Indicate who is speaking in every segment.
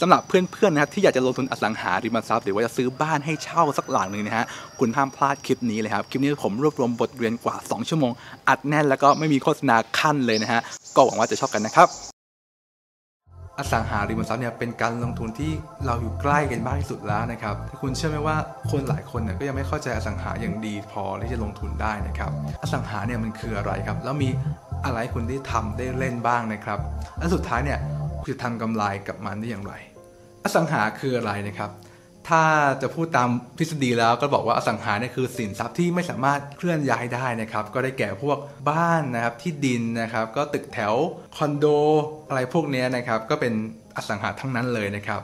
Speaker 1: สำหรับเพื่อนๆนะครับที่อยากจะลงทุนอสังหาริมทรัพย์หรือว่าจะซื้อบ้านให้เช่าสักหลังหนึ่งนะฮะคุณห้ามพลาดคลิปนี้เลยครับ คลิปนี้ผมรวบรวมบทเรียนกว่า 2 ชั่วโมง อัดแน่นแล้วก็ไม่มีโฆษณาขั้นเลยนะฮะก็หวังว่าจะชอบกันนะครับอสังหาริมทรัพย์เนี่ยเป็นการลงทุนที่เราอยู่ใกล้กันมากที่สุดแล้วนะครับคุณเชื่อไหมว่าคนหลายคนเนี่ยก็ยังไม่เข้าใจอสังหาอย่างดีพอที่จะลงทุนได้นะครับ อสังหาเนี่ยมันคืออะไรครับ แล้วมีอะไรคุณได้ทำได้เล่นบ้างนะครับ และสุดท้ายเนี่ย คุณจะทำกำไรกับมันได้อย่างไร อสังหาคืออะไรนะครับ ถ้าจะพูดตามทฤษฎีแล้วก็บอกว่าอสังหาเนี่ยคือสินทรัพย์ที่ไม่สามารถเคลื่อนย้ายได้นะครับ ก็ได้แก่พวกบ้านนะครับที่ดินนะครับ ก็ตึกแถวคอนโดอะไรพวกนี้นะครับ ก็เป็นอสังหาทั้งนั้นเลยนะครับ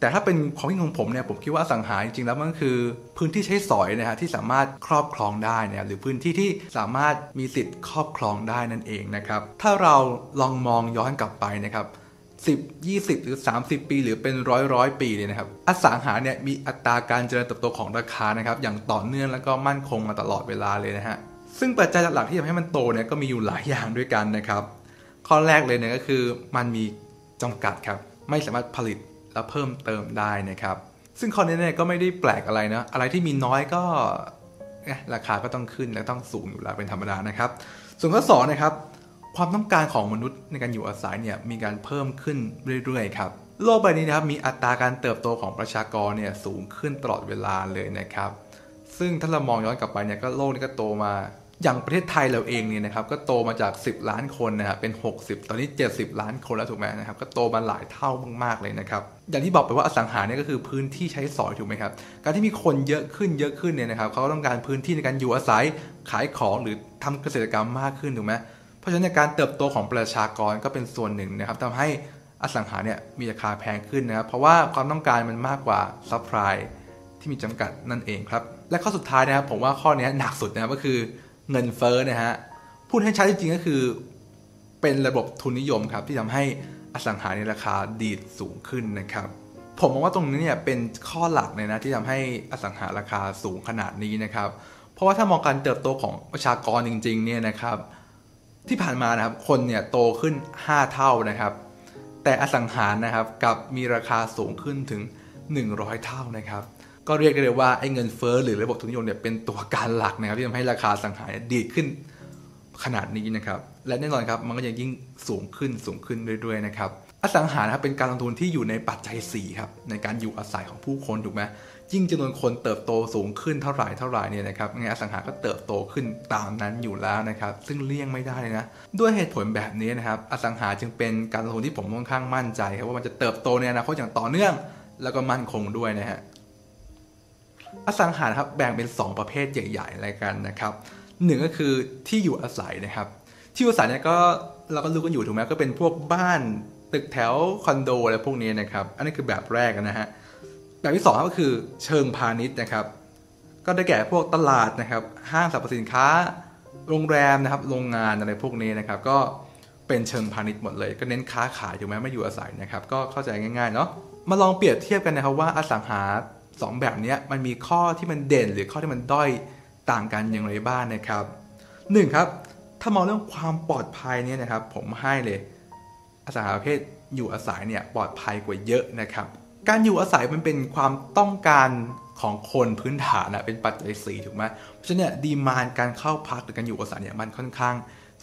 Speaker 1: แต่ถ้าเป็นความคิดของผมเนี่ยผมคิดว่าอสังหาจริงๆแล้วมันคือพื้นที่ใช้สอยนะฮะที่สามารถครอบครองได้นะครับหรือพื้นที่ที่สามารถมีสิทธิ์ครอบครองได้นั่นเองนะครับถ้าเราลองมองย้อนกลับไปนะครับ 10 20 หรือ 30 ปี หรือเป็นร้อยร้อยปีเลยนะครับ อสังหาเนี่ยมีอัตราการเจริญเติบโตของราคานะครับ อย่างต่อเนื่องแล้วก็มั่นคงมาตลอดเวลาเลยนะฮะ ซึ่งปัจจัยหลักที่ทำให้มันโตเนี่ยก็มีอยู่หลายอย่างด้วยกันนะครับ ข้อแรกเลยเนี่ยก็คือมันมีจำกัดครับ ไม่สามารถผลิตและเพิ่มเติมได้นะครับ ซึ่งข้อนี้เนี่ยก็ไม่ได้แปลกอะไรนะ อะไรที่มีน้อยก็ราคาก็ต้องขึ้นและต้องสูงอยู่แล้วเป็นธรรมดานะครับ ส่วนข้อสองนะครับ ความต้องการของมนุษย์ในการอยู่อาศัยเนี่ยมีการเพิ่มขึ้นเรื่อยๆครับโลกใบนี้นะครับมีอัตราการเติบโตของประชากรเนี่ยสูงขึ้นตลอดเวลาเลยนะครับ ซึ่งถ้าเรามองย้อนกลับไปเนี่ยก็โลกนี้ก็โตมาอย่างประเทศไทยเราเองเนี่ยนะครับก็โตมาจาก 10 ล้านคนนะครับเป็น 60 ตอนนี้ 70 ล้านคนแล้วถูกไหมนะครับก็โตมาหลายเท่ามากๆเลยนะครับอย่างที่บอกไปว่าอสังหาเนี่ยก็คือพื้นที่ใช้สอยถูกไหมครับการที่มีคนเยอะขึ้นเยอะขึ้นเนี่ยนะครับเขาก็ต้องการพื้นที่ในการอยู่อาศัยขายของหรือทำเกษตรกรรมมากขึ้นถูกไหม เพราะฉะนั้นการเติบโตของประชากรก็เป็นส่วนหนึ่งนะครับทำให้อสังหาเนี่ยมีราคาแพงขึ้นนะครับ เพราะว่าความต้องการมันมากกว่า supply ที่มีจำกัดนั่นเองครับ และข้อสุดท้ายนะครับผมว่าข้อนี้หนักสุดนะครับก็คือเงินเฟ้อนะฮะพูดให้ชัดจริงๆก็คือ เป็นระบบทุนนิยมครับที่ทำให้อสังหาในราคาดีดสูงขึ้นนะครับ ผมมองว่าตรงนี้เนี่ยเป็นข้อหลักเลยนะที่ทำให้อสังหาราคาสูงขนาดนี้นะครับ เพราะว่าถ้ามองการเติบโตของประชากรจริงๆเนี่ยนะครับ ที่ผ่านมานะครับคนเนี่ยโตขึ้น 5 เท่านะครับ แต่อสังหารนะครับกับมีราคาสูงขึ้นถึง 100 เท่านะครับ ก็เรียกได้เลยว่าไอ้เงินเฟ้อหรือระบบทุนนิยมเนี่ยเป็นตัวการหลักนะครับที่ทำให้ราคาสังหารดีขึ้นขนาดนี้นะครับ และแน่นอนครับมันก็ยังยิ่งสูงขึ้นสูงขึ้นเรื่อยๆนะครับอสังหารครับเป็นการลงทุนที่อยู่ในปัจจัย4ครับในการอยู่อาศัยของผู้คนถูกไหม ยิ่งจำนวนคนเติบโตสูงขึ้นเท่าไหร่เท่าไหร่เนี่ยนะครับงานอสังหาก็เติบโตขึ้นตามนั้นอยู่แล้วนะครับ ซึ่งเลี่ยงไม่ได้เลยนะ ด้วยเหตุผลแบบนี้นะครับอสังหาจึงเป็นการลงทุนที่ผมค่อนข้างมั่นใจครับว่ามันจะเติบโตในอนาคตอย่างต่อเนื่อง แล้วก็มั่นคงด้วยนะฮะอสังหาครับแบ่งเป็น 2 ประเภทใหญ่ๆอะไรกันนะครับหนึ่งก็คือที่อยู่อาศัยนะครับ ที่อยู่อาศัยเนี่ยก็เราก็รู้กันอยู่ถูกไหมก็เป็นพวกบ้านตึกแถวคอนโดอะไรพวกนี้นะครับ อันนี้คือแบบแรกนะฮะ แบบที่2ก็คือเชิงพาณิชย์นะครับ ก็ได้แก่พวกตลาดนะครับ ห้างสรรพสินค้า โรงแรมนะครับ โรงงานอะไรพวกนี้นะครับ ก็เป็นเชิงพาณิชย์หมดเลย ก็เน้นค้าขายอยู่แม้ไม่อยู่อาศัยนะครับ ก็เข้าใจง่ายๆเนาะ มาลองเปรียบเทียบกันนะครับว่าอสังหา 2 แบบนี้มันมีข้อที่มันเด่นหรือข้อที่มันด้อยต่างกันอย่างไรบ้างนะครับ 1 ครับ ถ้ามองเรื่องความปลอดภัยเนี่ยนะครับ ผมให้เลย อสังหาประเภทอยู่อาศัยเนี่ยปลอดภัยกว่าเยอะนะครับ การอยู่อาศัยมันเป็นความต้องการของคนพื้นฐานนะเป็นปัจจัยสี่ถูกไหมเพราะฉะนั้นเนี่ยดีมานการเข้าพักหรือการอยู่อาศัยเนี่ยมันค่อนข้าง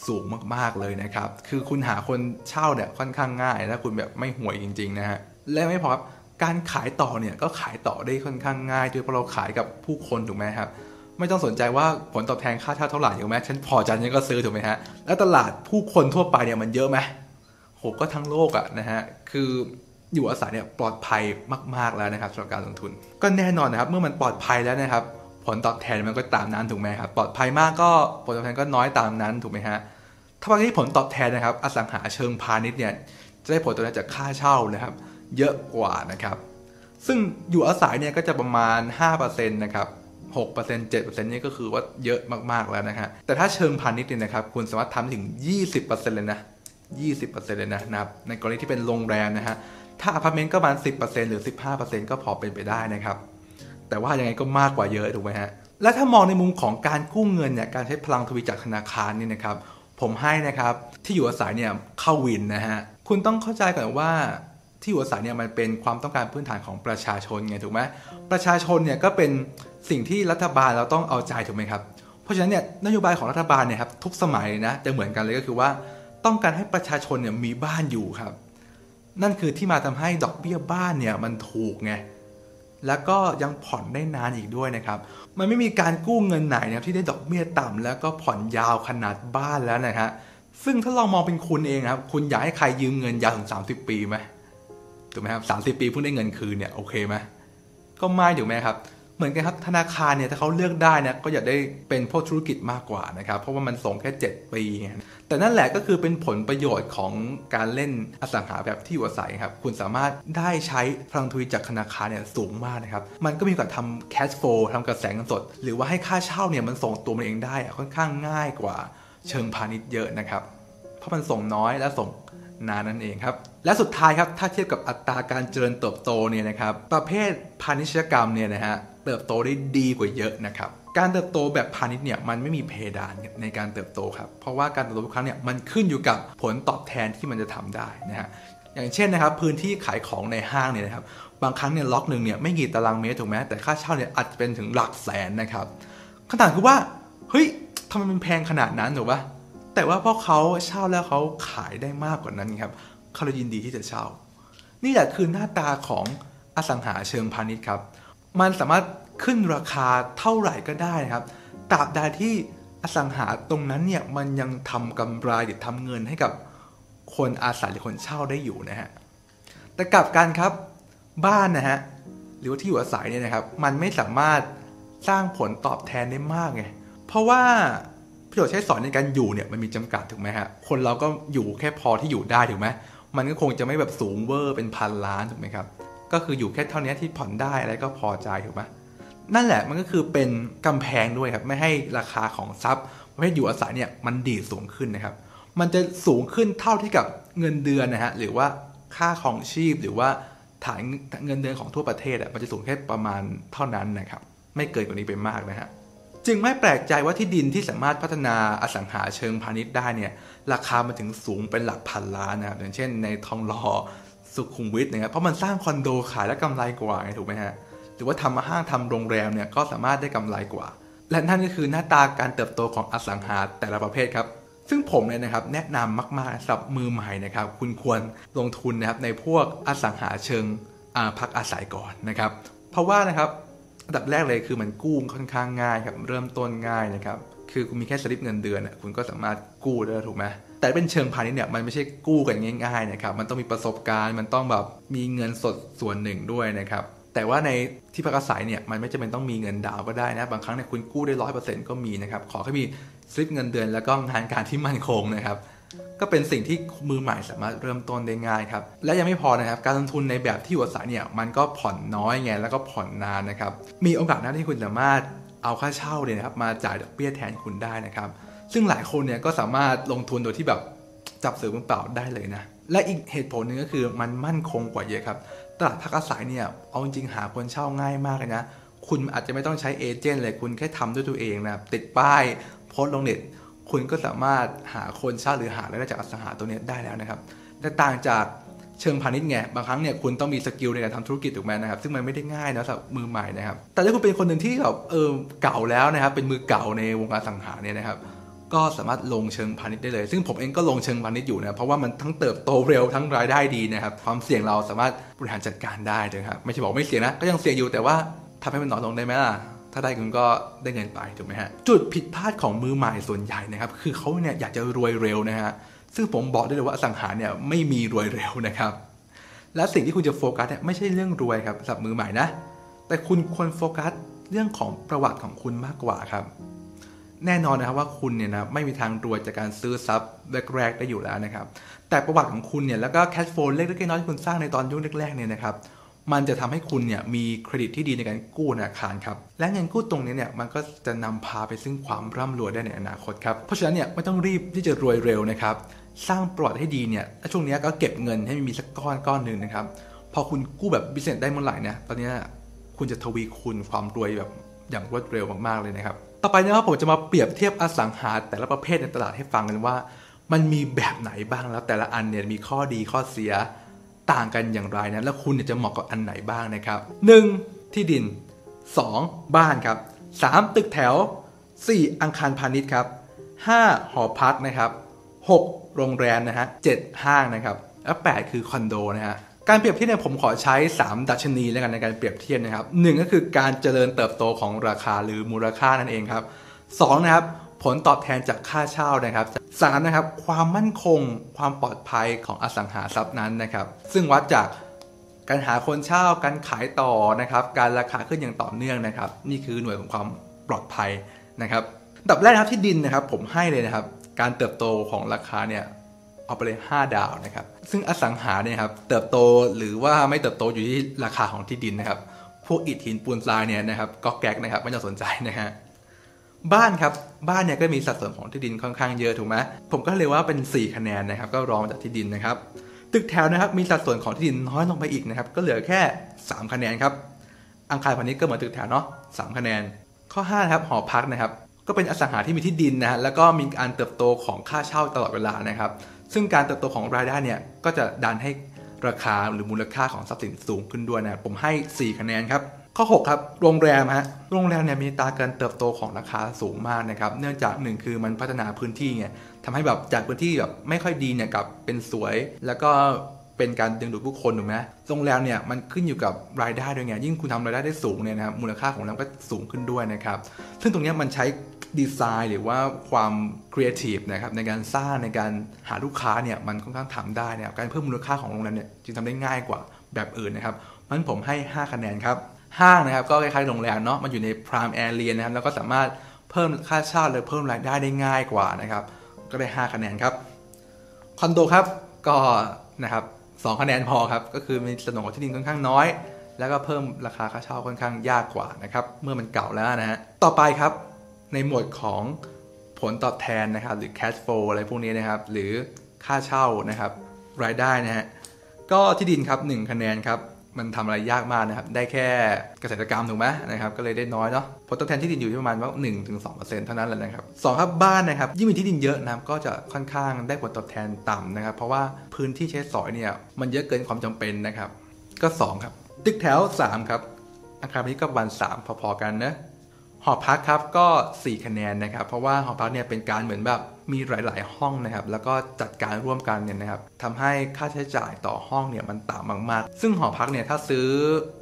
Speaker 1: สูงมากๆเลยนะครับ คือคุณหาคนเช่าเนี่ยค่อนข้างง่ายถ้าคุณแบบไม่ห่วยจริงๆนะฮะ และไม่พอครับการขายต่อเนี่ยก็ขายต่อได้ค่อนข้างง่ายด้วยเพราะเราขายกับผู้คนถูกไหมครับ ไม่ต้องสนใจว่าผลตอบแทนค่าเช่าเท่าไหร่ถูกไหมฉันพอใจฉันก็ซื้อถูกไหมฮะ แล้วตลาดผู้คนทั่วไปเนี่ยมันเยอะไหมโหก็ทั้งโลกอะนะฮะ คือ อยู่อาศัยเนี่ยปลอดภัยมาก ๆแล้วนะครับสำหรับการลงทุน ก็แน่นอนนะครับเมื่อมันปลอดภัยแล้วนะครับ ผลตอบแทนมันก็ตามนั้นถูกไหมครับปลอดภัยมากก็ผลตอบแทนก็น้อยตามนั้นถูกไหมฮะถ้าว่าที่ผลตอบแทนนะครับ อสังหาเชิงพาณิชย์เนี่ยจะได้ผลตอบแทนจากค่าเช่านะครับ เยอะกว่านะครับ ซึ่งอยู่อาศัยเนี่ยก็จะประมาณ5%นะครับ6% 7%นี่ก็คือว่าเยอะมากๆแล้วนะฮะ แต่ถ้าเชิงพาณิชย์เนี่ยนะครับ คุณสามารถทำถึง 20%เลยนะ 20%เลยนะครับ ในกรณีที่เป็นโรงแรมนะฮะ ถ้าอพาร์ตเมนต์ก็ประมาณ 10%หรือ 15%ก็พอเป็นไปได้นะครับ แต่ว่ายังไงก็มากกว่าเยอะถูกไหมฮะ และถ้ามองในมุมของการกู้เงินเนี่ย การใช้พลังทวีจากธนาคารนี่นะครับ ผมให้นะครับ ที่อยู่อาศัยเนี่ยเข้าวินนะฮะ คุณต้องเข้าใจก่อนว่าที่อยู่อาศัยเนี่ยมันเป็นความต้องการพื้นฐานของประชาชนไงถูกไหมประชาชนเนี่ยก็เป็นสิ่งที่รัฐบาลเราต้องเอาใจถูกไหมครับ เพราะฉะนั้นเนี่ยนโยบายของรัฐบาลเนี่ยครับทุกสมัยนะจะเหมือนกันเลยก็คือว่า ต้องการให้ประชาชนเนี่ยมีบ้านอยู่ครับ นั่นคือที่มาทำให้ดอกเบี้ยบ้านเนี่ยมันถูกไงแล้วก็ยังผ่อนได้นานอีกด้วยนะครับ มันไม่มีการกู้เงินไหนนะครับที่ได้ดอกเบี้ยต่ำแล้วก็ผ่อนยาวขนาดบ้านแล้วนะฮะซึ่งถ้าลองมองเป็นคุณเองครับ คุณอยากให้ใครยืมเงินยาวถึง 30 ปีไหมถูกไหมครับสาปีเพิ่งได้เงินคืนเนี่ยโอเคไหมก็ไม่ถูกไหมครับ เหมือนกันครับธนาคารเนี่ยถ้าเขาเลือกได้นะก็อยากได้เป็นพวกธุรกิจมากกว่านะครับ เพราะว่ามันส่งแค่ 7 ปี แต่นั่นแหละก็คือเป็นผลประโยชน์ของการเล่นอสังหาแบบที่อยู่อาศัยครับ คุณสามารถได้ใช้พลังทุนจากธนาคารเนี่ยสูงมากนะครับ มันก็มีการทำแคชโฟลทำกระแสเงินสด หรือว่าให้ค่าเช่าเนี่ยมันส่งตัวมันเองได้ค่อนข้างง่ายกว่าเชิงพาณิชย์เยอะนะครับ เพราะมันส่งน้อยและส่งนานนั่นเองครับ และสุดท้ายครับถ้าเทียบกับอัตราการเจริญเติบโตเนี่ยนะครับประเภทพาณิชยกรรมเนี่ยนะฮะ เติบโตได้ดีกว่าเยอะนะครับการเติบโตแบบพาณิชย์เนี่ยมันไม่มีเพดานในการเติบโตครับเพราะว่าการเติบโตทุกครั้งเนี่ยมันขึ้นอยู่กับผลตอบแทนที่มันจะทำได้นะฮะอย่างเช่นนะครับพื้นที่ขายของในห้างเนี่ยนะครับบางครั้งเนี่ยล็อกหนึ่งเนี่ยไม่กี่ตารางเมตรถูกไหมแต่ค่าเช่าเนี่ยอาจจะเป็นถึงหลักแสนนะครับคำถามคือว่าเฮ้ยทำไมมันแพงขนาดนั้นถูกปะแต่ว่าพอเขาเช่าแล้วเขาขายได้มากกว่านั้นครับเขาเลยยินดีที่จะเช่า นี่แหละคือหน้าตาของอสังหาเชิงพาณิชย์ครับ มันสามารถขึ้นราคาเท่าไหร่ก็ได้นะครับตราบใดที่อสังหาตรงนั้นเนี่ยมันยังทำกำไรหรือทำเงินให้กับคนอาศัยหรือคนเช่าได้อยู่นะฮะแต่กลับกันครับบ้านนะฮะหรือว่าที่อยู่อาศัยเนี่ยนะครับ มันไม่สามารถสร้างผลตอบแทนได้มากไงเพราะว่าประโยชน์ใช้สอยในการอยู่เนี่ยมันมีจำกัดถูกไหมฮะคนเราก็อยู่แค่พอที่อยู่ได้ถูกไหมมันก็คงจะไม่แบบสูงเวอร์เป็นพันล้านถูกไหมครับ ก็คืออยู่แค่เท่านี้ที่ผ่อนได้อะไรก็พอใจถูกไหมนั่นแหละมันก็คือเป็นกำแพงด้วยครับ ไม่ให้ราคาของทรัพย์ประเภทอยู่อาศัยเนี่ยมันดีดสูงขึ้นนะครับ มันจะสูงขึ้นเท่าที่กับเงินเดือนนะฮะหรือว่าค่าของชีพหรือว่าฐานเงินเดือนของทั่วประเทศอะมันจะสูงแค่ประมาณเท่านั้นนะครับ ไม่เกินกว่านี้ไปมากนะฮะจึงไม่แปลกใจว่าที่ดินที่สามารถพัฒนาอสังหาเชิงพาณิชย์ได้เนี่ยราคามันถึงสูงเป็นหลักพันล้านนะครับอย่างเช่น ในทองหล่อ สุขุมวิทนะครับเพราะมันสร้างคอนโดขายแล้วกำไรกว่าไงถูกไหมฮะหรือว่าทำห้างทำโรงแรมเนี่ยก็สามารถได้กำไรกว่า และนั่นก็คือหน้าตาการเติบโตของอสังหาแต่ละประเภทครับ ซึ่งผมเนี่ยนะครับแนะนำมากๆสำหรับมือใหม่นะครับคุณควรลงทุนนะครับในพวกอสังหาเชิงพักอาศัยก่อนนะครับ เพราะว่านะครับอันดับแรกเลยคือมันกู้ค่อนข้างง่ายครับเริ่มต้นง่ายนะครับคือคุณมีแค่สลิปเงินเดือนคุณก็สามารถกู้ได้ถูกไหม แต่เป็นเชิงพาณิชย์เนี่ยมันไม่ใช่กู้กันง่ายๆนะครับมันต้องมีประสบการณ์มันต้องแบบมีเงินสดส่วนหนึ่งด้วยนะครับแต่ว่าในที่พักอาศัยเนี่ยมันไม่จำเป็นต้องมีเงินดาวก็ได้นะบางครั้งเนี่ยคุณกู้ได้ร้อยเปอร์เซ็นต์ก็มีนะครับขอแค่มีสลิปเงินเดือนแล้วก็งานการที่มั่นคงนะครับก็เป็นสิ่งที่มือใหม่สามารถเริ่มต้นได้ง่ายครับและยังไม่พอนะครับการลงทุนในแบบที่อยู่อาศัยเนี่ยมันก็ผ่อนน้อยไงแล้วก็ผ่อนนานนะครับมีโอกาสนะที่คุณสามารถเอาค่าเช่าเนี่ยนะครับมาจ่ายดอกเบี้ยแทนคุณได้นะครับ ซึ่งหลายคนเนี่ยก็สามารถลงทุนโดยที่แบบจับเสือมือเปล่าได้เลยนะ และอีกเหตุผลหนึ่งก็คือมันมั่นคงกว่าเยอะครับ ตลาดพักอาศัยเนี่ยเอาจริงหาคนเช่าง่ายมากเลยนะ คุณอาจจะไม่ต้องใช้ agent เลยคุณแค่ทำด้วยตัวเองนะติดป้ายโพสต์ลงเน็ตคุณก็สามารถหาคนเช่าหรือหารายได้จากอสังหาตัวนี้ได้แล้วนะครับแต่ต่างจากเชิงพาณิชย์ไงบางครั้งเนี่ยคุณต้องมี skill ในการทำธุรกิจถูกไหมนะครับ ซึ่งมันไม่ได้ง่ายนะสำหรับมือใหม่นะครับ แต่ถ้าคุณเป็นคนหนึ่งที่แบบเออเก่าแล้วนะครับ เป็นมือเก่าในวงการอสังหาเนี่ยนะครับ ก็สามารถลงเชิงพาณิชย์ได้เลย ซึ่งผมเองก็ลงเชิงพาณิชย์อยู่นะเพราะว่ามันทั้งเติบโตเร็วทั้งรายได้ดีนะครับความเสี่ยงเราสามารถบริหารจัดการได้นะครับไม่ใช่บอกไม่เสี่ยงนะก็ยังเสี่ยงอยู่แต่ว่าทำให้มันน้อยลงได้ไหมล่ะถ้าได้คุณก็ได้เงินไปถูกไหมฮะจุดผิดพลาดของมือใหม่ส่วนใหญ่นะครับคือเขาเนี่ยอยากจะรวยเร็วนะฮะซึ่งผมบอกได้เลยว่าอสังหาเนี่ยไม่มีรวยเร็วนะครับและสิ่งที่คุณจะโฟกัสเนี่ยไม่ใช่เรื่องรวยครับสำหรับมือใหม่นะแต่คุณควรโฟกัสเรื่องของประวัติของคุณมากกว่าครับ แน่นอนนะครับว่าคุณเนี่ยนะไม่มีทางรวยจากการซื้อทรัพย์แรกๆได้อยู่แล้วนะครับ แต่ประวัติของคุณเนี่ยแล้วก็ cash flow เล็กๆน้อยๆที่คุณสร้างในตอนยุคแรกๆเนี่ยนะครับมันจะทำให้คุณเนี่ยมีเครดิตที่ดีในการกู้ธนาคารครับและเงินกู้ตรงนี้เนี่ยมันก็จะนำพาไปซึ่งความร่ำรวยได้ในอนาคตครับเพราะฉะนั้นเนี่ยไม่ต้องรีบที่จะรวยเร็วนะครับสร้างประวัติให้ดีเนี่ยช่วงนี้ก็เก็บเงินให้มีสักก้อนก้อนหนึ่งนะครับพอคุณกู้แบบบิสเนสได้เมื่อไหร่เนี่ยตอนนี้คุณจะทวีคูณความรวยแบบอย่างรวดเร็วมากๆเลยนะครับ ต่อไปนะครับผมจะมาเปรียบเทียบอสังหาแต่ละประเภทในตลาดให้ฟังกันว่า มันมีแบบไหนบ้างแล้วแต่ละอันเนี่ยมีข้อดีข้อเสียต่างกันอย่างไรนะแล้วคุณจะเหมาะกับอันไหนบ้างนะครับ 1. ที่ดิน 2. บ้านครับ 3. ตึกแถว 4. อังคารพาณิชย์ครับ 5. หอพักนะครับ 6. โรงแรมนะฮะ 7. ห้างนะครับ และ 8 คือคอนโดนะฮะ การเปรียบเทียบเนี่ยผมขอใช้ 3 ดัชนีแล้วกันในการเปรียบเทียบนะครับหนึ่งก็คือการเจริญเติบโตของราคาหรือมูลค่านั่นเองครับสองนะครับผลตอบแทนจากค่าเช่านะครับสามนะครับความมั่นคงความปลอดภัยของอสังหาทรัพย์นั้นนะครับ ซึ่งวัดจากการหาคนเช่าการขายต่อนะครับ การราคาขึ้นอย่างต่อเนื่องนะครับ นี่คือหน่วยของความปลอดภัยนะครับดับแรกนะครับที่ดินนะครับ ผมให้เลยนะครับ การเติบโตของราคาเนี่ยเอาไปเลย 5 ดาวนะครับ ซึ่งอสังหาเนี่ยครับเติบโตหรือว่าไม่เติบโตอยู่ที่ราคาของที่ดินนะครับ พวกอิฐหินปูนทรายเนี่ยนะครับก็แก๊กนะครับไม่ต้องสนใจนะฮะบ้านครับบ้านเนี่ยก็มีสัดส่วนของที่ดินค่อนข้างเยอะถูกไหมผมก็เลยว่าเป็น 4 คะแนนนะครับ ก็รองจากที่ดินนะครับ ตึกแถวนะครับมีสัดส่วนของที่ดินน้อยลงไปอีกนะครับ ก็เหลือแค่ 3 คะแนนครับอังคารพาณิชย์ก็เหมือนตึกแถวเนาะสคะแนน ข้อ5นะครับหอพักนะครับ ก็เป็นอสังหาที่มีที่ดินนะฮะแล้วก็มีการเติบโตของค่าเช่าตลอดเวลานะครับ ซึ่งการเติบโตของรายได้เนี่ยก็จะดันให้ราคาหรือมูลค่าของทรัพย์สินสูงขึ้นด้วยนะผมให้ 4 คะแนนครับ ข้อ 6 ครับ โรงแรมฮะโรงแรมเนี่ยมีตาการเติบโตของราคาสูงมากนะครับ เนื่องจากหนึ่งคือมันพัฒนาพื้นที่เนี่ยทำให้แบบจากพื้นที่แบบไม่ค่อยดีเนี่ยกับเป็นสวย แล้วก็ เป็นการดึงดูดผู้คนถูกไหมโรงแรมเนี่ยมันขึ้นอยู่กับรายได้ด้วยไงยิ่งคุณทำรายได้ได้สูงเนี่ยนะครับมูลค่าของโรงแรมก็สูงขึ้นด้วยนะครับ ซึ่งตรงนี้มันใช้ดีไซน์หรือว่าความครีเอทีฟนะครับในการสร้างในการหาลูกค้าเนี่ยมันค่อนข้างทำได้นะครับการเพิ่มมูลค่าของโรงแรมเนี่ยจึงทำได้ง่ายกว่าแบบอื่นนะครับมันผมให้ 5 คะแนนครับห้างนะครับก็คล้ายๆโรงแรมเนาะมันอยู่ใน prime area นะครับแล้วก็สามารถเพิ่มค่าเช่าหรือเพิ่มรายได้ได้ง่ายกว่านะครับก็ได้ 5 คะแนนครับคอนโดครับก็นะครับ สคะแนนพอครับ ก็คือมีสนองที่ดินค่อนข้างน้อย แล้วก็เพิ่มราคาค่าเช่าค่อนข้างยากกว่านะครับ เมื่อมันเก่าแล้วนะฮะ ต่อไปครับ ในหมวดของผลตอบแทนนะครับ หรือ cash flow อะไรพวกนี้นะครับ หรือค่าเช่านะครับ รายได้นะฮะ ก็ที่ดินครับ1คะแนนครับ มันทำอะไรยากมากนะครับ ได้แค่เกษตรกรรมถูกไหมนะครับ ก็เลยได้น้อยเนาะผลตอบแทนที่ดินอยู่ที่ประมาณว่าหนึ่งถึงสองเปอร์เซ็นต์เท่านั้นแหละนะครับสองครับบ้านนะครับ ยิ่งมีที่ดินเยอะนะครับ ก็จะค่อนข้างได้ผลตอบแทนต่ำนะครับ เพราะว่าพื้นที่ใช้สอยเนี่ย มันเยอะเกินความจำเป็นนะครับ ก็ 2 ครับ ตึกแถว 3 ครับ อาคารนี้ก็วัน3พอๆกันนะหอพักครับก็ 4 คะแนนนะครับ เพราะว่าหอพักเนี่ยเป็นการเหมือนแบบ มีหลาย ๆ ห้องนะครับ แล้วก็จัดการร่วมกันเนี่ยนะครับทำให้ค่าใช้จ่ายต่อห้องเนี่ยมันต่ำมาก ๆ ซึ่งหอพักเนี่ยถ้าซื้อ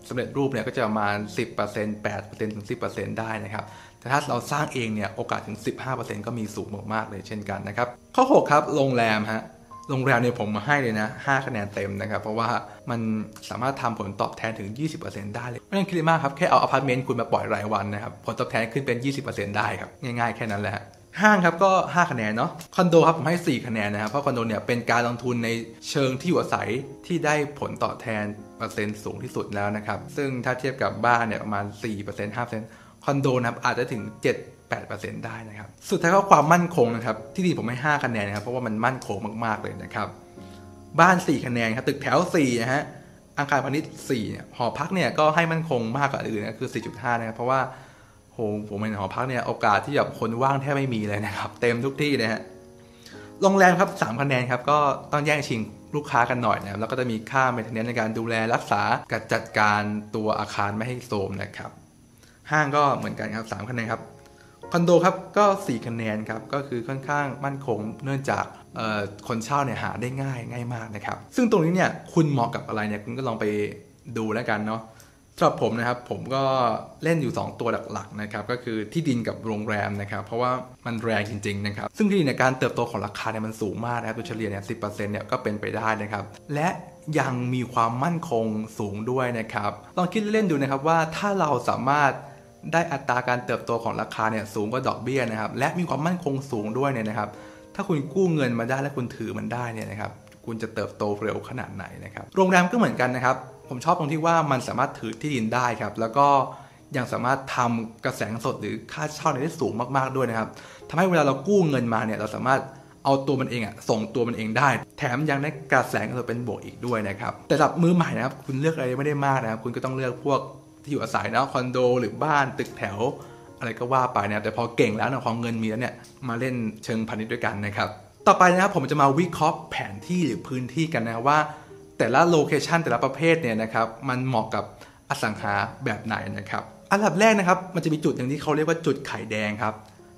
Speaker 1: สำเร็จรูปเนี่ยก็จะประมาณ 10% 8%ถึง 10%ได้นะครับแต่ถ้าเราสร้างเองเนี่ยโอกาสถึง 15%ก็มีสูงมากๆเลยเช่นกันนะครับ ข้อ 6 ครับโรงแรมฮะโรงแรมเนี่ยผมมาให้เลยนะ 5 คะแนนเต็มนะครับ เพราะว่ามันสามารถทำผลตอบแทนถึง 20%ได้เลยไม่ต้องคิดมากครับ แค่เอาอพาร์ตเมนต์คุณมาปล่อยรายวันนะครับ ผลตอบแทนขึ้นเป็น 20%ได้ครับ ง่ายๆแค่นั้นแหละ ห้างครับก็ 5 คะแนนเนาะคอนโดครับผมให้ 4 คะแนนนะครับ เพราะคอนโดเนี่ยเป็นการลงทุนในเชิงที่อยู่อาศัยที่ได้ผลตอบแทนเปอร์เซ็นต์สูงที่สุดแล้วนะครับ ซึ่งถ้าเทียบกับบ้านเนี่ยประมาณ 4% 5%คอนโดนะครับอาจจะถึง 7 8%ได้นะครับ สุดท้ายก็ความมั่นคงนะครับ ที่ดีผมให้ 5 คะแนนนะครับ เพราะว่ามันมั่นคงมาก ๆ เลยนะครับ บ้าน 4 คะแนนครับ ตึกแถว 4 นะฮะอาคารพาณิชย์4เนี่ยหอพักเนี่ยก็ให้มั่นคงมากกว่าอื่นนะคือ 4.5 นะครับ เพราะว่า โหผมเป็นหอพักเนี่ยโอกาสที่แบบคนว่างแทบไม่มีเลยนะครับ เต็มทุกที่นะฮะโรงแรมครับ3คะแนนครับก็ต้องแย่งชิงลูกค้ากันหน่อยนะครับแล้วก็จะมีค่าเมนเทนเนนในการดูแลรักษาการจัดการตัวอาคารไม่ให้โทรมนะครับ ห้างก็เหมือนกันครับ3คะแนนครับคอนโดครับก็4คะแนนครับก็คือค่อนข้างมั่นคงเนื่องจากคนเช่าเนี่ยหาได้ง่ายง่ายมากนะครับ ซึ่งตรงนี้เนี่ยคุณเหมาะกับอะไรเนี่ยคุณก็ลองไปดูแล้วกันเนาะ สำหรับผมนะครับผมก็เล่นอยู่ 2 ตัวหลักๆนะครับก็คือที่ดินกับโรงแรมนะครับเพราะว่ามันแรงจริงๆนะครับซึ่งที่ดินในการเติบโตของราคาเนี่ยมันสูงมากนะครับโดยเฉลี่ยเนี่ยสิเนี่ยก็เป็นไปได้นะครับและยังมีความมั่นคงสูงด้วยนะครับลองคิดเล่นดูนะครับว่าถ้าเราสามารถได้อัตราการเติบโตของราคาเนี่ยสูงกว่าดอกเบี้ยนะครับและมีความมั่นคงสูงด้วยเนี่ยนะครับถ้าคุณกู้เงินมาได้และคุณถือมันได้เนี่ยนะครับคุณจะเติบโตเร็วขนาดไหนนะครับโรงแรมก็เหมือนกันนะครับ ผมชอบตรงที่ว่ามันสามารถถือที่ดินได้ครับ แล้วก็ยังสามารถทำกระแสสดหรือค่าเช่าได้สูงมากๆด้วยนะครับทำให้เวลาเรากู้เงินมาเนี่ยเราสามารถเอาตัวมันเองอะส่งตัวมันเองได้ แถมยังได้กระแสเงินเป็นบวกอีกด้วยนะครับแต่สำหรับมือใหม่นะครับ คุณเลือกอะไรไม่ได้มากนะครับ คุณก็ต้องเลือกพวกที่อยู่อาศัยนะคอนโด หรือบ้านตึกแถว อะไรก็ว่าไปเนี่ยแต่พอเก่งแล้วนะพอเงินมีแล้วเนี่ยมาเล่นเชิงพาณิชย์ด้วยกันนะครับ ต่อไปนะครับผมจะมาวิเคราะห์แผนที่หรือพื้นที่กันนะว่า แต่ละโลเคชันแต่ละประเภทเนี่ยนะครับมันเหมาะกับอสังหาแบบไหนนะครับอันดับแรกนะครับมันจะมีจุดหนึ่งที่เขาเรียกว่าจุดไข่แดงครับ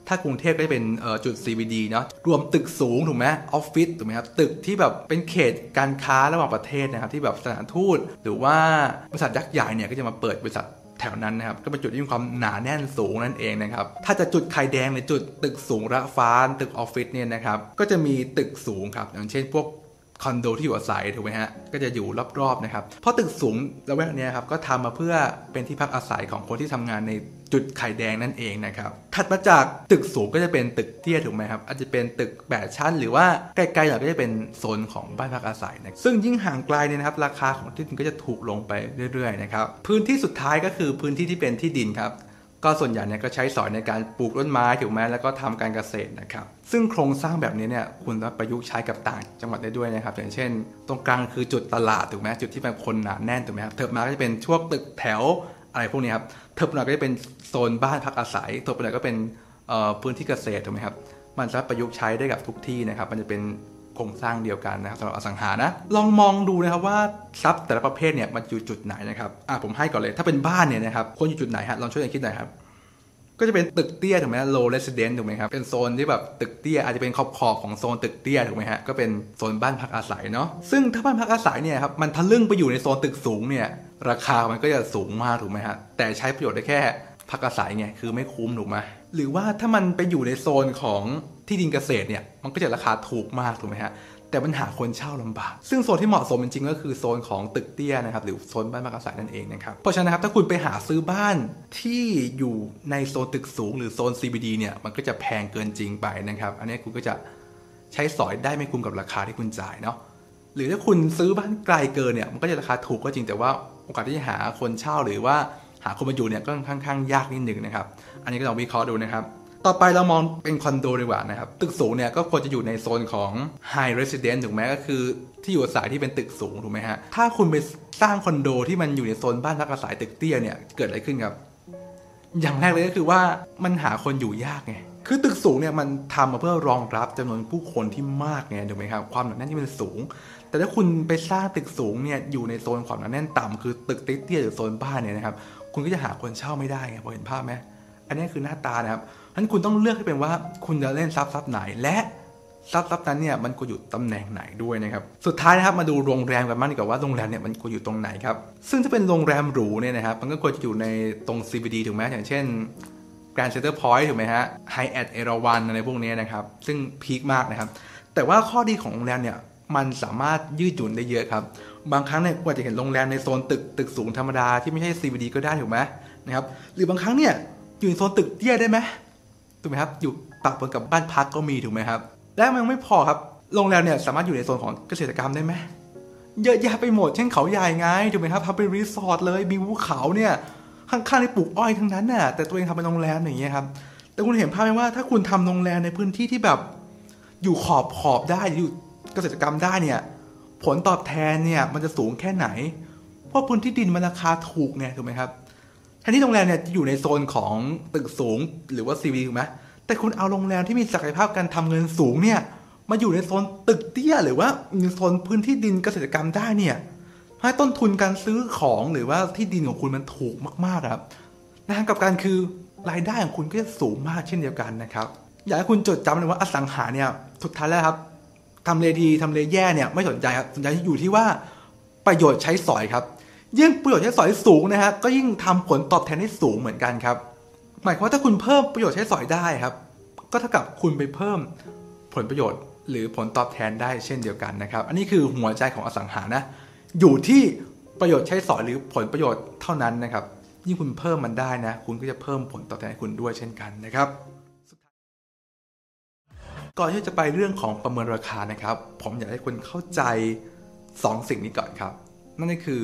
Speaker 1: ถ้ากรุงเทพก็จะเป็นจุด CBD เนาะรวมตึกสูงถูกไหมออฟฟิศถูกไหมครับตึกที่แบบเป็นเขตการค้าระหว่างประเทศนะครับที่แบบสถานทูตหรือว่าบริษัทยักษ์ใหญ่เนี่ยก็จะมาเปิดบริษัทแถวนั้นนะครับก็เป็นจุดที่มีความหนาแน่นสูงนั่นเองนะครับถ้าจะจุดไข่แดงในจุดตึกสูงระฟ้าตึกออฟฟิศเนี่ยนะครับก็จะมีตึกสูงครับอย่างเช่นพวก คอนโดที่อยู่อาศัยถูกไหมฮะ ก็จะอยู่รอบๆนะครับ เพราะตึกสูงระแวกนี้ครับก็ทำมาเพื่อเป็นที่พักอาศัยของคนที่ทำงานในจุดไข่แดงนั่นเองนะครับ ถัดมาจากตึกสูงก็จะเป็นตึกเตี้ยถูกไหมครับ อาจจะเป็นตึกแปดชั้น หรือว่าใกล้ๆหน่อยก็จะเป็นโซนของบ้านพักอาศัยนะ ซึ่งยิ่งห่างไกลเนี่ยนะครับ ราคาของที่ดินก็จะถูกลงไปเรื่อยๆนะครับ พื้นที่สุดท้ายก็คือพื้นที่ที่เป็นที่ดินครับ ก็ส่วนใหญ่เนี่ยก็ใช้สอยในการปลูกต้นไม้ถูกไหมแล้วก็ทำการเกษตรนะครับซึ่งโครงสร้างแบบนี้เนี่ยคุณสามารถประยุกต์ใช้กับต่างจังหวัดได้ด้วยนะครับอย่างเช่น ตรงกลางคือจุดตลาดถูกไหมจุดที่เป็นคนหนาแน่นถูกไหมครับเถิบมาก็จะเป็นช่วงตึกแถวอะไรพวกนี้ครับเถิบมาก็จะเป็นโซนบ้านพักอาศัยเถิบมาก็เป็นพื้นที่เกษตรถูกไหมครับมันสามารถประยุกต์ใช้ได้กับทุกที่นะครับ มันจะเป็น โครงสร้างเดียวกันนะครับสำหรับอสังหานะลองมองดูนะครับว่าทรัพย์แต่ละประเภทเนี่ยมันอยู่จุดไหนนะครับอะผมให้ก่อนเลยถ้าเป็นบ้านเนี่ยนะครับควรอยู่จุดไหนฮะลองช่วยกันคิดหน่อยครับก็จะเป็นตึกเตี้ยถูกไหม low resident ถูกไหมครับ เป็นโซนที่แบบตึกเตี้ยอาจจะเป็นขอบขอบของโซนตึกเตี้ยถูกไหมฮะ ก็เป็นโซนบ้านพักอาศัยเนาะ ซึ่งถ้าบ้านพักอาศัยเนี่ยครับ มันทะลึ่งไปอยู่ในโซนตึกสูงเนี่ย ราคามันก็จะสูงมากถูกไหมฮะ แต่ใช้ประโยชน์ได้แค่พักอาศัยไง คือไม่คุ้มถูกไหมหรือว่าถ้ามันไปอยู่ในโซนของ ที่ดินเกษตรเนี่ยมันก็จะราคาถูกมากถูกไหมฮะแต่ปัญหาคนเช่าลำบาก ซึ่งโซนที่เหมาะสมจริงๆก็คือโซนของตึกเตี้ยนะครับหรือโซนบ้านพักอาศัยนั่นเองนะครับ เพราะฉะนั้นครับถ้าคุณไปหาซื้อบ้านที่อยู่ในโซนตึกสูงหรือโซน CBD เนี่ยมันก็จะแพงเกินจริงไปนะครับ อันนี้คุณก็จะใช้สอยได้ไม่คุ้มกับราคาที่คุณจ่ายเนาะ หรือถ้าคุณซื้อบ้านไกลเกินเนี่ยมันก็จะราคาถูกก็จริงแต่ว่าโอกาสที่จะหาคนเช่าหรือว่าหาคนมาอยู่เนี่ยก็ค่อนข้างยากนิดหนึ่งนะครับ อันนี้ก็ลองวิเคราะห์ดูนะครับ ต่อไปเรามองเป็นคอนโดดีกว่านะครับ ตึกสูงเนี่ยก็ควรจะอยู่ในโซนของ High Residence ถูกไหมก็คือที่อยู่อาศัยที่เป็นตึกสูงถูกไหมฮะ ถ้าคุณไปสร้างคอนโดที่มันอยู่ในโซนบ้านพักอาศัยตึกเตี้ยเนี่ยเกิดอะไรขึ้นครับ อย่างแรกเลยก็คือว่ามันหาคนอยู่ยากไง คือตึกสูงเนี่ยมันทำมาเพื่อรองรับจำนวนผู้คนที่มากไงถูกไหมครับ ความหนาแน่นที่มันสูง แต่ถ้าคุณไปสร้างตึกสูงเนี่ยอยู่ในโซนความหนาแน่นต่ำคือตึกเตี้ยหรือโซนบ้านเนี่ยนะครับ คุณก็จะหาคนเช่าไม่ได้ไงพอเห็นภาพไหมอันนี้คือหน้าตานะครับ นั้นคุณต้องเลือกให้เป็นว่าคุณจะเล่นซับซับไหนและซับซับนั้นเนี่ยมันควรอยู่ตำแหน่งไหนด้วยนะครับ สุดท้ายนะครับมาดูโรงแรมกันบ้างดีกว่าว่าโรงแรมเนี่ยมันควรอยู่ตรงไหนครับ ซึ่งถ้าเป็นโรงแรมหรูเนี่ยนะครับมันก็ควรจะอยู่ในตรง CBD ถูกไหมอย่างเช่น Grand Center Point ถูกไหมฮะ Hyatt เอราวันอะไรพวกนี้นะครับ ซึ่งพีคมากนะครับ แต่ว่าข้อดีของโรงแรมเนี่ยมันสามารถยืดหยุ่นได้เยอะครับ บางครั้งเนี่ยกว่าจะเห็นโรงแรมในโซนตึกตึกสูงธรรมดาที่ไม่ใช่ CBD ก็ได้ถูกไหมนะครับ หรือบางครั้งเนี่ยอยู่ในโซนตึกเตี้ยได้ไหม ถูกไหมครับอยู่ปากปนกับบ้านพักก็มีถูกไหมครับ และมันยังไม่พอครับโรงแรมเนี่ยสามารถอยู่ในโซนของเกษตรกรรมได้ไหมเยอะแยะไปหมดเช่นเขาใหญ่ไงถูกไหมครับทำเป็นรีสอร์ทเลยมีภูเขาเนี่ยข้างๆในปลูกอ้อยทั้งนั้นน่ะแต่ตัวเองทำเป็นโรงแรมอย่างเงี้ยครับแต่คุณเห็นภาพไหมว่าถ้าคุณทำโรงแรมในพื้นที่ที่แบบอยู่ขอบขอบได้อยู่เกษตรกรรมได้เนี่ย ผลตอบแทนเนี่ยมันจะสูงแค่ไหน เพราะพื้นที่ดินมันราคาถูกไงถูกไหมครับ ทนที่โรงแรมเนี่ยจะอยู่ในโซนของตึกสูงหรือว่าซีวีถูกไหมแต่คุณเอาโรงแรมที่มีศักยภาพการทำเงินสูงเนี่ยมาอยู่ในโซนตึกเตี้ย หรือว่าในโซนพื้นที่ดินเกษตรกรรมได้เนี่ยให้ต้นทุนการซื้อของหรือว่าที่ดินของคุณมันถูกมากๆครับนะกับการคือรายได้ของคุณก็จะสูงมากเช่นเดียวกันนะครับอยากให้คุณจดจำเลยว่าอสังหาเนี่ยสุดท้ายแล้วครับทำเลดีทำเลแย่เนี่ยไม่สนใจครับสนใจอยู่ที่ว่าประโยชน์ใช้สอยครับ ยิ่งประโยชน์ใช้สอยสูงนะฮะก็ยิ่งทำผลตอบแทนได้สูงเหมือนกันครับ หมายความว่าถ้าคุณเพิ่มประโยชน์ใช้สอยได้ครับ ก็เท่ากับคุณไปเพิ่มผลประโยชน์ หรือผลตอบแทนได้เช่นเดียวกันนะครับ อันนี้คือหัวใจของอสังหานะ อยู่ที่ประโยชน์ใช้สอยหรือผลประโยชน์เท่านั้นนะครับ ยิ่งคุณเพิ่มมันได้นะ คุณก็จะเพิ่มผลตอบแทนให้คุณด้วยเช่นกันนะครับก่อนที่จะไปเรื่องของประเมินราคานะครับ ผมอยากให้คุณเข้าใจ 2 สิ่งนี้ก่อนครับ นั่นก็คือ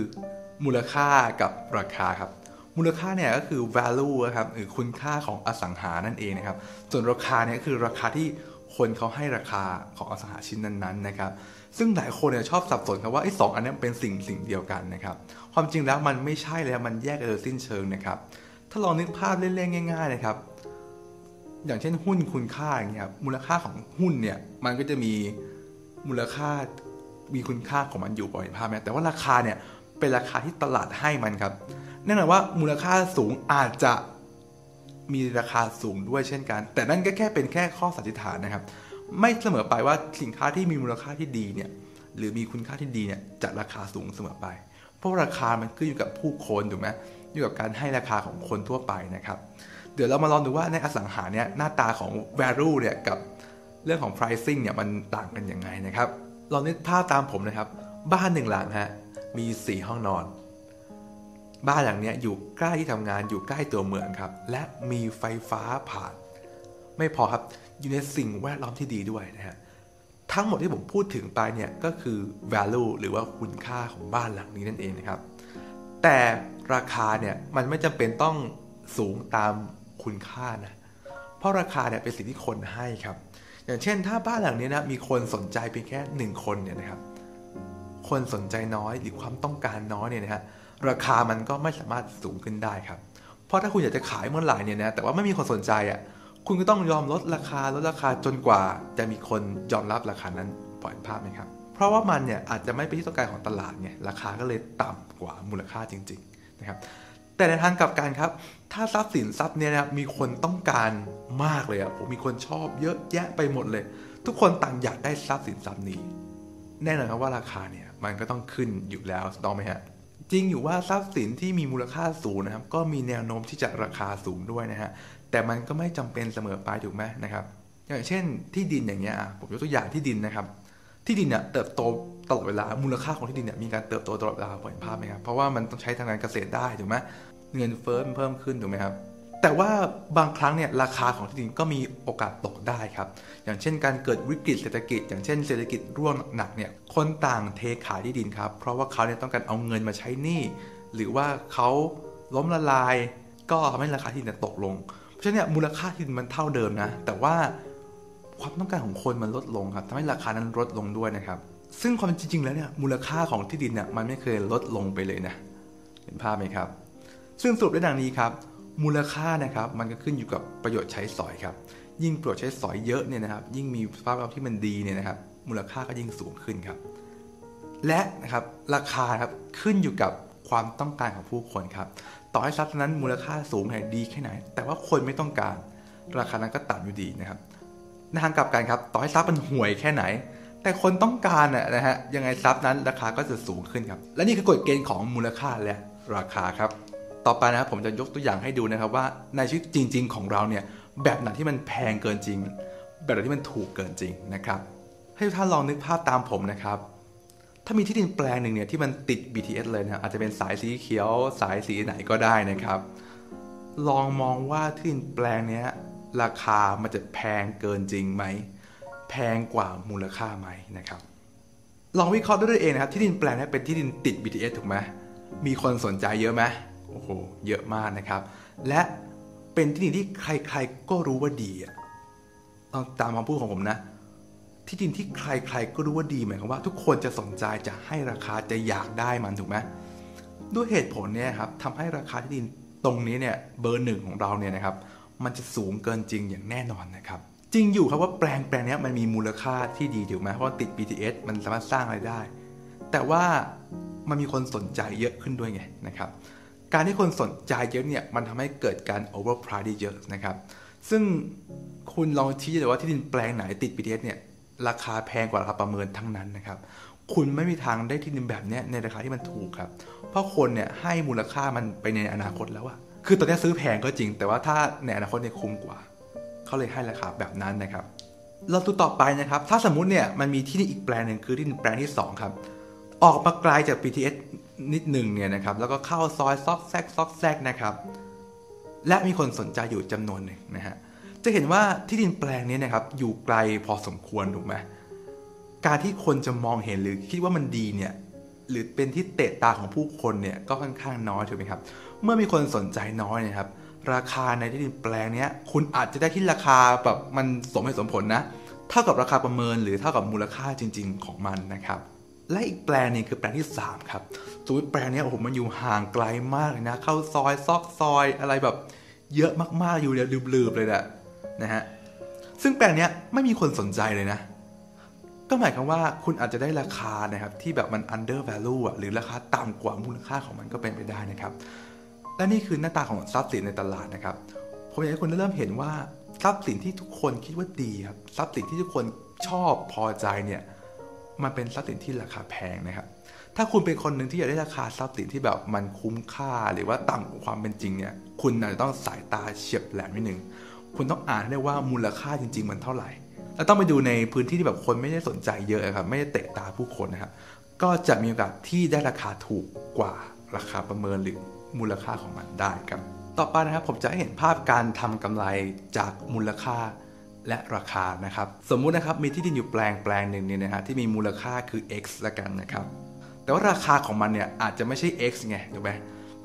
Speaker 1: มูลค่ากับราคาครับ มูลค่าเนี่ยก็คือ value ครับหรือคุณค่าของอสังหานั่นเองนะครับ ส่วนราคาเนี่ยก็คือราคาที่คนเขาให้ราคาของอสังหาชิ้นนั้นๆนะครับ ซึ่งหลายคนเนี่ยชอบสับสนครับว่าไอ้สองอันนี้เป็นสิ่งสิ่งเดียวกันนะครับ ความจริงแล้วมันไม่ใช่เลยมันแยกกันโดยสิ้นเชิงนะครับ ถ้าลองนึกภาพเล่นๆง่าย ๆ นะครับ อย่างเช่นหุ้นคุณค่าอย่างเงี้ยมูลค่าของหุ้นเนี่ยมันก็จะมีมูลค่ามีคุณค่าของมันอยู่ปล่อยภาพไหมแต่ว่าราคาเนี่ย เป็นราคาที่ตลาดให้มันครับแน่นอนว่ามูลค่าสูงอาจจะมีราคาสูงด้วยเช่นกัน แต่นั่นก็แค่เป็นแค่ข้อสันนิษฐานนะครับ ไม่เสมอไปว่าสินค้าที่มีมูลค่าที่ดีเนี่ยหรือมีคุณค่าที่ดีเนี่ยจะราคาสูงเสมอไป เพราะราคามันขึ้นอยู่กับผู้คนถูกไหมอยู่กับการให้ราคาของคนทั่วไปนะครับ เดี๋ยวเรามาลองดูว่าในอสังหาเนี่ยหน้าตาของ value เนี่ยกับเรื่องของ pricing เนี่ยมันต่างกันยังไงนะครับลองนึกภาพตามผมนะครับ บ้านหนึ่งหลังฮะ มีสี่ห้องนอน บ้านหลังนี้อยู่ใกล้ที่ทำงานอยู่ใกล้ตัวเมืองครับ และมีไฟฟ้าผ่าน ไม่พอครับอยู่ในสิ่งแวดล้อมที่ดีด้วยนะฮะทั้งหมดที่ผมพูดถึงไปเนี่ยก็คือ value หรือว่าคุณค่าของบ้านหลังนี้นั่นเองนะครับ แต่ราคาเนี่ยมันไม่จำเป็นต้องสูงตามคุณค่านะ เพราะราคาเนี่ยเป็นสิ่งที่คนให้ครับ อย่างเช่นถ้าบ้านหลังนี้นะมีคนสนใจเพียงแค่หนึ่งคนเนี่ยนะครับ คนสนใจน้อยหรือความต้องการน้อยเนี่ยนะฮะราคามันก็ไม่สามารถสูงขึ้นได้ครับ เพราะถ้าคุณอยากจะขายเมื่อไหร่เนี่ยนะแต่ว่าไม่มีคนสนใจอะคุณก็ต้องยอมลดราคาลดราคาจนกว่าจะมีคนยอมรับราคานั้นปล่อยภาพไหมครับ เพราะว่ามันเนี่ยอาจจะไม่เป็นที่ต้องการของตลาดไงราคาก็เลยต่ำกว่ามูลค่าจริงๆนะครับแต่ในทางกลับกันครับ ถ้าทรัพย์สินทรัพย์เนี่ยนะมีคนต้องการมากเลยอะผมมีคนชอบเยอะแยะไปหมดเลย ทุกคนต่างอยากได้ทรัพย์สินทรัพย์นี้ แน่นอนครับว่าราคาเนี่ย มันก็ต้องขึ้นอยู่แล้วต้องไหมฮะจริงอยู่ว่าทรัพย์สินที่มีมูลค่าสูงนะครับ ก็มีแนวโน้มที่จะราคาสูงด้วยนะฮะแต่มันก็ไม่จำเป็นเสมอไปถูกไหมนะครับ อย่างเช่นที่ดินอย่างเงี้ยผมยกตัวอย่างที่ดินนะครับ ที่ดินเนี่ยเติบโตตลอดเวลามูลค่าของที่ดินเนี่ยมีการเติบโตตลอดเวลาเห็นภาพไหมครับเพราะว่ามันต้องใช้ทางการเกษตรได้ถูกไหมเงินเฟ้อมันเพิ่มขึ้นถูกไหมครับ แต่ว่าบางครั้งเนี่ยราคาของที่ดินก็มีโอกาสตกได้ครับ อย่างเช่นการเกิดวิกฤตเศรษฐกิจ อย่างเช่นเศรษฐกิจร่วงหนักเนี่ยคนต่างเทขายที่ดินครับ เพราะว่าเขาเนี่ยต้องการเอาเงินมาใช้หนี้หรือว่าเขาล้มละลาย ก็ทำให้ราคาที่ดินตกลง เพราะฉะนั้นเนี่ยมูลค่าที่ดินมันเท่าเดิมนะ แต่ว่าความต้องการของคนมันลดลงครับทำให้ราคานั้นลดลงด้วยนะครับ ซึ่งความจริง ๆ แล้วเนี่ยมูลค่าของที่ดินเนี่ยมันไม่เคยลดลงไปเลยนะ เห็นภาพไหมครับ ซึ่งสรุปได้ดังนี้ครับ มูลค่านะครับมันก็ขึ้นอยู่กับประโยชน์ใช้สอยครับ ยิ่งประโยชน์ใช้สอยเยอะเนี่ยนะครับ ยิ่งมีสภาพแวดล้อมที่มันดีเนี่ยนะครับ มูลค่าก็ยิ่งสูงขึ้นครับ และนะครับราคาครับขึ้นอยู่กับความต้องการของผู้คนครับ ต่อให้ทรัพย์นั้นมูลค่าสูงแห่ดีแค่ไหน แต่ว่าคนไม่ต้องการ ราคานั้นก็ต่ำอยู่ดีนะครับในทางกลับกันครับ ต่อให้ทรัพย์มันห่วยแค่ไหน แต่คนต้องการนะฮะยังไงทรัพย์นั้นราคาก็จะสูงขึ้นครับ และนี่คือกฎเกณฑ์ของมูลค่าและราคาครับ ต่อไปนะครับผมจะยกตัวอย่างให้ดูนะครับว่าในชีวิตจริง ๆ ของเราเนี่ยแบบไหนที่มันแพงเกินจริง แบบไหนที่มันถูกเกินจริงนะครับ ให้ทุกท่านลองนึกภาพตามผมนะครับ ถ้ามีที่ดินแปลงหนึ่งเนี่ยที่มันติด BTS เลยนะอาจจะเป็นสายสีเขียวสายสีไหนก็ได้นะครับ ลองมองว่าที่ดินแปลงนี้ราคามันจะแพงเกินจริงไหมแพงกว่ามูลค่าไหมนะครับ ลองวิเคราะห์ด้วยตัวเองนะครับที่ดินแปลงนี้เป็นที่ดินติด BTS ถูกไหมมีคนสนใจเยอะไหม โอ้โห เยอะมากนะครับ และเป็นที่ดินที่ใครๆก็รู้ว่าดีอะตามคำพูดของผมนะ ที่ดินที่ใครๆก็รู้ว่าดีหมายความว่า ทุกคนจะสนใจจะให้ราคาจะอยากได้มันถูกไหมด้วยเหตุผลเนี่ยครับทำให้ราคาที่ดินตรงนี้เนี่ยเบอร์หนึ่งของเราเนี่ยนะครับ มันจะสูงเกินจริงอย่างแน่นอนนะครับ จริงอยู่ครับว่าแปลงแปลงนี้มันมีมูลค่าที่ดีถูกไหมเพราะติด BTS มันสามารถสร้างรายได้ แต่ว่ามันมีคนสนใจเยอะขึ้นด้วยไงนะครับ การที่คนสนใจเยอะเนี่ยมันทำให้เกิดการ overprice ได้เยอะนะครับ ซึ่งคุณลองชี้เลยว่าที่ดินแปลงไหนติด BTS เนี่ยราคาแพงกว่าราคาประเมินทั้งนั้นนะครับ คุณไม่มีทางได้ที่ดินแบบนี้ในราคาที่มันถูกครับ เพราะคนเนี่ยให้มูลค่ามันไปในอนาคตแล้วอะคือตอนนี้ซื้อแพงก็จริง แต่ว่าถ้าในอนาคตเนี่ยคุ้มกว่า เขาเลยให้ราคาแบบนั้นนะครับ เราดูต่อไปนะครับ ถ้าสมมุติเนี่ยมันมีที่ดินอีกแปลงหนึ่งคือที่ดินแปลงที่ 2 ครับ ออกมาไกลจาก BTS นิดหนึ่งเนี่ยนะครับ แล้วก็เข้าซอยซอกแซกซอกแซกนะครับ และมีคนสนใจอยู่จำนวนหนึ่งนะฮะจะเห็นว่าที่ดินแปลงนี้นะครับ อยู่ไกลพอสมควรถูกไหมการที่คนจะมองเห็นหรือคิดว่ามันดีเนี่ยหรือเป็นที่เตะตาของผู้คนเนี่ยก็ค่อนข้างน้อยถูกไหมครับ เมื่อมีคนสนใจน้อยนะครับ ราคาในที่ดินแปลงนี้คุณอาจจะได้ที่ราคาแบบมันสมเหตุสมผลนะเท่ากับราคาประเมินหรือเท่ากับมูลค่าจริง ๆ ของมันนะครับ และอีกแปลงนึงคือแปลงที่ 3 ครับ สมมติแปลงนี้โอ้โหมันอยู่ห่างไกลมากเลยนะ เข้าซอยซอกซอยอะไรแบบเยอะมากๆอยู่เนี่ยลืบๆเลยแหละนะฮะซึ่งแปลงนี้ไม่มีคนสนใจเลยนะ ก็หมายความว่าคุณอาจจะได้ราคานะครับที่แบบมัน under value หรือราคาต่ำกว่ามูลค่าของมันก็เป็นไปได้นะครับ และนี่คือหน้าตาของทรัพย์สินในตลาดนะครับผมอยากให้คุณเริ่มเห็นว่าทรัพย์สินที่ทุกคนคิดว่าดีครับทรัพย์สินที่ทุกคนชอบพอใจเนี่ยมันเป็นทรัพย์สินที่ราคาแพงนะครับ ถ้าคุณเป็นคนหนึ่งที่อยากได้ราคาทรัพย์สินที่แบบมันคุ้มค่าหรือว่าต่ำกว่าความเป็นจริงเนี่ยคุณอาจจะต้องสายตาเฉียบแหลมนิดนึงคุณต้องอ่านได้ว่ามูลค่าจริง ๆ มันเท่าไหร่ แล้วต้องไปดูในพื้นที่ที่แบบคนไม่ได้สนใจเยอะครับไม่ได้เตะตาผู้คนนะครับก็จะมีโอกาสที่ได้ราคาถูกกว่าราคาประเมินหรือมูลค่าของมันได้ครับ ต่อไปนะครับผมจะให้เห็นภาพการทำกำไรจากมูลค่าและราคานะครับ สมมุตินะครับมีที่ดินอยู่แปลงแปลงหนึ่งเนี่ยนะฮะที่มีมูลค่าคือ x ละกันนะครับ แต่ว่าราคาของมันเนี่ยอาจจะไม่ใช่ x ไงถูกไหม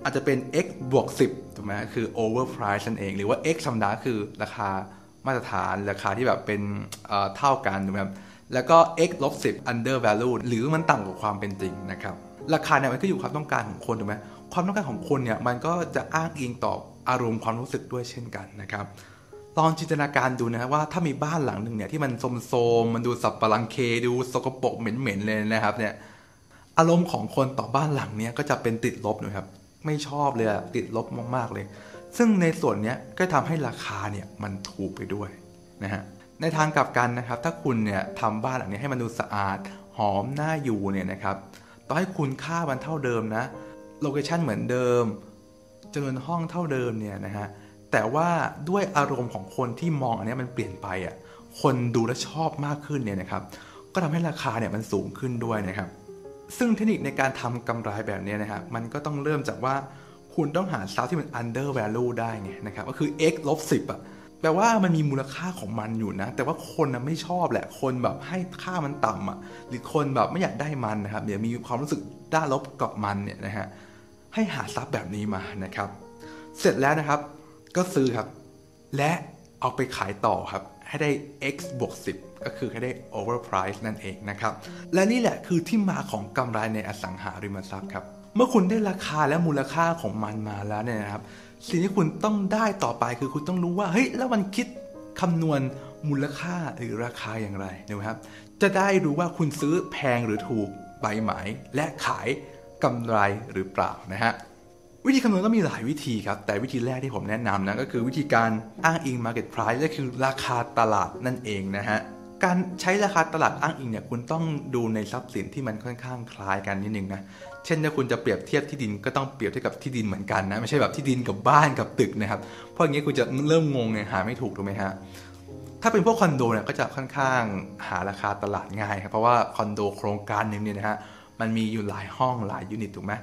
Speaker 1: อาจจะเป็น x บวก 10ถูกไหมคือ overprice นั่นเอง หรือว่า x ธรรมดาคือราคามาตรฐานราคาที่แบบเป็นเท่ากันถูกไหมแล้วก็ x ลบ10 under value หรือมันต่ำกว่าความเป็นจริงนะครับ ราคาเนี่ยมันก็อยู่ความต้องการของคนถูกไหมความต้องการของคนเนี่ยมันก็จะอ้างอิงต่ออารมณ์ความรู้สึกด้วยเช่นกันนะครับ ลองจินตนาการดูนะว่าถ้ามีบ้านหลังหนึ่งเนี่ยที่มันโสมๆมันดูสับปะรังเคดูสกปรกเหม็นๆเลยนะครับเนี่ย อารมณ์ของคนต่อบ้านหลังเนี้ยก็จะเป็นติดลบนะครับ ไม่ชอบเลยติดลบมากๆเลย ซึ่งในส่วนนี้ก็ทำให้ราคาเนี่ยมันถูกไปด้วยนะฮะในทางกลับกันนะครับ ถ้าคุณเนี่ยทำบ้านหลังนี้ให้มันดูสะอาด หอมน่าอยู่เนี่ยนะครับต่อให้คุณค่ามันเท่าเดิมนะโลเคชันเหมือนเดิมจำนวนห้องเท่าเดิมเนี่ยนะฮะแต่ว่าด้วยอารมณ์ของคนที่มองอันนี้มันเปลี่ยนไปอะคนดูและชอบมากขึ้นเนี่ยนะครับ ก็ทำให้ราคาเนี่ยมันสูงขึ้นด้วยนะครับ ซึ่งเทคนิคในการทำกำไรแบบนี้นะครับมันก็ต้องเริ่มจากว่าคุณต้องหาทรัพย์ที่มัน under value ได้ไงนะครับก็คือ x ลบสิบอะแปลว่ามันมีมูลค่าของมันอยู่นะ แต่ว่าคนนะไม่ชอบแหละ คนแบบให้ค่ามันต่ำอะหรือคนแบบไม่อยากได้มันนะครับเดี๋ยวมีความรู้สึกด้านลบกับมันเนี่ยนะฮะให้หาทรัพย์แบบนี้มานะครับ เสร็จแล้วนะครับ ก็ซื้อครับ และเอาไปขายต่อครับ ให้ได้ x บวก10 ก็คือให้ได้ overprice นั่นเองนะครับ และนี่แหละคือที่มาของกำไรในอสังหาริมทรัพย์ครับ เมื่อคุณได้ราคาและมูลค่าของมันมาแล้วเนี่ยนะครับ สิ่งที่คุณต้องได้ต่อไปคือคุณต้องรู้ว่า เฮ้ย แล้วมันคิดคำนวณมูลค่าหรือราคาอย่างไรนะครับ จะได้รู้ว่าคุณซื้อแพงหรือถูกใบหมายและขายกำไรหรือเปล่านะฮะ วิธีคำนวณก็มีหลายวิธีครับ แต่วิธีแรกที่ผมแนะนำนะก็คือวิธีการอ้างอิง market price ก็คือราคาตลาดนั่นเองนะฮะการใช้ราคาตลาดอ้างอิงเนี่ยคุณต้องดูในทรัพย์สินที่มันค่อนข้างคล้ายกันนิดนึงนะ เช่นถ้าคุณจะเปรียบเทียบที่ดินก็ต้องเปรียบเทียบกับที่ดินเหมือนกันนะไม่ใช่แบบที่ดินกับบ้านกับตึกนะครับ เพราะอย่างนี้คุณจะเริ่มงงไงหาไม่ถูกถูกไหมฮะ ถ้าเป็นพวกคอนโดเนี่ยก็จะค่อนข้างหาราคาตลาดง่ายครับเพราะว่าคอนโดโครงการหนึ่งเนี่ยนะฮะมันมีอยู่หลายห้องหลาย unit ถูกไหม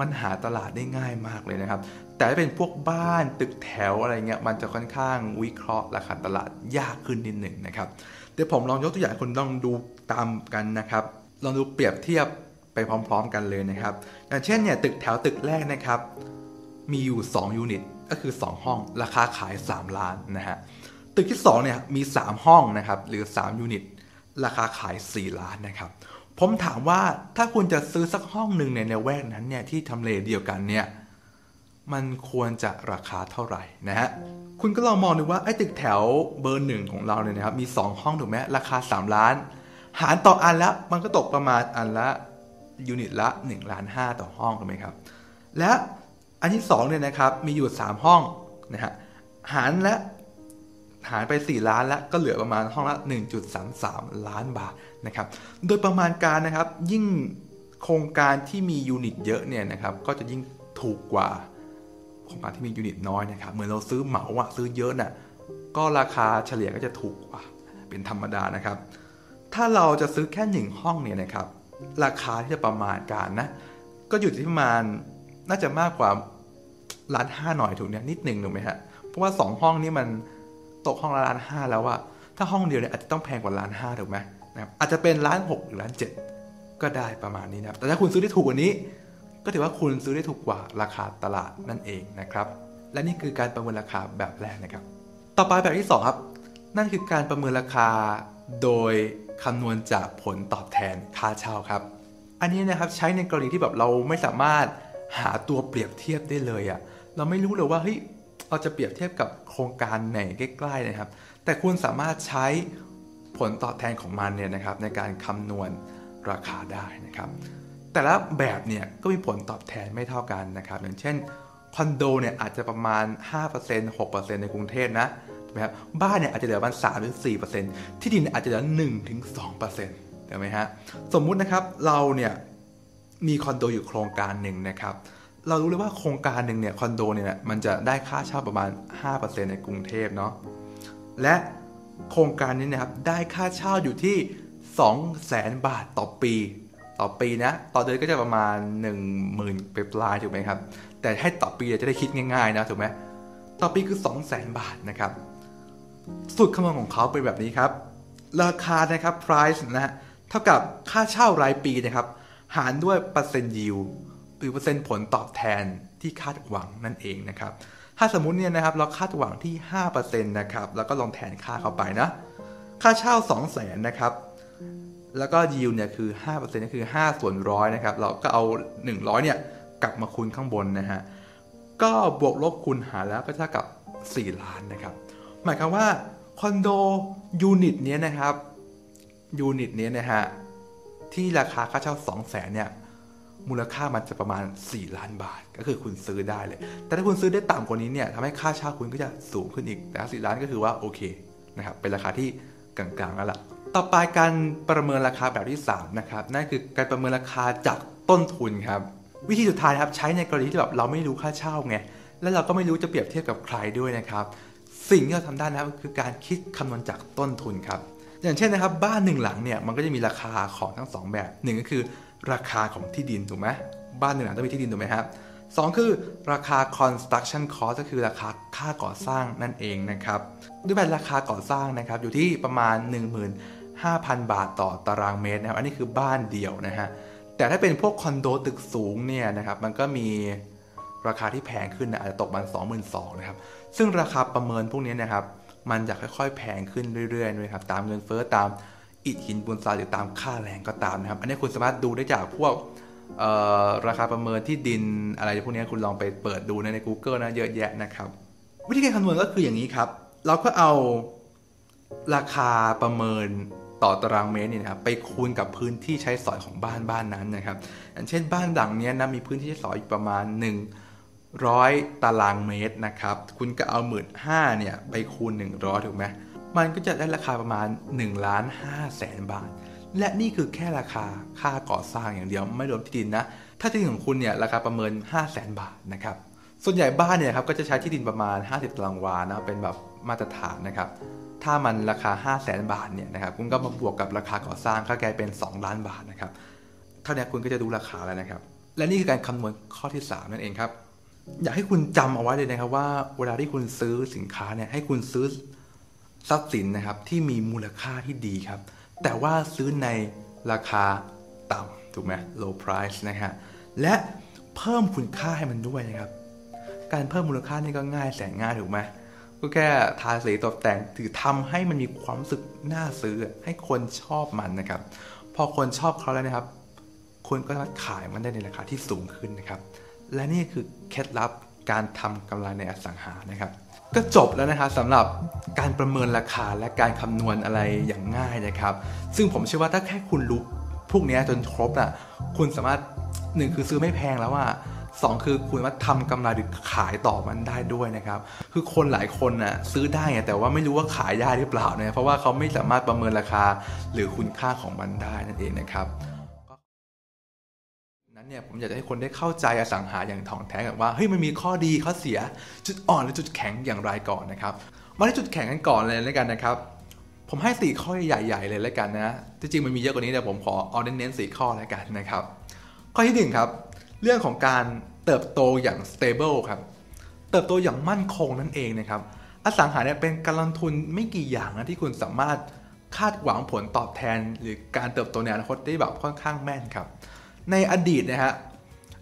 Speaker 1: มันหาตลาดได้ง่ายมากเลยนะครับ แต่ถ้าเป็นพวกบ้านตึกแถวอะไรเงี้ยมันจะค่อนข้างวิเคราะห์ราคาตลาดยากขึ้นนิดหนึ่งนะครับเดี๋ยวผมลองยกตัวอย่างคุณลองดูตามกันนะครับ ลองดูเปรียบเทียบไปพร้อม ๆ กันเลยนะครับอย่างเช่นเนี่ยตึกแถวตึกแรกนะครับ มีอยู่ 2 unit ก็คือ 2 ห้อง ราคาขาย 3 ล้านนะฮะตึกที่2เนี่ยมี 3 ห้องนะครับหรือ 3 unitราคาขาย 4 ล้านนะครับ ผมถามว่าถ้าคุณจะซื้อสักห้องหนึ่งในในแวกนั้นเนี่ยที่ทำเลเดียวกันเนี่ยมันควรจะราคาเท่าไหร่นะฮะคุณก็ลองมองดูว่าไอ้ตึกแถวเบอร์หนึ่งของเราเนี่ยนะครับมี 2 ห้องถูกไหมราคา 3 ล้าน หารต่ออันละมันก็ตกประมาณอันละยูนิตละ1ล้าน5ต่อห้องถูกไหมครับ และอันที่2เนี่ยนะครับมีอยู่ 3 ห้องนะฮะหารละ หายไป 4 ล้านแล้วก็เหลือประมาณห้องละ 1.33 ล้านบาทนะครับ โดยประมาณการนะครับยิ่งโครงการที่มียูนิตเยอะเนี่ยนะครับก็จะยิ่งถูกกว่าโครงการที่มียูนิตน้อยนะครับเหมือนเราซื้อเหมาอะซื้อเยอะน่ะก็ราคาเฉลี่ยก็จะถูกกว่าเป็นธรรมดานะครับ ถ้าเราจะซื้อแค่หนึ่งห้องเนี่ยนะครับ ราคาที่จะประมาณการนะก็อยู่ที่ประมาณน่าจะมากกว่าล้านห้าหน่อยถูกเนี่ยนิดหนึ่งถูกไหมฮะเพราะว่า 2 ห้องนี้มัน ตกห้องละล้านห้าแล้วว่าถ้าห้องเดียวเนี่ยอาจจะต้องแพงกว่าล้านห้าถูกไหมนะครับอาจจะเป็นล้านหกหรือล้านเจ็ดก็ได้ประมาณนี้นะแต่ถ้าคุณซื้อได้ถูกกว่านี้ ก็ถือว่าคุณซื้อได้ถูกกว่าราคาตลาดนั่นเองนะครับ และนี่คือการประเมินราคาแบบแรกนะครับ ต่อไปแบบที่2ครับ นั่นคือการประเมินราคาโดยคำนวณจากผลตอบแทนค่าเช่าครับ อันนี้นะครับใช้ในกรณีที่แบบเราไม่สามารถหาตัวเปรียบเทียบได้เลยอะเราไม่รู้เลยว่าเฮ้ย เราจะเปรียบเทียบกับโครงการไหนใกล้ๆนะครับ แต่คุณสามารถใช้ผลตอบแทนของมันเนี่ยนะครับในการคำนวณราคาได้นะครับ แต่ละแบบเนี่ยก็มีผลตอบแทนไม่เท่ากันนะครับ อย่างเช่นคอนโดเนี่ยอาจจะประมาณ 5% 6%ในกรุงเทพนะถูกไหมครับบ้านเนี่ยอาจจะเหลือประมาณ3หรือ4%ที่ดินอาจจะเหลือ1ถึง2%ถูกไหมฮะสมมุตินะครับเราเนี่ยมีคอนโดอยู่โครงการหนึ่งนะครับ เรารู้เลยว่าโครงการหนึ่งเนี่ยคอนโดเนี่ยมันจะได้ค่าเช่าประมาณ 5%ในกรุงเทพเนาะและโครงการนี้นะครับได้ค่าเช่าอยู่ที่ 200,000 บาทต่อปี ต่อปีนะต่อเดือนก็จะประมาณ 1 0,000ไปปลายถูกไหมครับ แต่ให้ต่อปีจะได้คิดง่ายๆนะถูกไหมต่อปีคือ 200,000 บาทนะครับสูตรคำนวณของเขาเป็นแบบนี้ครับ ราคานะครับ price นะฮะเท่ากับค่าเช่ารายปีนะครับ หารด้วยเปอร์เซ็นต์ยิว หรือเปอร์เซ็นต์ผลตอบแทนที่คาดหวังนั่นเองนะครับ ถ้าสมมติเนี่ยนะครับเราคาดหวังที่5%นะครับแล้วก็ลองแทนค่าเข้าไปนะ ค่าเช่า 2 0 0 0 0นนะครับแล้วก็ยิวเนี่ยคือ5%ก็คือ 5 ส่วนร้อยนะครับ เราก็เอา 100เนี่ยกลับมาคูณข้างบนนะฮะ ก็บวกลบคูณหารแล้วก็เท่ากับ 4 ล้านนะครับ หมายความว่าคอนโดยูนิตเนี้ยนะครับยูนิตเนี้ยนะฮะที่ราคาค่าเช่า 2 0 0 0 0 0เนี่ย มูลค่ามันจะประมาณ 4 ล้านบาท ก็คือคุณซื้อได้เลย แต่ถ้าคุณซื้อได้ต่ำกว่านี้เนี่ยทำให้ค่าเช่าคุณก็จะสูงขึ้นอีกแต่4ล้านก็คือว่าโอเคนะครับเป็นราคาที่กลางๆแล้วล่ะต่อไปการประเมินราคาแบบที่3นะครับนั่นคือการประเมินราคาจากต้นทุนครับวิธีสุดท้ายครับใช้ในกรณีที่แบบเราไม่รู้ค่าเช่าไงแล้วเราก็ไม่รู้จะเปรียบเทียบกับใครด้วยนะครับสิ่งที่เราทำได้นะครับคือการคิดคำนวณจากต้นทุนครับอย่างเช่นนะครับบ้านหนึ่งหลังเนี่ยมันก็จะมีราคาของทั้งสองแบบหนึ่งก็คือ ราคาของที่ดินถูกไหมบ้านหนึ่งหลังต้องมีที่ดินถูกไหมครับสองคือราคา construction cost ก็คือราคาค่าก่อสร้างนั่นเองนะครับด้วยแบบราคาก่อสร้างนะครับอยู่ที่ประมาณ 15,000 บาทต่อตารางเมตรนะครับอันนี้คือบ้านเดียวนะฮะแต่ถ้าเป็นพวกคอนโดตึกสูงเนี่ยนะครับมันก็มีราคาที่แพงขึ้นนะอาจจะตกประมาณ22,000นะครับซึ่งราคาประเมินพวกนี้นะครับมันจะค่อยๆแพงขึ้นเรื่อยๆด้วยครับตามเงินเฟ้อตาม อิฐหินปูนทรายหรือตามค่าแรงก็ตามนะครับ อันนี้คุณสามารถดูได้จากพวกราคาประเมินที่ดินอะไรพวกนี้คุณลองไปเปิดดูใน Google นะเยอะแยะนะครับ วิธีการคำนวณก็คืออย่างนี้ครับ เราก็เอาราคาประเมินต่อตารางเมตรนี่นะครับไปคูณกับพื้นที่ใช้สอยของบ้านบ้านนั้นนะครับอย่างเช่นบ้านหลังนี้นะมีพื้นที่ใช้สอยประมาณ 100 ตารางเมตรนะครับ คุณก็เอาหมื่นห้าเนี่ยไปคูณ 100 ถูกไหม มันก็จะได้ราคาประมาณ1ล้าน5แสนบาท และนี่คือแค่ราคาค่าก่อสร้างอย่างเดียวไม่รวมที่ดินนะ ถ้าที่ดินของคุณเนี่ยราคาประเมิน 5 0 0แสนบาทนะครับ ส่วนใหญ่บ้านเนี่ยครับก็จะใช้ที่ดินประมาณ 50ตารางวานะเป็นแบบมาตรฐานนะครับ ถ้ามันราคา 5 0 0แสนบาทเนี่ยนะครับคุณก็มาบวกกับราคาก่อสร้างก็กลายเป็น 2 ล้านบาทนะครับเท่านี้คุณก็จะดูราคาแล้วนะครับ และนี่คือการคำนวณข้อที่ 3 นั่นเองครับอยากให้คุณจำเอาไว้เลยนะครับว่าเวลาที่คุณซื้อสินค้าเนี่ยให้คุณซื้อ ทรัพย์สินนะครับที่มีมูลค่าที่ดีครับ แต่ว่าซื้อในราคาต่ำถูกไหม low price นะฮะและเพิ่มคุณค่าให้มันด้วยนะครับ การเพิ่มมูลค่านี่ก็ง่ายแสนง่ายถูกไหมก็แค่ทาสีตกแต่งถือทำให้มันมีความรู้สึกน่าซื้อให้คนชอบมันนะครับ พอคนชอบเขาแล้วนะครับ คนก็สามารถขายมันได้ในราคาที่สูงขึ้นนะครับ และนี่คือเคล็ดลับการทำกำไรในอสังหานะครับ ก็จบแล้วนะครับสำหรับการประเมินราคาและการคำนวณอะไรอย่างง่ายนะครับ ซึ่งผมเชื่อว่าถ้าแค่คุณรู้พวกนี้จนครบอะคุณสามารถหนึ่งคือซื้อไม่แพงแล้วว่าสองคือคุณสามารถทำกำไรหรือขายต่อมันได้ด้วยนะครับ คือคนหลายคนน่ะซื้อได้แต่ว่าไม่รู้ว่าขายได้หรือเปล่าเนี่ยเพราะว่าเขาไม่สามารถประเมินราคาหรือคุณค่าของมันได้นั่นเองนะครับ นั้นเนี่ยผมอยากจะให้คนได้เข้าใจอสังหาอย่างถ่องแท้กันว่าเฮ้ยมันมีข้อดีข้อเสียจุดอ่อนและจุดแข็งอย่างไรก่อนนะครับ มาที่จุดแข็งกันก่อนเลยแล้วกันนะครับ ผมให้สี่ข้อใหญ่ ๆ เลยแล้วกันนะจริงๆมันมีเยอะกว่านี้แต่ผมขอเอาเน้นๆสี่ข้อแล้วกันนะครับ ข้อที่หนึ่งครับเรื่องของการเติบโตอย่าง stable ครับเติบโตอย่างมั่นคงนั่นเองนะครับอสังหาเนี่ยเป็นการลงทุนไม่กี่อย่างนะที่คุณสามารถคาดหวังผลตอบแทน หรือการเติบโตในอนาคตได้แบบค่อนข้างแม่นครับ ในอดีตนะฮะ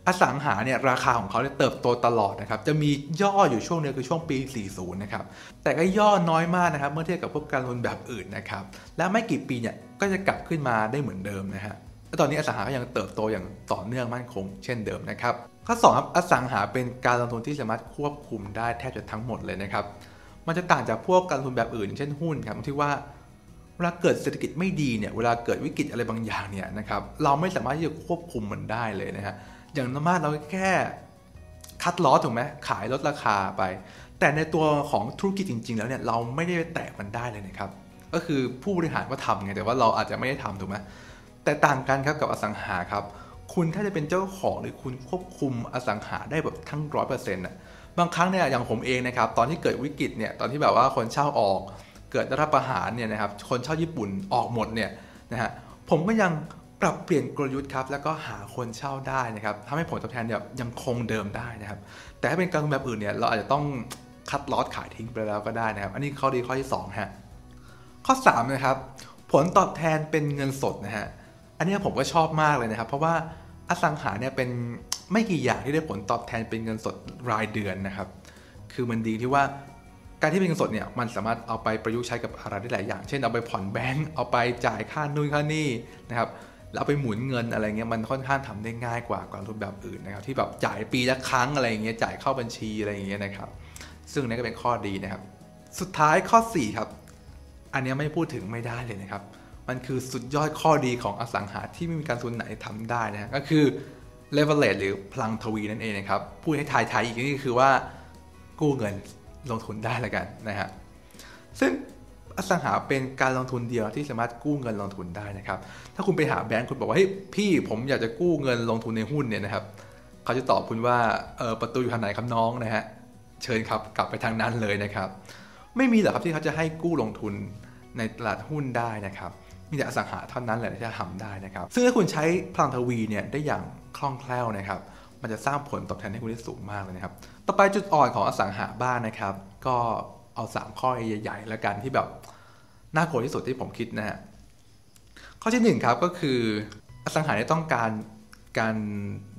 Speaker 1: อสังหาเนี่ยราคาของเขาเนี่ยเติบโตตลอดนะครับจะมีย่ออยู่ช่วงนึงคือช่วงปี 40 นะครับแต่ก็ย่อน้อยมากนะครับเมื่อเทียบกับพวกการลงทุนแบบอื่นนะครับและไม่กี่ปีเนี่ยก็จะกลับขึ้นมาได้เหมือนเดิมนะฮะและตอนนี้อสังหาก็ยังเติบโตอย่างต่อเนื่องมั่นคง เช่นเดิมนะครับข้อ2ครับอสังหาเป็นการลงทุนที่สามารถควบคุมได้แทบจะทั้งหมดเลยนะครับมันจะต่างจากพวกการลงทุนแบบอื่น เช่นหุ้นครับที่ว่า เวลาเกิดเศรษฐกิจไม่ดีเนี่ยเวลาเกิดวิกฤตอะไรบางอย่างเนี่ยนะครับเราไม่สามารถที่จะควบคุมมันได้เลยนะฮะอย่างน้อยเราแค่คัดล้อถูกไหมขายลดราคาไป แต่ในตัวของธุรกิจจริง ๆ แล้วเนี่ยเราไม่ได้แตะมันได้เลยนะครับก็คือผู้บริหารก็ทำไงแต่ว่าเราอาจจะไม่ได้ทำถูกไหมแต่ต่างกันครับกับอสังหาครับคุณถ้าจะเป็นเจ้าของหรือคุณควบคุมอสังหาได้แบบทั้งร้อยเปอร์เซ็นต์อะบางครั้งเนี่ยอย่างผมเองนะครับตอนที่เกิดวิกฤตเนี่ยตอนที่แบบว่าคนเช่าออก เกิดรัฐประหารเนี่ยนะครับคนเช่าญี่ปุ่นออกหมดเนี่ยนะฮะผมก็ยังปรับเปลี่ยนกลยุทธ์ครับแล้วก็หาคนเช่าได้นะครับทำให้ผลตอบแทนเนี่ยยังคงเดิมได้นะครับ แต่ถ้าเป็นการลงแบบอื่นเนี่ยเราอาจจะต้องคัดลอตขายทิ้งไปแล้วก็ได้นะครับ อันนี้ข้อดีข้อที่2ฮะข้อ3นะครับผลตอบแทนเป็นเงินสดนะฮะอันนี้ผมก็ชอบมากเลยนะครับ เพราะว่าอสังหาเนี่ยเป็นไม่กี่อย่างที่ได้ผลตอบแทนเป็นเงินสดรายเดือนนะครับ คือมันดีที่ว่า การที่เป็นเงินสดเนี่ยมันสามารถเอาไปประยุกต์ใช้กับอะไรได้หลายอย่าง เช่นเอาไปผ่อนแบงก์เอาไปจ่ายค่านู่นค่านี่นะครับแล้วไปหมุนเงินอะไรเงี้ยมันค่อนข้างทำได้ง่ายกว่าการรูปแบบอื่นนะครับที่แบบจ่ายปีละครั้งอะไรเงี้ยจ่ายเข้าบัญชีอะไรเงี้ยนะครับซึ่งนี่ก็เป็นข้อดีนะครับ สุดท้ายข้อ 4 ครับ อันนี้ไม่พูดถึงไม่ได้เลยนะครับ มันคือสุดยอดข้อดีของอสังหาที่ไม่มีการทุนไหนทำได้นะก็คือ leverage หรือพลังทวีนั่นเองนะครับพูดให้ทายทายอีกนี่คือว่ากู้เงิน ลงทุนได้แล้วกันนะฮะซึ่งอสังหาเป็นการลงทุนเดียวที่สามารถกู้เงินลงทุนได้นะครับ ถ้าคุณไปหาแบงค์คุณบอกว่าเฮ้ยพี่ผมอยากจะกู้เงินลงทุนในหุ้นเนี่ยนะครับเขาจะตอบคุณว่าเออประตูอยู่ทางไหนครับน้องนะฮะเชิญครับกลับไปทางนั้นเลยนะครับ ไม่มีหรอกครับที่เขาจะให้กู้ลงทุนในตลาดหุ้นได้นะครับ มีแต่อสังหาเท่านั้นแหละที่จะทำได้นะครับ ซึ่งถ้าคุณใช้พลังทวีเนี่ยได้อย่างคล่องแคล่วนะครับ มันจะสร้างผลตอบแทนให้คุณได้สูงมากเลยนะครับ ต่อไปจุดอ่อนของอสังหาบ้านนะครับ ก็เอา 3 ข้อใหญ่ ๆ แล้วกันที่แบบน่ากลัวที่สุดที่ผมคิดนะฮะข้อที่ 1 ครับก็คืออสังหาเนี่ยต้องการการ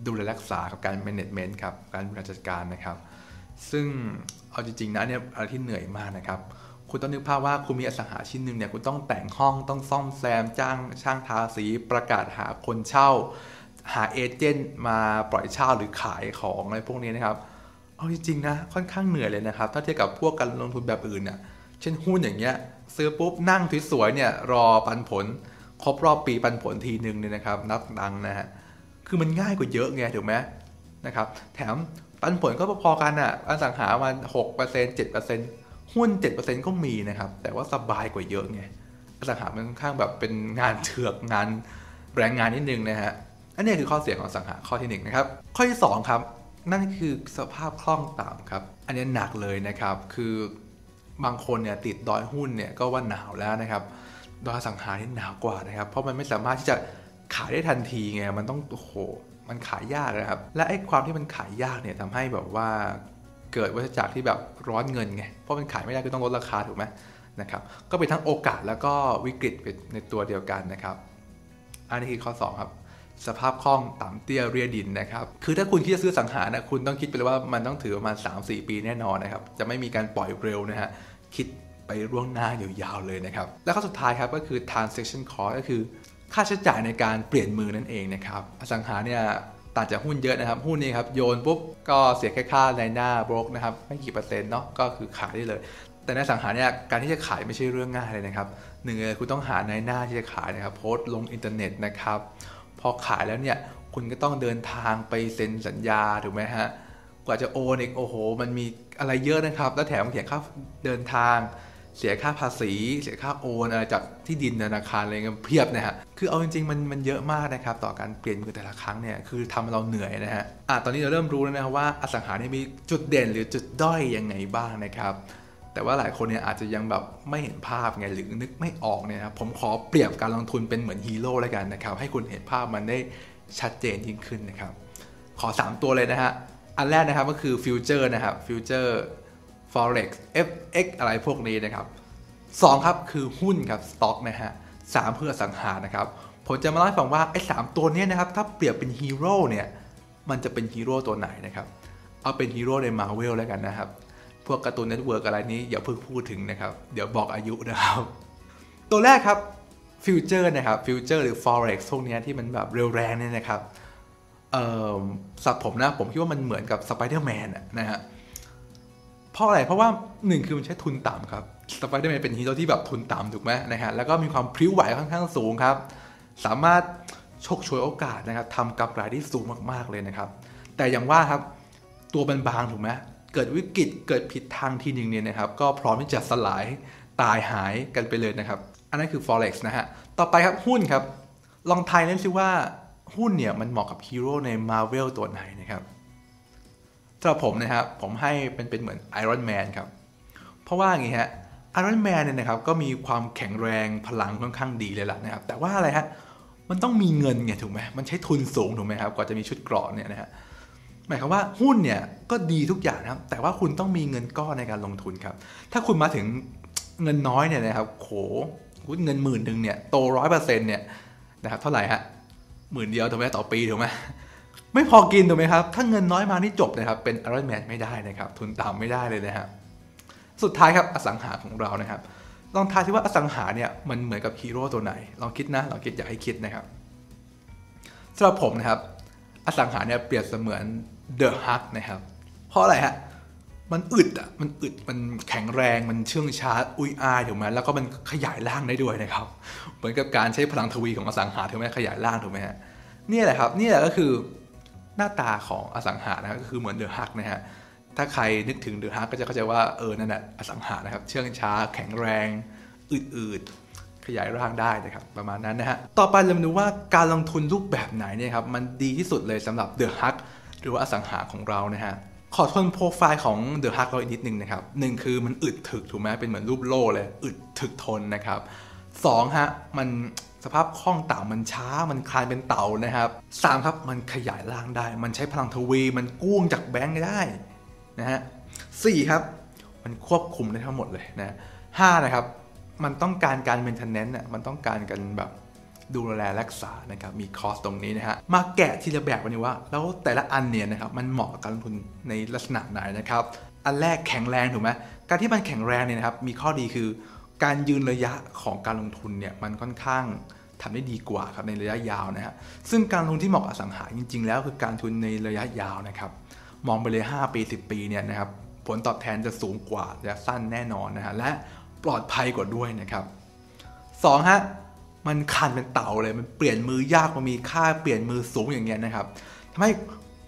Speaker 1: ดูแลรักษากับการ management ครับการบริหารจัดการนะครับ ซึ่งเอาจริงๆนะเนี่ยอะไรที่เหนื่อยมากนะครับ คุณต้องนึกภาพว่าคุณมีอสังหาชิ้นหนึ่งเนี่ยคุณต้องแต่งห้องต้องซ่อมแซมจ้างช่างทาสีประกาศหาคนเช่า หาเอเจนต์มาปล่อยเช่าหรือขายของอะไรพวกนี้นะครับ เอาจริงๆนะค่อนข้างเหนื่อยเลยนะครับ ถ้าเทียบกับพวกการลงทุนแบบอื่นเนี่ยเช่นหุ้นอย่างเงี้ยซื้อปุ๊บนั่งสวยๆเนี่ยรอปันผล ครบรอบปีปันผลทีหนึ่งเนี่ยนะครับ นับดังนะฮะคือมันง่ายกว่าเยอะไงถูกไหมนะครับ แถมปันผลก็พอๆกันอะอสังหามันหกเปอร์เซ็นต์เจ็ดเปอร์เซ็นต์หุ้นเจ็ดเปอร์เซ็นต์ก็มีนะครับ แต่ว่าสบายกว่าเยอะไงอสังหามันค่อนข้างแบบเป็นงานเถือกงานแรงงานนิดนึงนะฮะอันนี้คือข้อเสียของอสังหาข้อที่1นนะครับข้อที่2ครับ นั่นคือสภาพคล่องต่ำครับ อันนี้หนักเลยนะครับ คือบางคนเนี่ยติดดอยหุ้นเนี่ยก็ว่าหนาวแล้วนะครับ ดอยสังหานี่หนาวกว่านะครับ เพราะมันไม่สามารถที่จะขายได้ทันทีไง มันต้องโอ้โห มันขายยากนะครับ และไอ้ความที่มันขายยากเนี่ยทำให้แบบว่าเกิดวัฏจักรที่แบบร้อนเงินไง เพราะมันขายไม่ได้ก็ต้องลดราคาถูกไหมนะครับ ก็เป็นทั้งโอกาสแล้วก็วิกฤตในตัวเดียวกันนะครับ อันนี้คือข้อ 2 ครับ สภาพคล่องต่ำเตี้ยเรียดินนะครับ คือถ้าคุณคิดจะซื้อสังหารนะคุณต้องคิดไปเลยว่ามันต้องถือประมาณ 3-4 ปีแน่นอนนะครับ จะไม่มีการปล่อยเร็วนะฮะ คิดไปร่วงหน้ายาวๆเลยนะครับ แล้วข้อสุดท้ายครับก็คือ transaction cost ก็คือค่าใช้จ่ายในการเปลี่ยนมือนั่นเองนะครับ อสังหาเนี่ยต่างจากหุ้นเยอะนะครับ หุ้นนี่ครับโยนปุ๊บก็เสียแค่ค่าในหน้าบรกนะครับไม่กี่เปอร์เซ็นต์เนาะก็คือขายได้เลย แต่ในสังหาเนี่ยการที่จะขายไม่ใช่เรื่องง่ายเลยนะครับหนึ่งเลยคุณต้องหาในหน้าที่จะขายนะครับโพสต์ลงอินเทอร์เน็ตนะครับ พอขายแล้วเนี่ยคุณก็ต้องเดินทางไปเซ็นสัญญาถูกไหมฮะกว่าจะโอนอีกโอ้โห มันมีอะไรเยอะนะครับ แล้วแถมเสียค่าเดินทาง เสียค่าภาษี เสียค่าโอนอะไรจากที่ดินธนาคารอะไรเงี้ยเพียบนะฮะคือเอาจริงๆมันมันเยอะมากนะครับ ต่อการเปลี่ยนมือแต่ละครั้งเนี่ยคือทำเราเหนื่อยนะฮะอะตอนนี้เราเริ่มรู้แล้วนะว่าอสังหาเนี่ยมีจุดเด่นหรือจุดด้อยยังไงบ้างนะครับ แต่ว่าหลายคนเนี่ยอาจจะยังแบบไม่เห็นภาพไงหรือนึกไม่ออกเนี่ยครับผมขอเปรียบการลงทุนเป็นเหมือนฮีโร่แล้วกันนะครับ ให้คุณเห็นภาพมันได้ชัดเจนยิ่งขึ้นนะครับ ขอ 3 ตัวเลยนะฮะ อันแรกนะครับก็คือฟิวเจอร์นะครับฟิวเจอร์ forex fx อะไรพวกนี้นะครับ2ครับคือหุ้นครับสต็อกนะฮะสามเพื่อสังหารนะครับผมจะมาเล่าให้ฟังว่าไอ้สามตัวนี้นะครับถ้าเปรียบเป็นฮีโร่เนี่ยมันจะเป็นฮีโร่ตัวไหนนะครับเอาเป็นฮีโร่ในมาเวลแล้วกันนะครับ พวก Cartoon Network อะไรนี้อย่าเพิ่งพูดถึงนะครับ เดี๋ยวบอกอายุนะครับ ตัวแรกครับ future นะครับ future หรือ forex พวกนี้ที่มันแบบเร็วแรงเนี่ยนะครับเอ่อสำหรับผมนะผมคิดว่ามันเหมือนกับสไปเดอร์แมนนะฮะเพราะอะไรเพราะว่าหนึ่งคือมันใช้ทุนต่ำครับสไปเดอร์แมนเป็นฮีโร่ที่แบบทุนต่ำถูกไหมนะฮะแล้วก็มีความพริ้วไหวค่อนข้างสูงครับ สามารถฉกฉวยโอกาสนะครับทำกำไรที่สูงมากๆเลยนะครับ แต่อย่างว่าครับตัวบางๆถูกไหม เกิดวิกฤตเกิดผิดทางทีหนึ่งเนี่ยนะครับ ก็พร้อมที่จะสลายตายหายกันไปเลยนะครับ อันนั้นคือ forex นะฮะ ต่อไปครับหุ้นครับ ลองทายเล่นซิว่าหุ้นเนี่ยมันเหมาะกับฮีโร่ใน Marvel ตัวไหนนะครับสำหรับผมนะครับ ผมให้เป็นเป็นเหมือน Iron Man ครับ เพราะว่าอย่างนี้ฮะ Iron Man เนี่ยนะครับก็มีความแข็งแรงพลังค่อนข้างดีเลยล่ะนะครับ แต่ว่าอะไรฮะ มันต้องมีเงินไงถูกไหมมันใช้ทุนสูงถูกไหมครับ กว่าจะมีชุดเกราะเนี่ยนะฮะ หมายความว่าหุ้นเนี่ยก็ดีทุกอย่างนะครับ แต่ว่าคุณต้องมีเงินก้อนในการลงทุนครับ ถ้าคุณมาถึงเงินน้อยเนี่ยนะครับโหเงินหมื่นหนึ่งเนี่ยโตร้อยเปอร์เซ็นต์เนี่ยนะครับเท่าไหร่ฮะหมื่นเดียวถูกไหมต่อปีถูกไหมไม่พอกินถูกไหมครับ ถ้าเงินน้อยมานี่จบนะครับ เป็นอารอนแมนไม่ได้นะครับ ทุนต่ำไม่ได้เลยนะครับสุดท้ายครับอสังหาของเรานะครับ ลองทายซิว่าอสังหาเนี่ยมันเหมือนกับฮีโร่ตัวไหน ลองคิดนะลองคิดอยากให้คิดนะครับสำหรับผมนะครับอสังหาเนี่ยเปรียบเสมือน The Hulk นะครับ เพราะอะไรฮะ มันอึดอะ มันอึด มันแข็งแรง มันเชื่องช้า อุ้ยอ้ายถูกไหมแล้วก็มันขยายร่างได้ด้วยนะครับ เหมือนกับการใช้พลังทวีของอสังหาถูกไหมขยายร่างถูกไหมฮะ นี่แหละครับ นี่แหละก็คือหน้าตาของอสังหานะก็คือเหมือน The Hulk นะฮะ ถ้าใครนึกถึง The Hulk ก็จะเข้าใจว่าเออ นั่นแหละอสังหานะครับ เชื่องช้า แข็งแรง อืดๆ ขยายร่างได้นะครับ ประมาณนั้นนะฮะ ต่อไปเรามาดูว่าการลงทุนรูปแบบไหนเนี่ยครับ มันดีที่สุดเลยสำหรับ The Hulk หรือว่าอสังหาของเรานะฮะขอทวนโปรไฟล์ของ The Hulk เราอีกนิดนึงนะครับหนึ่งคือมันอึดถึกถูกไหมเป็นเหมือนรูปโล่เลยอึดถึกทนนะครับสองฮะมันสภาพคล่องต่ำมันช้ามันคล้ายเป็นเต่านะครับสามครับมันขยายร่างได้ มันใช้พลังทวีมันกู้งจากแบงก์ได้นะฮะสี่ครับ มันควบคุมได้ทั้งหมดเลยนะห้านะครับ มันต้องการการเมนเทนเนนต์อะมันต้องการกันแบบ ดูแลรักษานะครับมีคอสตรงนี้นะฮะมาแกะทีละแบบวันนี้ว่า แล้วแต่ละอันเนี่ยนะครับมันเหมาะกับการลงทุนในลักษณะไหนนะครับอันแรกแข็งแรงถูกไหมการที่มันแข็งแรงเนี่ยนะครับมีข้อดีคือ การยืนระยะของการลงทุนเนี่ยมันค่อนข้างทำได้ดีกว่าครับในระยะยาวนะฮะซึ่งการลงทุนที่เหมาะกับสังหาจริง ๆ แล้วคือการทุนในระยะยาวนะครับมองไปเลย 5 ปี 10 ปีเนี่ยนะครับผลตอบแทนจะสูงกว่าระยะสั้นแน่นอนนะฮะและปลอดภัยกว่าด้วยนะครับ2ฮะ มันคันเป็นเต่าเลยมันเปลี่ยนมือยากมันมีค่าเปลี่ยนมือสูงอย่างเงี้ยนะครับทำให้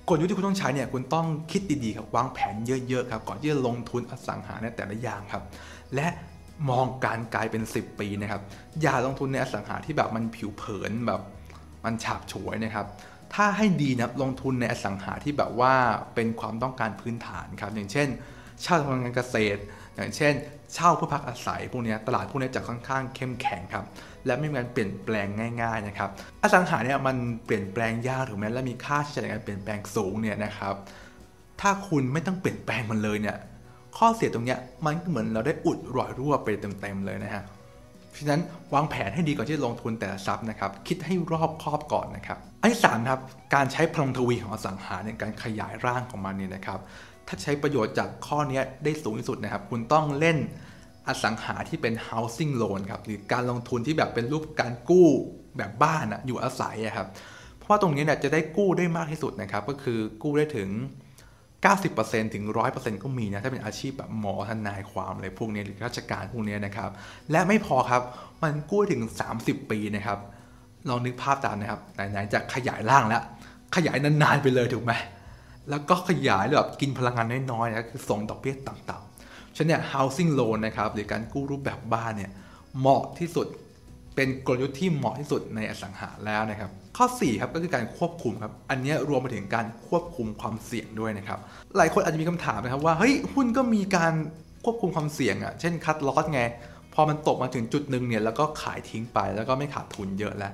Speaker 1: กลยุทธ์ที่คุณต้องใช้เนี่ยคุณต้องคิดดีๆครับวางแผนเยอะๆครับก่อนที่จะลงทุนอสังหาในแต่ละอย่างครับ และมองการไกลเป็น 10 ปีนะครับอย่าลงทุนในอสังหาที่แบบมันผิวเผินแบบมันฉาบฉวยนะครับ ถ้าให้ดีนะลงทุนในอสังหาที่แบบว่าเป็นความต้องการพื้นฐานครับ อย่างเช่นเช่าทำงานเกษตร อย่างเช่น เช่าเพื่อพักอาศัยพวกนี้ตลาดพวกนี้จะค่อนข้างเข้มแข็งครับ และไม่มีการเปลี่ยนแปลงง่ายๆนะครับอสังหาเนี่ยมันเปลี่ยนแปลงยากถูกไหมและมีค่าใช้จ่ายในการเปลี่ยนแปลงสูงเนี่ยนะครับถ้าคุณไม่ต้องเปลี่ยนแปลงมันเลยเนี่ยข้อเสียตรงเนี้ยมันเหมือนเราได้อุดรอยรั่วไปเต็มๆเลยนะฮะเพราะฉะนั้นวางแผนให้ดีก่อนที่จะลงทุนแต่ละทรัพย์นะครับ คิดให้รอบครอบก่อนนะครับ อันที่สามครับการใช้พลังทวีของอสังหาในการขยายร่างของมันเนี่ยนะครับ ถ้าใช้ประโยชน์จากข้อนี้ได้สูงที่สุดนะครับ คุณต้องเล่น อสังหาที่เป็น housing loan ครับหรือการลงทุนที่แบบเป็นรูปการกู้แบบบ้านอะอยู่อาศัยอะครับเพราะว่าตรงนี้เนี่ยจะได้กู้ได้มากที่สุดนะครับก็คือกู้ได้ถึง 90%ถึง 100%ก็มีนะถ้าเป็นอาชีพแบบหมอทนายความอะไรพวกนี้หรือราชการพวกนี้นะครับและไม่พอครับมันกู้ถึง 30 ปีนะครับลองนึกภาพตามนะครับไหนๆจะขยายร่างแล้วขยายนานๆไปเลยถูกไหมแล้วก็ขยายแบบกินพลังงานน้อยๆนะคือส่งดอกเบี้ยต่ำ ฉะนั้นเนี่ย housing loan นะครับหรือการกู้รูปแบบบ้านเนี่ยเหมาะที่สุดเป็นกลยุทธ์ที่เหมาะที่สุดในอสังหาแล้วนะครับ ข้อ4ครับก็คือการควบคุมครับอันนี้รวมไปถึงการควบคุมความเสี่ยงด้วยนะครับ หลายคนอาจจะมีคำถามนะครับว่าเฮ้ยหุ้นก็มีการควบคุมความเสี่ยงอะ่ะเช่นคัดลอสไง พอมันตกมาถึงจุดหนึ่งเนี่ยแล้วก็ขายทิ้งไปแล้วก็ไม่ขาดทุนเยอะแล้ว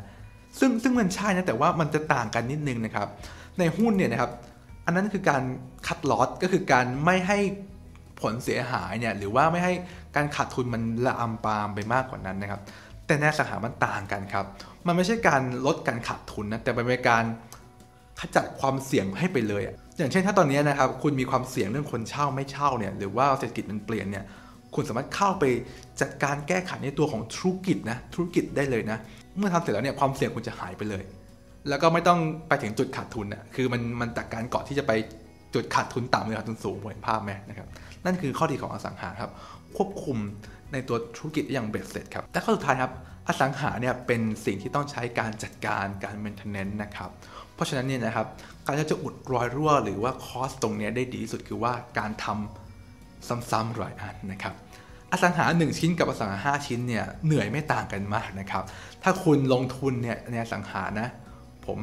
Speaker 1: ซึ่งซึ่งมันใช่นะแต่ว่ามันจะต่างกันนิดนึงนะครับ ในหุ้นเนี่ยนะครับอันนั้นคือการคัดลอสก็คือการไม่ให้ ผลเสียหายเนี่ยหรือว่าไม่ให้การขาดทุนมันละอำปามไปมากกว่านั้นนะครับ แต่ในสาขามันต่างกันครับ มันไม่ใช่การลดการขาดทุนนะแต่เป็นการขจัดความเสี่ยงให้ไปเลยอะอย่างเช่นถ้าตอนนี้นะครับคุณมีความเสี่ยงเรื่องคนเช่าไม่เช่าเนี่ยหรือว่าเศรษฐกิจมันเปลี่ยนเนี่ยคุณสามารถเข้าไปจัดการแก้ไขในตัวของธุรกิจนะธุรกิจได้เลยนะเมื่อทำเสร็จแล้วเนี่ยความเสี่ยงคุณจะหายไปเลย แล้วก็ไม่ต้องไปถึงจุดขาดทุนอะคือมันมันจากการเกาะที่จะไปจุดขาดทุนต่ำหรือขาดทุนสูงเห็นภาพไหมนะครับ นั่นคือข้อดีของอสังหาครับ ควบคุมในตัวธุรกิจอย่างเบ็ดเสร็จครับและข้อสุดท้ายครับอสังหาเนี่ยเป็นสิ่งที่ต้องใช้การจัดการการ maintenance นะครับ เพราะฉะนั้นเนี่ยนะครับการจะอุดรอยรั่วหรือว่าคอสตรงนี้ได้ดีที่สุดคือว่าการทำซ้ำๆหลายอันนะครับอสังหา 1 ชิ้นกับอสังหา 5 ชิ้นเนี่ยเหนื่อยไม่ต่างกันมากนะครับ ถ้าคุณลงทุนเนี่ยในอสังหานะผม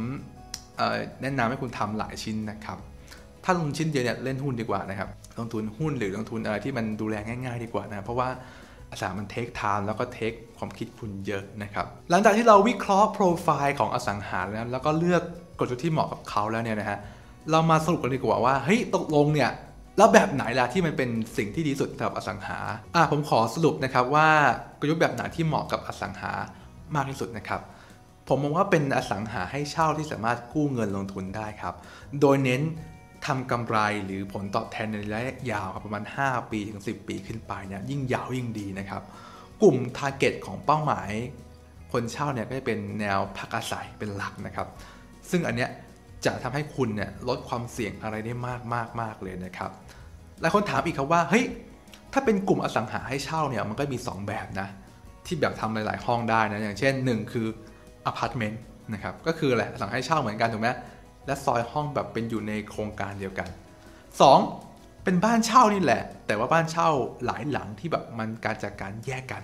Speaker 1: แนะนำให้คุณทำหลายชิ้นนะครับ ถ้าลงชิ้นเดียวเนี่ยเล่นหุ้นดีกว่านะครับลงทุนหุ้นหรือลงทุนอะไรที่มันดูแลง่าย ๆ ดีกว่านะเพราะว่าอสังหามันเทคไทม์แล้วก็เทคความคิดคุณเยอะนะครับหลังจากที่เราวิเคราะห์โปรไฟล์ของอสังหาแล้วแล้วก็เลือกกลยุทธ์ที่เหมาะกับเขาแล้วเนี่ยนะฮะเรามาสรุปกันดีกว่าว่าเฮ้ยตกลงเนี่ยแล้วแบบไหนล่ะที่มันเป็นสิ่งที่ดีสุดสำหรับอสังหาอ่าผมขอสรุปนะครับว่ากลยุทธ์แบบไหนที่เหมาะกับอสังหามากที่สุดนะครับผมมองว่าเป็นอสังหาให้เช่าที่สามารถกู้เงินลงทุนได้ครับ โดยเน้น ทำกำไรหรือผลตอบแทนในระยะยาวครับประมาณ 5 ปีถึง 10 ปีขึ้นไปเนี่ยยิ่งยาวยิ่งดีนะครับ กลุ่มทาร์เก็ตของเป้าหมาย คนเช่าเนี่ยก็จะเป็นแนวพักอาศัยเป็นหลักนะครับ ซึ่งอันเนี้ยจะทำให้คุณเนี่ยลดความเสี่ยงอะไรได้มากมากมากเลยนะครับหลายคนถามอีกครับว่าเฮ้ยถ้าเป็นกลุ่มอสังหาให้เช่าเนี่ยมันก็มี 2 แบบนะ ที่แบบทำหลาย ๆ ห้องได้นะอย่างเช่น 1 คืออพาร์ตเมนต์นะครับก็คืออะไรอสังหาให้เช่าเหมือนกันถูกไหม และซอยห้องแบบเป็นอยู่ในโครงการเดียวกัน 2. เป็นบ้านเช่านี่แหละ แต่ว่าบ้านเช่าหลายหลังที่แบบมันการจัดการแยกกัน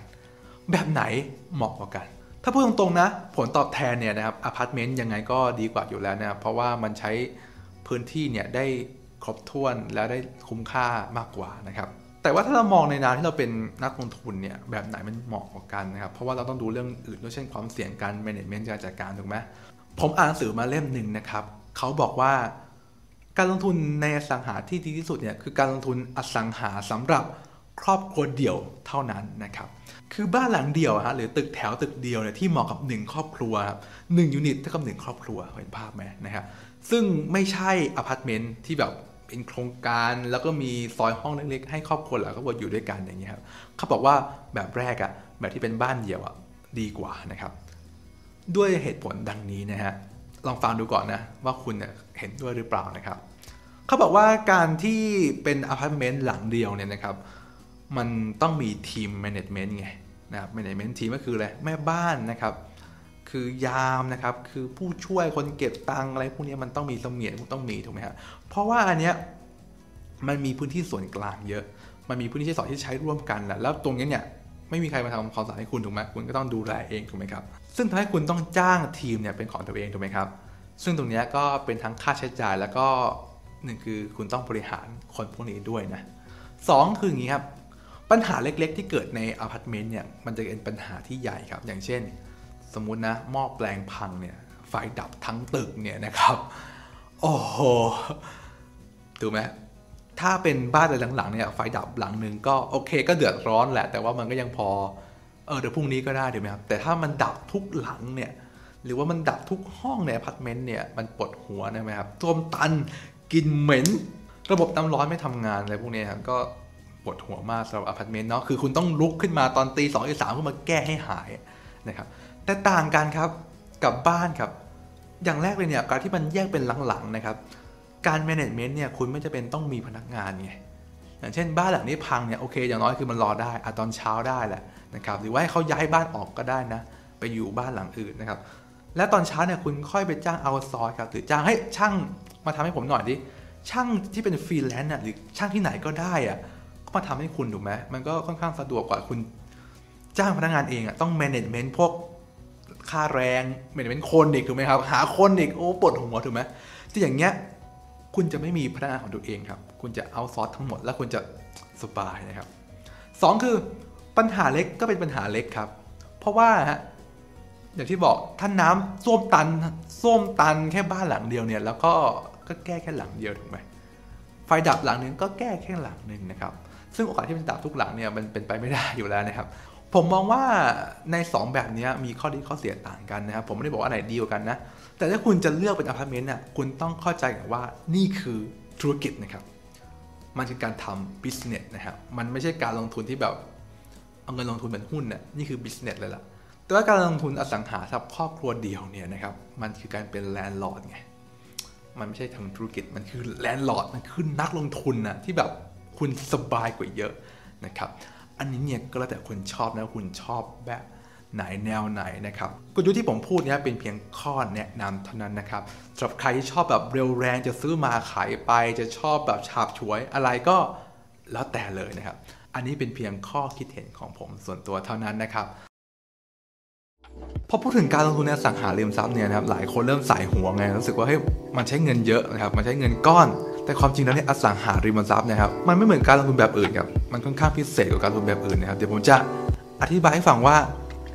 Speaker 1: แบบไหนเหมาะกว่ากัน ถ้าพูดตรงๆนะ ผลตอบแทนเนี่ยนะครับอพาร์ตเมนต์ยังไงก็ดีกว่าอยู่แล้วนะครับเพราะว่ามันใช้พื้นที่เนี่ยได้ครบถ้วนและได้คุ้มค่ามากกว่านะครับแต่ว่าถ้าเรามองในนามที่เราเป็นนักลงทุนเนี่ยแบบไหนมันเหมาะกว่ากันนะครับเพราะว่าเราต้องดูเรื่องอื่นด้วยเช่นความเสี่ยงการ management การจัดการถูกไหมผมอ่านหนังสือมาเล่มหนึ่งนะครับ เขาบอกว่าการลงทุนในอสังหาที่ดีที่สุดเนี่ยคือการลงทุนอสังหาสำหรับครอบครัวเดี่ยวเท่านั้นนะครับ คือบ้านหลังเดี่ยวฮะหรือตึกแถวตึกเดียวเนี่ยที่เหมาะกับ 1 ครอบครัวครับหนึ่งยูนิตเท่ากับ1ครอบครัวเห็นภาพไหมนะครับซึ่งไม่ใช่อพาร์ตเมนต์ที่แบบเป็นโครงการแล้วก็มีซอยห้องเล็กๆให้ครอบครัวหลายครอบครัวอยู่ด้วยกันอย่างเงี้ยครับเขาบอกว่าแบบแรกอะแบบที่เป็นบ้านเดี่ยวอะดีกว่านะครับ ด้วยเหตุผลดังนี้นะฮะ ลองฟังดูก่อนนะ ว่าคุณเห็นด้วยหรือเปล่านะครับ เขาบอกว่าการที่เป็นอพาร์ตเมนต์หลังเดียวเนี่ยนะครับ มันต้องมีทีม management ไงนะครับแมネจเมนต์ทีมก็คืออะไรแม่บ้านนะครับ คือยามนะครับ คือผู้ช่วยคนเก็บตังอะไรพวกนี้มันต้องมีเสมียนต้องมีถูกไหมครับเพราะว่าอันเนี้ยมันมีพื้นที่ส่วนกลางเยอะ มันมีพื้นที่ใช้สอยที่ใช้ร่วมกันแหละแล้วตรงนี้เนี่ยไม่มีใครมาทำความสะอาดให้คุณถูกไหมคุณก็ต้องดูแลเองถูกไหมครับ ซึ่งทำให้คุณต้องจ้างทีมเนี่ยเป็นของตัวเองถูกไหมครับ ซึ่งตรงนี้ก็เป็นทั้งค่าใช้จ่ายแล้วก็หนึ่งคือคุณต้องบริหารคนพวกนี้ด้วยนะสองคืออย่างนี้ครับ ปัญหาเล็กๆ ที่เกิดในอพาร์ตเมนต์เนี่ยมันจะเป็นปัญหาที่ใหญ่ครับ อย่างเช่น สมมุตินะหม้อแปลงพังเนี่ยไฟดับทั้งตึกเนี่ยนะครับ โอ้โหถูกไหมถ้าเป็นบ้านอะไรหลังๆเนี่ยไฟดับหลังหนึ่งก็โอเคก็เดือดร้อนแหละ แต่ว่ามันก็ยังพอ ออเดี๋ยวพรุ่งนี้ก็ได้เดี๋ยวไหมครับแต่ถ้ามันดับทุกหลังเนี่ยหรือว่ามันดับทุกห้องในอพาร์ตเมนต์เนี่ยมันปวดหัวนะไหมครับส้วมตันกลิ่นเหม็น ระบบน้ำร้อนไม่ทำงานอะไรพวกนี้ครับก็ปวดหัวมากสำหรับอพาร์ตเมนต์เนาะคือคุณต้องลุกขึ้นมาตอนตีสองตีสามเพื่อมาแก้ให้หายนะครับแต่ต่างกันครับกับบ้านครับ อย่างแรกเลยเนี่ยการที่มันแยกเป็นหลังๆนะครับการ management เนี่ยคุณไม่จำเป็นต้องมีพนักงานไงอย่างเช่นบ้านหลังนี้พังเนี่ยโอเคอย่างน้อยคือมันรอได้อะตอนเช้าได้แหละ นะครับหรือว่าให้เขาย้ายบ้านออกก็ได้นะไปอยู่บ้านหลังอื่นนะครับ และตอนเช้าเนี่ยคุณค่อยไปจ้างเอาซอยครับหรือจ้างให้ช่างมาทำให้ผมหน่อยดิช่างที่เป็นฟรีแลนซ์น่ะหรือช่างที่ไหนก็ได้อะก็มาทำให้คุณถูกไหมมันก็ค่อนข้างสะดวกกว่าคุณจ้างพนักงานเองอะต้อง management พวกค่าแรง management คนอีกถูกไหมครับ หาคนอีกโอ้ปวดหัวถูกไหมที่อย่างเงี้ยคุณจะไม่มีพนักงานของตัวเองครับ คุณจะเอาซอสทั้งหมด แล้วคุณจะสบายนะครับสองคือ ปัญหาเล็กก็เป็นปัญหาเล็กครับ เพราะว่าฮะอย่างที่บอกถ้าน้ำส้วมตันส้วมตันแค่บ้านหลังเดียวเนี่ย แล้วก็ก็แก้แค่หลังเดียวถูกไหมไฟดับหลังหนึ่งก็แก้แค่หลังหนึ่งนะครับ ซึ่งโอกาสที่มันดับทุกหลังเนี่ยมันเป็นไปไม่ได้อยู่แล้วนะครับ ผมมองว่าใน 2 แบบนี้มีข้อดีข้อเสียต่างกันนะครับ ผมไม่ได้บอกว่าไหนดีกว่ากันนะ แต่ถ้าคุณจะเลือกเป็นอพาร์ตเมนต์น่ะคุณต้องเข้าใจว่านี่คือธุรกิจนะครับ มันคือการทำ business นะครับ มันไม่ใช่การลงทุนที่แบบ เอาเงินลงทุนเป็นหุ้นน่ะนี่คือ business เลยล่ะ แต่ว่าการลงทุนอสังหาสำหรับครอบครัวเดียวเนี่ยนะครับ มันคือการเป็น landlord ไง มันไม่ใช่ทำธุรกิจ มันคือ landlord มันคือนักลงทุนนะที่แบบคุณสบายกว่าเยอะนะครับ อันนี้เนี่ยก็แล้วแต่คุณชอบนะคุณชอบแบบไหนแนวไหนนะครับกลยุทธ์ที่ผมพูดเนี่ยเป็นเพียงข้อแนะนำเท่านั้นนะครับสำหรับใครที่ชอบแบบเร็วแรงจะซื้อมาขายไป จะชอบแบบฉาบฉวยอะไรก็แล้วแต่เลยนะครับ อันนี้เป็นเพียงข้อคิดเห็นของผมส่วนตัวเท่านั้นนะครับพอพูดถึงการลงทุนในสังหาริมทรัพย์เนี่ยนะครับหลายคนเริ่มใส่หัวไงรู้สึกว่าเฮ้ยมันใช้เงินเยอะนะครับมันใช้เงินก้อน แต่ความจริงแล้วเนี่ยอสังหาริมทรัพย์นะครับมันไม่เหมือนการลงทุนแบบอื่นครับมันค่อนข้างพิเศษกว่าการลงทุนแบบอื่นนะครับเดี๋ยวผมจะอธิบายให้ฟังว่า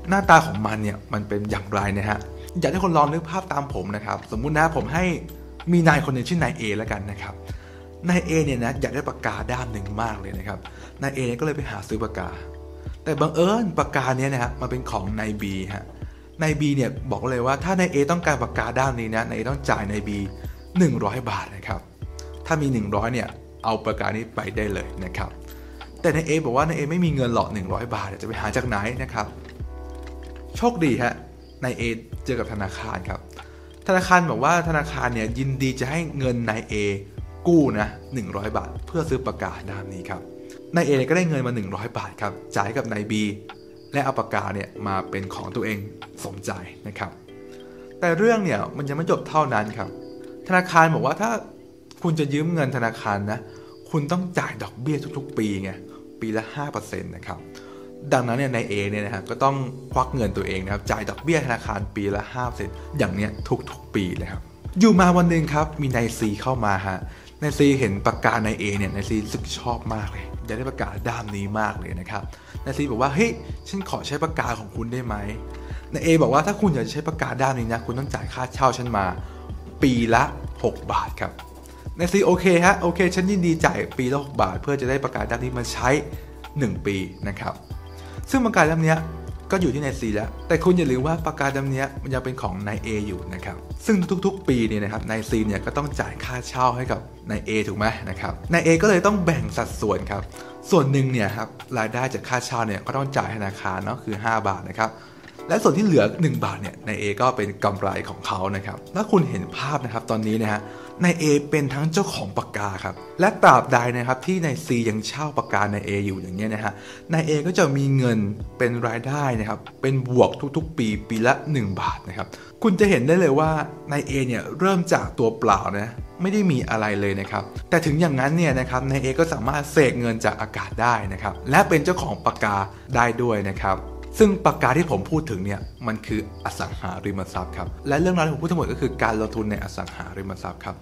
Speaker 1: หน้าตาของมันเนี่ยมันเป็นอย่างไรนะฮะอยากให้คนลองนึกภาพตามผมนะครับสมมุตินะผมให้มีนายคนหนึ่งชื่อนายเอแล้วกันนะครับ นายเอเนี่ยนะอยากได้ปากกาด้ามหนึ่งมากเลยนะครับนายเอก็เลยไปหาซื้อปากกา แต่บังเอิญปากกาเนี้ยนะฮะมันเป็นของนายบีฮะนายบีเนี่ยบอกเลยว่าถ้านายเอต้องการปากกาด้ามนี้นะนายเอต้องจ่ายนายบี100บาทนะครับ ถ้ามี 100เนี่ยเอาปากกานี้ไปได้เลยนะครับ แต่นายเอบอกว่านายเอไม่มีเงินหรอก100 บาทจะไปหาจากไหนนะครับ โชคดีฮะนายเอเจอกับธนาคารครับ ธนาคารบอกว่าธนาคารเนี่ยยินดีจะให้เงินนายเอ กู้นะ100 บาท เพื่อซื้อปากกาด้ามนี้ครับนายเอก็ได้เงินมา 100 บาทครับจ่ายกับนายบีและเอาปากกาเนี่ยมาเป็นของตัวเองสมใจนะครับ แต่เรื่องเนี่ยมันยังไม่จบเท่านั้นครับ ธนาคารบอกว่าถ้าคุณจะยืมเงินธนาคารนะคุณต้องจ่ายดอกเบี้ยทุกๆ ปีไงปีละ5%นะครับดังนั้นเนี่ยนายเอเนี่ยนะฮะก็ต้องควักเงินตัวเองนะครับจ่ายดอกเบี้ยธนาคารปีละ5%อย่างเนี้ยทุกๆ ปีเลยครับอยู่มาวันหนึ่งครับมีนายซีเข้ามาฮะ ในซีเห็นปากกานายเอเนี่ยในซีรู้สึกชอบมากเลยอยากได้ปากกาด้ามนี้มากเลยนะครับนายซีบอกว่าเฮ้ยฉันขอใช้ปากกาของคุณได้ไหมนายเอบอกว่าถ้าคุณอยากจะใช้ปากกาด้ามนี้นะคุณต้องจ่ายค่าเช่าฉันมา ปีละ 6 บาทครับนายซีโอเคฮะโอเคฉันยินดีจ่ายปีละ6บาท เพื่อจะได้ปากกาด้ามนี้มาใช้ 1 ปีนะครับซึ่งปากกาด้ามนี้ ก็อยู่ที่นายซีแล้ว แต่คุณอย่าลืมว่าปากกาดำนี้มันยังเป็นของนายเออยู่นะครับ ซึ่งทุกๆ ปีเนี่ยนะครับนายซีเนี่ยก็ต้องจ่ายค่าเช่าให้กับนายเอถูกไหมนะครับ นายเอก็เลยต้องแบ่งสัดส่วนครับ ส่วนหนึ่งเนี่ยครับรายได้จากค่าเช่าเนี่ยก็ต้องจ่ายธนาคารเนาะคือ 5 บาทนะครับ และส่วนที่เหลือ 1 บาทเนี่ยนายเอก็เป็นกำไรของเขานะครับถ้าคุณเห็นภาพนะครับตอนนี้นะฮะนายเอเป็นทั้งเจ้าของปากกาครับและตราบใดนะครับที่นายซียังเช่าปากกานายเออยู่อย่างเงี้ยนะฮะนายเอก็จะมีเงินเป็นรายได้นะครับเป็นบวกทุกๆ ปีปีละ 1 บาทนะครับคุณจะเห็นได้เลยว่านายเอเนี่ยเริ่มจากตัวเปล่านะไม่ได้มีอะไรเลยนะครับ แต่ถึงอย่างนั้นเนี่ยนะครับนายเอก็สามารถเสกเงินจากอากาศได้นะครับ และเป็นเจ้าของปากกาได้ด้วยนะครับ ซึ่งปากกาที่ผมพูดถึงเนี่ยมันคืออสังหาริมทรัพย์ครับและเรื่องราวที่ผมพูดทั้งหมดก็คือการลงทุนในอสังหาริมทรัพย์ครับ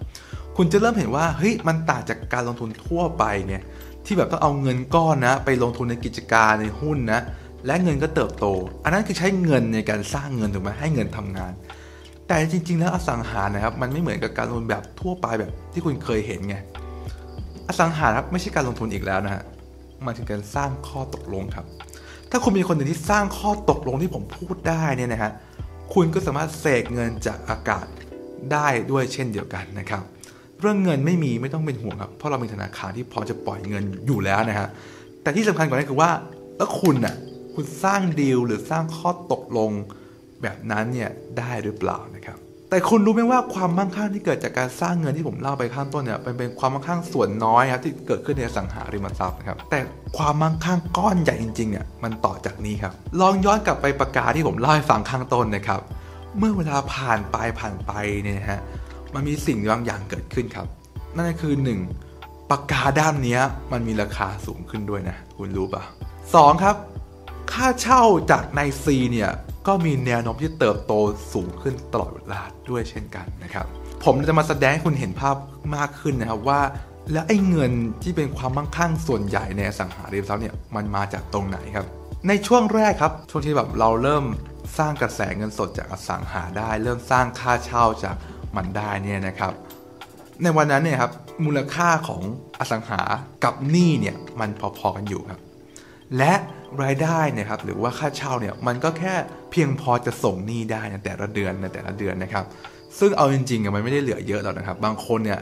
Speaker 1: คุณจะเริ่มเห็นว่าเฮ้ยมันต่างจากการลงทุนทั่วไปเนี่ยที่แบบต้องเอาเงินก้อนนะไปลงทุนในกิจการในหุ้นนะและเงินก็เติบโต อันนั้นคือใช้เงินในการสร้างเงินถูกไหมให้เงินทำงาน แต่จริง ๆ แล้วอสังหานะครับมันไม่เหมือนกับการลงทุนแบบทั่วไปแบบที่คุณเคยเห็นไงอสังหาครับไม่ใช่การลงทุนอีกแล้วนะฮะมันคือการสร้างข้อตกลงครับ ถ้าคุณมีคนหนึ่งที่สร้างข้อตกลงที่ผมพูดได้เนี่ยนะฮะคุณก็สามารถเสกเงินจากอากาศได้ด้วยเช่นเดียวกันนะครับ เรื่องเงินไม่มีไม่ต้องเป็นห่วงครับเพราะเรามีธนาคารที่พอจะปล่อยเงินอยู่แล้วนะฮะแต่ที่สำคัญกว่านั้นคือว่าแล้วคุณน่ะคุณสร้างดีลหรือสร้างข้อตกลงแบบนั้นเนี่ยได้หรือเปล่านะครับ แต่คุณรู้ไหมว่าความมั่งคั่งที่เกิดจากการสร้างเงินที่ผมเล่าไปข้างต้นเนี่ยเป็นเป็นความมั่งคั่งส่วนน้อยครับที่เกิดขึ้นในสังหาริมทรัพย์นะครับแต่ความมั่งคั่งก้อนใหญ่จริงๆเนี่ยมันต่อจากนี้ครับลองย้อนกลับไปประกาศที่ผมเล่าให้ฟังข้างต้นนะครับ เมื่อเวลาผ่านไปผ่านไปเนี่ยฮะมันมีสิ่งบางอย่างเกิดขึ้นครับ นั่นก็คือ 1. ปากกาด้ามนี้มันมีราคาสูงขึ้นด้วยนะ คุณรู้ปะสองครับ ค่าเช่าจากนายซีเนี่ย ก็มีแนวโน้มที่เติบโตสูงขึ้นตลอดเวลาด้วยเช่นกันนะครับ ผมจะมาแสดงให้คุณเห็นภาพมากขึ้นนะครับว่า แล้วไอ้เงินที่เป็นความมั่งคั่งส่วนใหญ่ในสังหาริมทรัพย์เนี่ยมันมาจากตรงไหนครับ ในช่วงแรกครับ ช่วงที่แบบเราเริ่มสร้างกระแสเงินสดจากอสังหาได้ เริ่มสร้างค่าเช่าจากมันได้เนี่ยนะครับ ในวันนั้นเนี่ยครับมูลค่าของอสังหากับหนี้เนี่ยมันพอๆกันอยู่ครับ และ รายได้นะครับหรือว่าค่าเช่าเนี่ยมันก็แค่เพียงพอจะส่งหนี้ได้ในแต่ละเดือนในแต่ละเดือนนะครับ ซึ่งเอาจริงๆมันไม่ได้เหลือเยอะหรอกนะครับ บางคนเนี่ย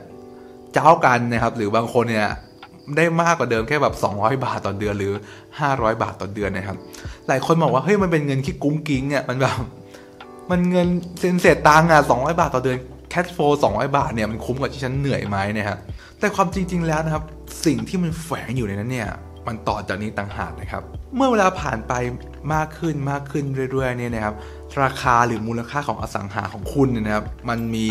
Speaker 1: เจ้ากันนะครับหรือบางคนเนี่ยได้มากกว่าเดิมแค่แบบ200 บาทต่อเดือนหรือ 500 บาทต่อเดือนนะครับ หลายคนบอกว่าเฮ้ยมันเป็นเงินที่กุ้งกิ้งเนี่ยมันแบบมันเงินเซนเศษตังค์อะ200 บาทต่อเดือนแคทโฟสองบาทเนี่ยมันคุ้มกว่าที่ฉันเหนื่อยไหมนะครับแต่ความจริง ๆ แล้วนะครับ สิ่งที่มันแฝงอยู่ในนั้นเนี่ยมันต่อจากนี้ต่างหากนะครับ เมื่อเวลาผ่านไปมากขึ้นมากขึ้นเรื่อยๆเนี่ยนะครับ ราคาหรือมูลค่าของอสังหาของคุณเนี่ยนะครับ มันมี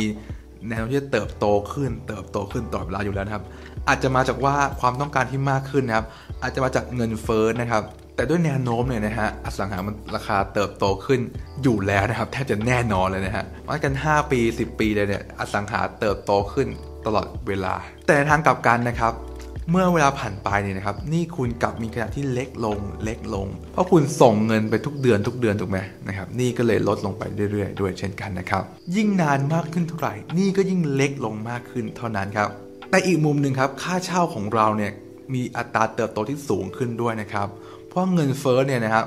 Speaker 1: แนวที่จะเติบโตขึ้น เติบโตขึ้นตลอดเวลาอยู่แล้วนะครับ อาจจะมาจากว่าความต้องการที่มากขึ้นนะครับ อาจจะมาจากเงินเฟ้อนะครับ แต่ด้วยแนวโน้มเนี่ยนะฮะอสังหามันราคาเติบโตขึ้นอยู่แล้วนะครับแทบจะแน่นอนเลยนะฮะว่ากัน 5 ปี 10 ปีเลยเนี่ยอสังหาเติบโตขึ้นตลอดเวลา แต่ในทางกลับกันนะครับ เมื่อเวลาผ่านไปเนี่ยนะครับนี่คุณกลับมีขนาดที่เล็กลงเล็กลง เพราะคุณส่งเงินไปทุกเดือนทุกเดือนถูกไหมนะครับนี่ก็เลยลดลงไปเรื่อยๆ ด้วยเช่นกันนะครับยิ่งนานมากขึ้นเท่าไหร่นี่ก็ยิ่งเล็กลงมากขึ้นเท่านั้นครับแต่อีกมุมหนึ่งครับค่าเช่าของเราเนี่ยมีอัตราเติบโตที่สูงขึ้นด้วยนะครับ เพราะเงินเฟ้อเนี่ยนะครับ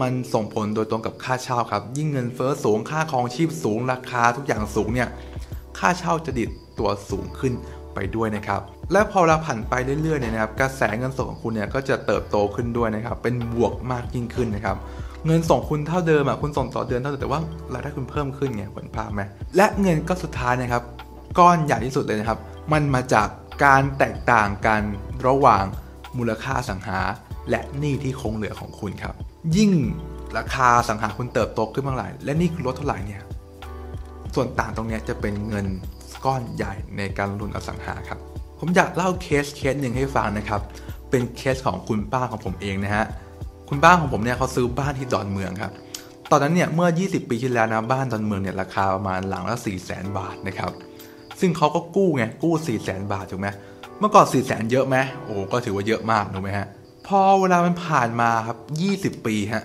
Speaker 1: มันส่งผลโดยตรงกับค่าเช่าครับ ยิ่งเงินเฟ้อสูงค่าครองชีพสูงราคาทุกอย่างสูงเนี่ยค่าเช่าจะดิดตัวสูงขึ้นไปด้วยนะครับ และพอเราผ่านไปเรื่อยๆเนี่ยนะครับกระแสเงินส่งของคุณเนี่ยก็จะเติบโตขึ้นด้วยนะครับเป็นบวกมากยิ่งขึ้นนะครับเงินส่งคุณเท่าเดิมอะคุณส่งต่อเดือนเท่าเดิมแต่ว่ารายได้คุณเพิ่มขึ้นไงผลภาพไหมและเงินก็สุดท้ายนะครับก้อนใหญ่ที่สุดเลยนะครับ มันมาจากการแตกต่างกันระหว่างมูลค่าสังหา และหนี้ที่คงเหลือของคุณครับ ยิ่งราคาสังหาคุณเติบโตขึ้นเมื่อไหร่และหนี่คุณลดเท่าไหร่เนี่ยส่วนต่างตรงนี้จะเป็นเงินก้อนใหญ่ในการลงทุนอสังหาครับ ผมอยากเล่าเคสเคสหนึ่งให้ฟังนะครับ เป็นเคสของคุณป้าของผมเองนะฮะ คุณป้าของผมเนี่ยเขาซื้อบ้านที่ดอนเมืองครับ ตอนนั้นเนี่ยเมื่อ 20 ปีที่แล้วนะบ้านดอนเมืองเนี่ยราคาประมาณหลังละ 4 0 0 0 0 0 บาทนะครับ ซึ่งเขาก็กู้ไงกู้ 4 0 0 0 0 0บาทถูกไหมเมื่อก่อน4 0 0 0 0 0เยอะไหมโอ้ก็ถือว่าเยอะมากถูกไหมฮะ พอเวลามันผ่านมาครับ 20 ปีฮะ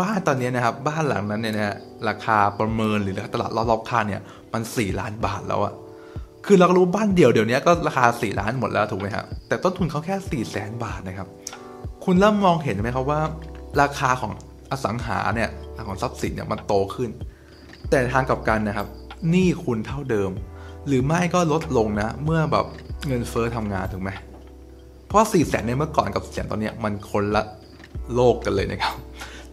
Speaker 1: บ้านตอนนี้นะครับบ้านหลังนั้นเนี่ยนะฮะราคาประเมินหรือตลาดรอบๆข้างเนี่ยมัน 4 ล้านบาทแล้วอะ คือเราก็รู้บ้านเดี่ยวเดี๋ยวนี้ก็ราคา 4 ล้านหมดแล้วถูกไหมครับแต่ต้นทุนเขาแค่4 0 0แสนบาทนะครับ คุณเริ่มมองเห็นไหมครับว่า ราคาของอสังหาเนี่ยของทรัพย์สินเนี่ยมันโตขึ้น แต่ทางกลับกันนะครับหนี้คุณเท่าเดิม หรือไม่ก็ลดลงนะ เมื่อแบบเงินเฟอ้อทำงานถูกไหมเพราะ4 0 0แสนในเมื่อก่อนกับแสนตอนนี้มันคนละโลกกันเลยนะครับ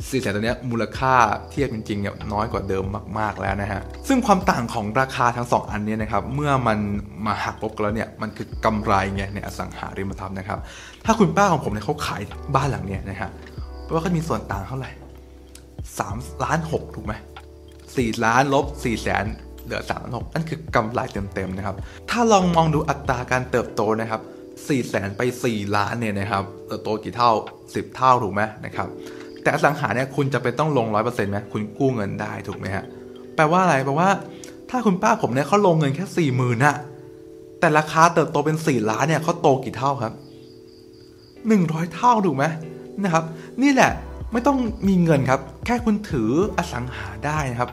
Speaker 1: สี่แสนตัวนี้มูลค่าเทียบจริงๆเนี่ยน้อยกว่าเดิมมาก ๆแล้วนะฮะ ซึ่งความต่างของราคาทั้ง 2 อันนี้นะครับ เมื่อมันมาหักลบกันแล้วเนี่ย มันคือกำไรไงในอสังหาริมทรัพย์นะครับ ถ้าคุณป้าของผมเนี่ยเขาขายบ้านหลังเนี้ยนะฮะแปลว่าเขามีส่วนต่างเท่าไหร่สามล้านหกถูกไหมสี่ล้านลบสี่แสนเหลือสามล้านหกนั่นคือกำไรเต็มๆนะครับ ถ้าลองมองดูอัตราการเติบโตนะครับสี่แสนไปสี่ล้านเนี่ยนะครับ เติบโตกี่เท่าสิบเท่าถูกไหมนะครับ แต่อสังหาเนี่ยคุณจะเป็นต้องลงร้อยเปอร์เซ็นต์ไหมคุณกู้เงินได้ถูกไหมฮะ แปลว่าอะไร แปลว่า ถ้าคุณป้าผมเนี่ยเขาลงเงินแค่สี่หมื่นอะแต่ราคาเติบโตเป็นสี่ล้านเนี่ยเขาโตกี่เท่าครับหนึ่งร้อยเท่าถูกไหมนะครับ นี่แหละไม่ต้องมีเงินครับ แค่คุณถืออสังหาได้นะครับ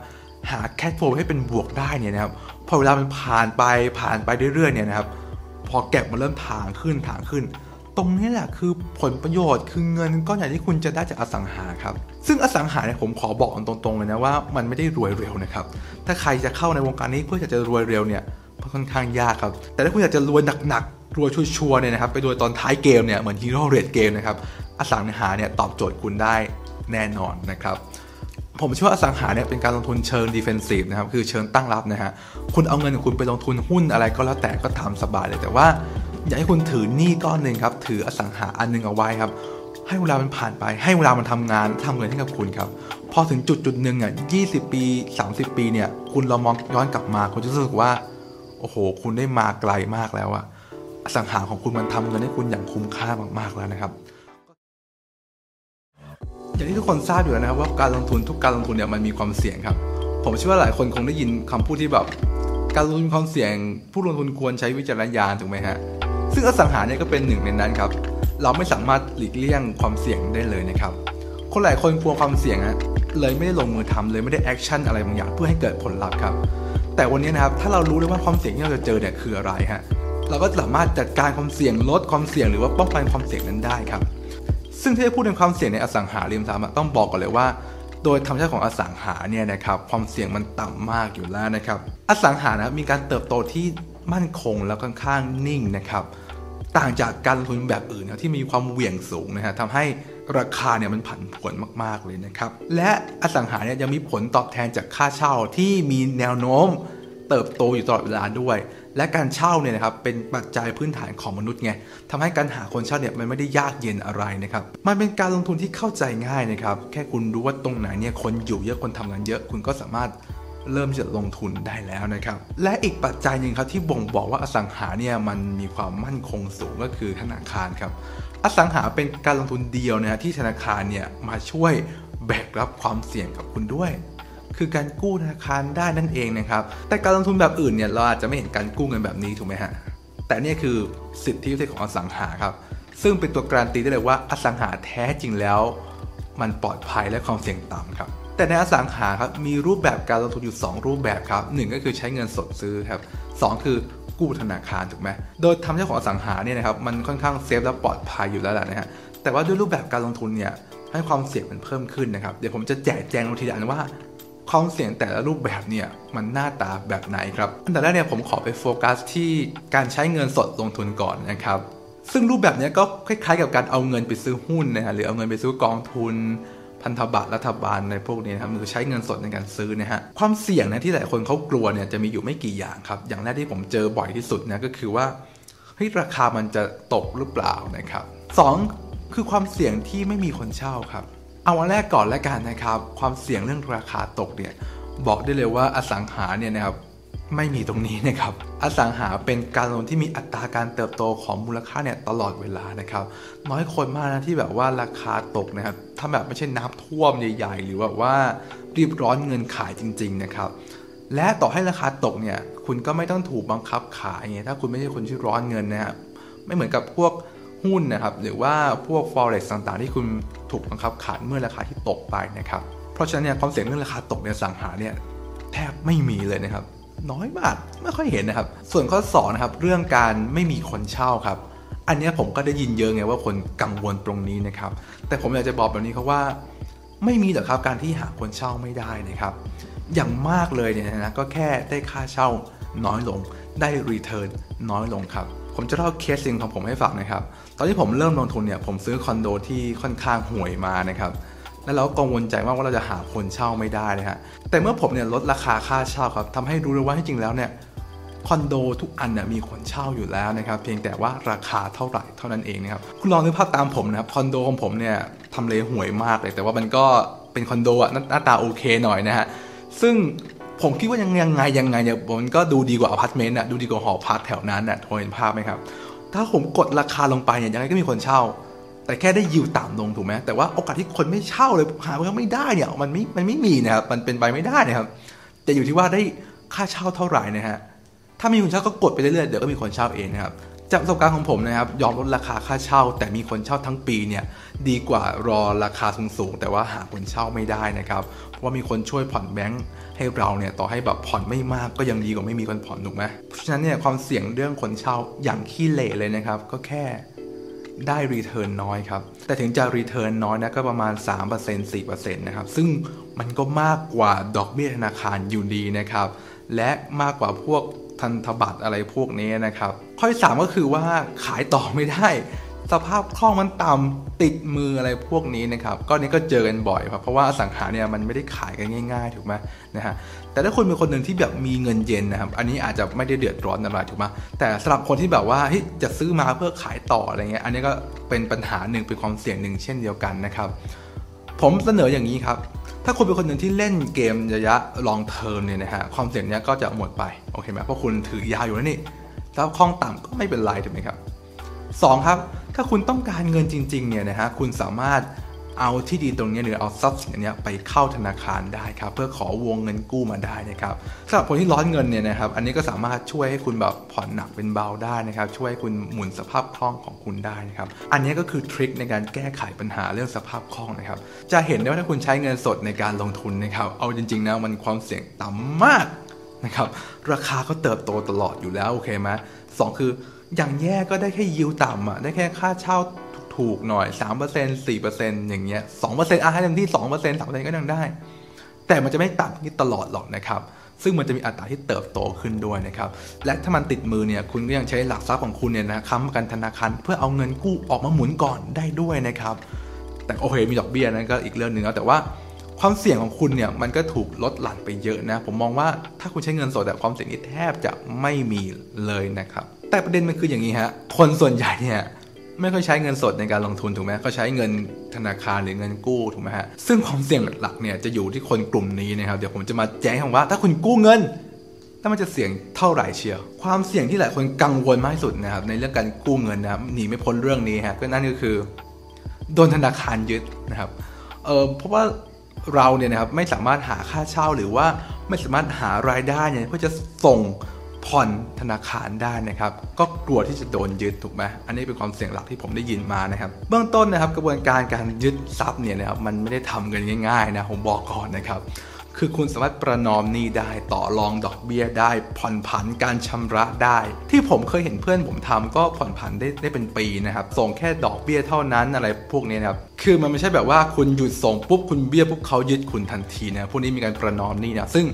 Speaker 1: หาแคชโฟลให้เป็นบวกได้เนี่ยนะครับ พอเวลามันผ่านไปผ่านไปเรื่อยๆเนี่ยนะครับ พอแก็บมันเริ่มถางขึ้นถางขึ้น รงนี้แหละคือผลประโยชน์คือเงินก้อนใหญ่ที่คุณจะได้จากอสังหาครับ ซึ่งอสังหาเนี่ยผมขอบอกตรงๆเลยนะว่ามันไม่ได้รวยเร็วนะครับ ถ้าใครจะเข้าในวงการนี้เพื่อจะรวยเร็วเนี่ยค่อนข้างยากครับ แต่ถ้าคุณอยากจะรวยหนักๆรวยชัวร์ๆเนี่ยนะครับไปรวยตอนท้ายเกมเนี่ยเหมือนฮีโร่ late game นะครับอสังหาเนี่ยตอบโจทย์คุณได้แน่นอนนะครับ ผมเชื่อว่าอสังหาเนี่ยเป็นการลงทุนเชิง defensive นะครับคือเชิงตั้งรับนะฮะคุณเอาเงินของคุณไปลงทุนหุ้นอะไรก็แล้วแต่ก็ทำสบายเลย แต่ว่าอยากให้คุณถือหนี้ก้อนหนึ่งครับถืออสังหาอันนึงเอาไว้ครับ ให้เวลามันผ่านไป ให้เวลามันทำงานทำเงินให้กับคุณครับพอถึงจุดจุดหนึ่งอะยี่สิบปี30ปีเนี่ย คุณเรามองย้อนกลับมาคุณจะรู้สึกว่า โอ้โห คุณได้มาไกลมากแล้วอะอสังหาของคุณมันทำเงินให้คุณอย่างคุ้มค่ามากๆแล้วนะครับ อย่างที่ทุกคนทราบอยู่แล้วนะครับว่าการลงทุนทุกการลงทุนเนี่ยมันมีความเสี่ยงครับ ผมเชื่อว่าหลายคนคงได้ยินคำพูดที่แบบ การลงทุนความเสี่ยง ผู้ลงทุนควรใช้วิจารณญาณถูกไหมฮะซึ่งอสังหาเนี่ยก็เป็นหนึ่งในนั้นครับ เราไม่สามารถหลีกเลี่ยงความเสี่ยงได้เลยนะครับ คนหลายคนกลัวความเสี่ยงฮะเลยไม่ได้ลงมือทำเลยไม่ได้ action อะไรบางอย่างเพื่อให้เกิดผลลัพธ์ครับ แต่วันนี้นะครับถ้าเรารู้เลยว่าความเสี่ยงที่เราจะเจอเนี่ยคืออะไรฮะเราก็สามารถจัดการความเสี่ยงลดความเสี่ยงหรือว่าป้องกันความเสี่ยงนั้นได้ครับ ซึ่งที่จะพูดถึงความเสี่ยงในอสังหาริมทรัพย์ต้องบอกก่อนเลยว่า โดยธรรมชาติของอสังหาเนี่ยนะครับความเสี่ยงมันต่ำมากอยู่แล้วนะครับ อสังหานะมีการเติบโตที่มั่นคงแล้วค่อนข้างนิ่งนะครับต่างจากการลงทุนแบบอื่นนะที่มีความเหวี่ยงสูงนะฮะทำให้ราคาเนี่ยมันผันผวนมาก ๆ เลยนะครับ และอสังหาเนี่ยยังมีผลตอบแทนจากค่าเช่าที่มีแนวโน้มเติบโตอยู่ตลอดเวลาด้วย และการเช่าเนี่ยนะครับเป็นปัจจัยพื้นฐานของมนุษย์ไงทำให้การหาคนเช่าเนี่ยมันไม่ได้ยากเย็นอะไรนะครับมันเป็นการลงทุนที่เข้าใจง่ายนะครับแค่คุณรู้ว่าตรงไหนเนี่ยคนอยู่เยอะคนทำงานเยอะคุณก็สามารถเริ่มจะลงทุนได้แล้วนะครับ และอีกปัจจัยหนึ่งครับที่บ่งบอกว่าอสังหาเนี่ยมันมีความมั่นคงสูงก็คือธนาคารครับ อสังหาเป็นการลงทุนเดียวนะฮะที่ธนาคารเนี่ยมาช่วยแบกรับความเสี่ยงกับคุณด้วย คือการกู้ธนาคารได้นั่นเองนะครับ แต่การลงทุนแบบอื่นเนี่ยเราอาจจะไม่เห็นการกู้เงินแบบนี้ถูกไหมฮะ แต่นี่คือสิทธิพิเศษของอสังหาครับ ซึ่งเป็นตัวการันตีได้เลยว่าอสังหาแท้จริงแล้ว มันปลอดภัยและความเสี่ยงต่ำครับ แต่ในอสังหาครับมีรูปแบบการลงทุนอยู่ 2 รูปแบบครับหนึ่งก็คือใช้เงินสดซื้อครับสคือกู้ธนาคารถูกไหมโดยทำเจ้าของอสังหาเนี่ยนะครับมันค่อนข้างเซฟและปลอดภัยอยู่แล้วแหละนะฮะ แต่ว่าด้วยรูปแบบการลงทุนเนี่ยให้ความเสี่ยงมันเพิ่มขึ้นนะครับ เดี๋ยวผมจะแจกแจงลงทีละอันว่า ความเสี่ยงแต่ละรูปแบบเนี่ยมันหน้าตาแบบไหนครับ อันดับแรกเนี่ยผมขอไปโฟกัสที่การใช้เงินสดลงทุนก่อนนะครับ ซึ่งรูปแบบนี้ก็คล้ายๆกับการเอาเงินไปซื้อหุ้นนะฮะหรือเอาเงินไปซื้อกองทุนพันธบัตรรัฐบาลในพวกนี้นะครับมือใช้เงินสดในการซื้อนะฮะความเสี่ยงนะที่หลายคนเขากลัวเนี่ยจะมีอยู่ไม่กี่อย่างครับ อย่างแรกที่ผมเจอบ่อยที่สุดนะก็คือว่าเฮ้ยราคามันจะตกหรือเปล่านะครับสองคือความเสี่ยงที่ไม่มีคนเช่าครับ เอาวันแรกก่อนแล้วกันนะครับ ความเสี่ยงเรื่องราคาตกเนี่ยบอกได้เลยว่าอสังหาเนี่ยนะครับไม่มีตรงนี้นะครับ อสังหาเป็นการลงที่มีอัตราการเติบโตของมูลค่าเนี่ยตลอดเวลานะครับ น้อยคนมากนะที่แบบว่าราคาตกนะครับ ถ้าแบบไม่ใช่น้ำท่วมใหญ่ๆ หรือแบบว่ารีบร้อนเงินขายจริง ๆนะครับ และต่อให้ราคาตกเนี่ย คุณก็ไม่ต้องถูกบังคับขายไงถ้าคุณไม่ใช่คนที่ร้อนเงินนะครับ ไม่เหมือนกับพวก หุ้นนะครับหรือว่าพวก forex ต่างๆ ที่คุณถูกบังคับขายเมื่อราคาที่ตกไปนะครับเพราะฉะนั้นเนี่ยความเสี่ยงเรื่องราคาตกในสังหาเนี่ยแทบไม่มีเลยนะครับ น้อยมากไม่ค่อยเห็นนะครับ ส่วนข้อ2นะครับเรื่องการไม่มีคนเช่าครับ อันนี้ผมก็ได้ยินเยอะไงว่าคนกังวลตรงนี้นะครับ แต่ผมอยากจะบอกแบบนี้ครับว่า ไม่มีหรอกครับการที่หาคนเช่าไม่ได้นะครับ อย่างมากเลยเนี่ยนะก็แค่ได้ค่าเช่าน้อยลง ได้รีเทิร์นน้อยลงครับ ผมจะเล่าเคสจริงของผมให้ฟังนะครับ อนที่ผมเริ่มลงทุนเนี่ยผมซื้อคอนโดที่ค่อนข้างห่วยมานะครับแล้วเรากังวลใจมากว่าเราจะหาคนเช่าไม่ได้นะฮะแต่เมื่อผมเนี่ยลดราคาค่าเช่าครับทำให้รู้เลยว่าที่จริงแล้วเนี่ยคอนโดทุกอันเนี่ยมีคนเช่าอยู่แล้วนะครับเพียงแต่ว่าราคาเท่าไหร่เท่านั้นเองนะครับคุณลองนึกภาพตามผมนะครับคอนโดของผมเนี่ยทำเลห่วยมากเลย แต่ว่ามันก็เป็นคอนโดอะหน้าตาโอเคหน่อยนะฮะซึ่งผมคิดว่ายังยังไงยังไงเนี่ยมันก็ดูดีกว่าอพาร์ตเมนต์อะดูดีกว่าหอพักแถวนั้นอะเห็นภาพไหมครับ ถ้าผมกดราคาลงไปเนี่ยยังไงก็มีคนเช่า แต่แค่ได้ยิวต่ำลงถูกไหมแต่ว่าโอกาสที่คนไม่เช่าเลยหาเช่าไม่ได้เนี่ยมันไม่มันไม่มีนะครับมันเป็นไปไม่ได้นะครับแต่อยู่ที่ว่าได้ค่าเช่าเท่าไหร่นะฮะถ้ามีคนเช่าก็กดไปเรื่อยๆเดี๋ยวก็มีคนเช่าเองนะครับจากประสบการณ์ของผมนะครับยอมลดราคาค่าเช่า แต่มีคนเช่าทั้งปีเนี่ยดีกว่ารอราคาสูงๆแต่ว่าหาคนเช่าไม่ได้นะครับเพราะว่ามีคนช่วยผ่อนแบงค์ ให้เราเนี่ยต่อให้แบบผ่อนไม่มากก็ยังดีกว่าไม่มีคนผ่อนถูกไหมเพราะฉะนั้นเนี่ยความเสี่ยงเรื่องคนเช่าอย่างขี้เล็บเลยนะครับ ก็แค่ได้ return น้อยครับ แต่ถึงจะ return น้อยนะก็ประมาณ 3% 4%นะครับ ซึ่งมันก็มากกว่าดอกเบี้ยธนาคารอยู่ดีนะครับ และมากกว่าพวกพันธบัตรอะไรพวกนี้นะครับ ข้อที่3ก็คือว่าขายต่อไม่ได้ สภาพคล่องมันต่ำติดมืออะไรพวกนี้นะครับก็นี้ก็เจอกันบ่อยครับเพราะว่าสังหาเนี่ยมันไม่ได้ขายกันง่าย ๆ ถูกไหมนะฮะแต่ถ้าคนเป็นคนหนึ่งที่แบบมีเงินเย็นนะครับ อันนี้อาจจะไม่ได้เดือดร้อนอะไรถูกไหมแต่สำหรับคนที่แบบว่าจะซื้อมาเพื่อขายต่ออะไรเงี้ยอันนี้ก็เป็นปัญหาหนึ่งเป็นความเสี่ยงหนึ่งเช่นเดียวกันนะครับ ผมเสนออย่างนี้ครับถ้าคุณเป็นคนหนึ่งที่เล่นเกมระยะลองเทอมเนี่ยนะฮะความเสี่ยงเนี้ยก็จะหมดไปโอเคไหมเพราะคุณถือยาวอยู่แล้วนี่แล้วคล่องต่ำก็ไม่เป็นไรถูกไหมครับ 2ครับ ถ้าคุณต้องการเงินจริงๆเนี่ยนะฮะคุณสามารถเอาที่ดินตรงนี้หรือเอาทรัพย์สินนี้ไปเข้าธนาคารได้ครับเพื่อขอวงเงินกู้มาได้นะครับสำหรับคนที่ร้อนเงินเนี่ยนะครับ อันนี้ก็สามารถช่วยให้คุณแบบผ่อนหนักเป็นเบาได้นะครับ ช่วยให้คุณหมุนสภาพคล่องของคุณได้นะครับ อันนี้ก็คือทริคในการแก้ไขปัญหาเรื่องสภาพคล่องนะครับ จะเห็นได้ว่าถ้าคุณใช้เงินสดในการลงทุนนะครับ เอาจริงๆนะมันความเสี่ยงต่ำมากนะครับ ราคาก็เติบโตตลอดอยู่แล้วโอเคไหมสองคือ อย่างแย่ก็ได้แค่ยิวต่ำอะได้แค่ค่าเช่าถูกหน่อย3% 4%อย่างเงี้ย2%อะให้เต็มที่2% 3%ก็ยังได้ แต่มันจะไม่ต่ำนี่ตลอดหรอกนะครับ ซึ่งมันจะมีอัตราที่เติบโตขึ้นด้วยนะครับ และถ้ามันติดมือเนี่ยคุณก็ยังใช้หลักทรัพย์ของคุณเนี่ยนะค้ำประกันธนาคารเพื่อเอาเงินกู้ออกมาหมุนก่อนได้ด้วยนะครับ แต่โอเคมีดอกเบี้ยนั้นก็อีกเรื่องหนึ่งแล้วแต่ว่าความเสี่ยงของคุณเนี่ยมันก็ถูกลดหลั่นไปเยอะนะ ผมมองว่าถ้าคุณใช้เงินสดแต่ความเสี่ยงนี้แทบจะไม่มีเลยนะครับ แต่ประเด็นมันคืออย่างนี้ฮะ คนส่วนใหญ่เนี่ยไม่ค่อยใช้เงินสดในการลงทุนถูกไหมเขาใช้เงินธนาคารหรือเงินกู้ถูกไหมฮะ ซึ่งความเสี่ยงหลักๆเนี่ยจะอยู่ที่คนกลุ่มนี้นะครับ เดี๋ยวผมจะมาแจ้งให้ว่า ถ้าคุณกู้เงินแล้วมันจะเสี่ยงเท่าไหร่เชียว ความเสี่ยงที่หลายคนกังวลมากที่สุดนะครับในเรื่องการกู้เงินนะครับหนีไม่พ้นเรื่องนี้ฮะก็นั่นก็คือโดนธนาคารยึดนะครับ เออเพราะว่าเราเนี่ยนะครับไม่สามารถหาค่าเช่าหรือว่าไม่สามารถหารายได้เนี่ยเพื่อจะส่ง ผ่อนธนาคารได้นะครับ ก็กลัวที่จะโดนยึดถูกไหมอันนี้เป็นความเสี่ยงหลักที่ผมได้ยินมานะครับ เบื้องต้นนะครับกระบวนการการยึดทรัพย์เนี่ยนะครับมันไม่ได้ทำกันง่ายๆนะผมบอกก่อนนะครับ คือคุณสามารถประนอมหนี้ได้ต่อรองดอกเบี้ยได้ ผ่อนผันการชำระได้ ที่ผมเคยเห็นเพื่อนผมทำก็ผ่อนผันได้ได้เป็นปีนะครับส่งแค่ดอกเบี้ยเท่านั้นอะไรพวกนี้นะครับคือมันไม่ใช่แบบว่าคุณหยุดส่งปุ๊บคุณเบี้ยปุ๊บเขายึดคุณทันทีนะพวกนี้มีการประนอมหนี้นะซึ่ง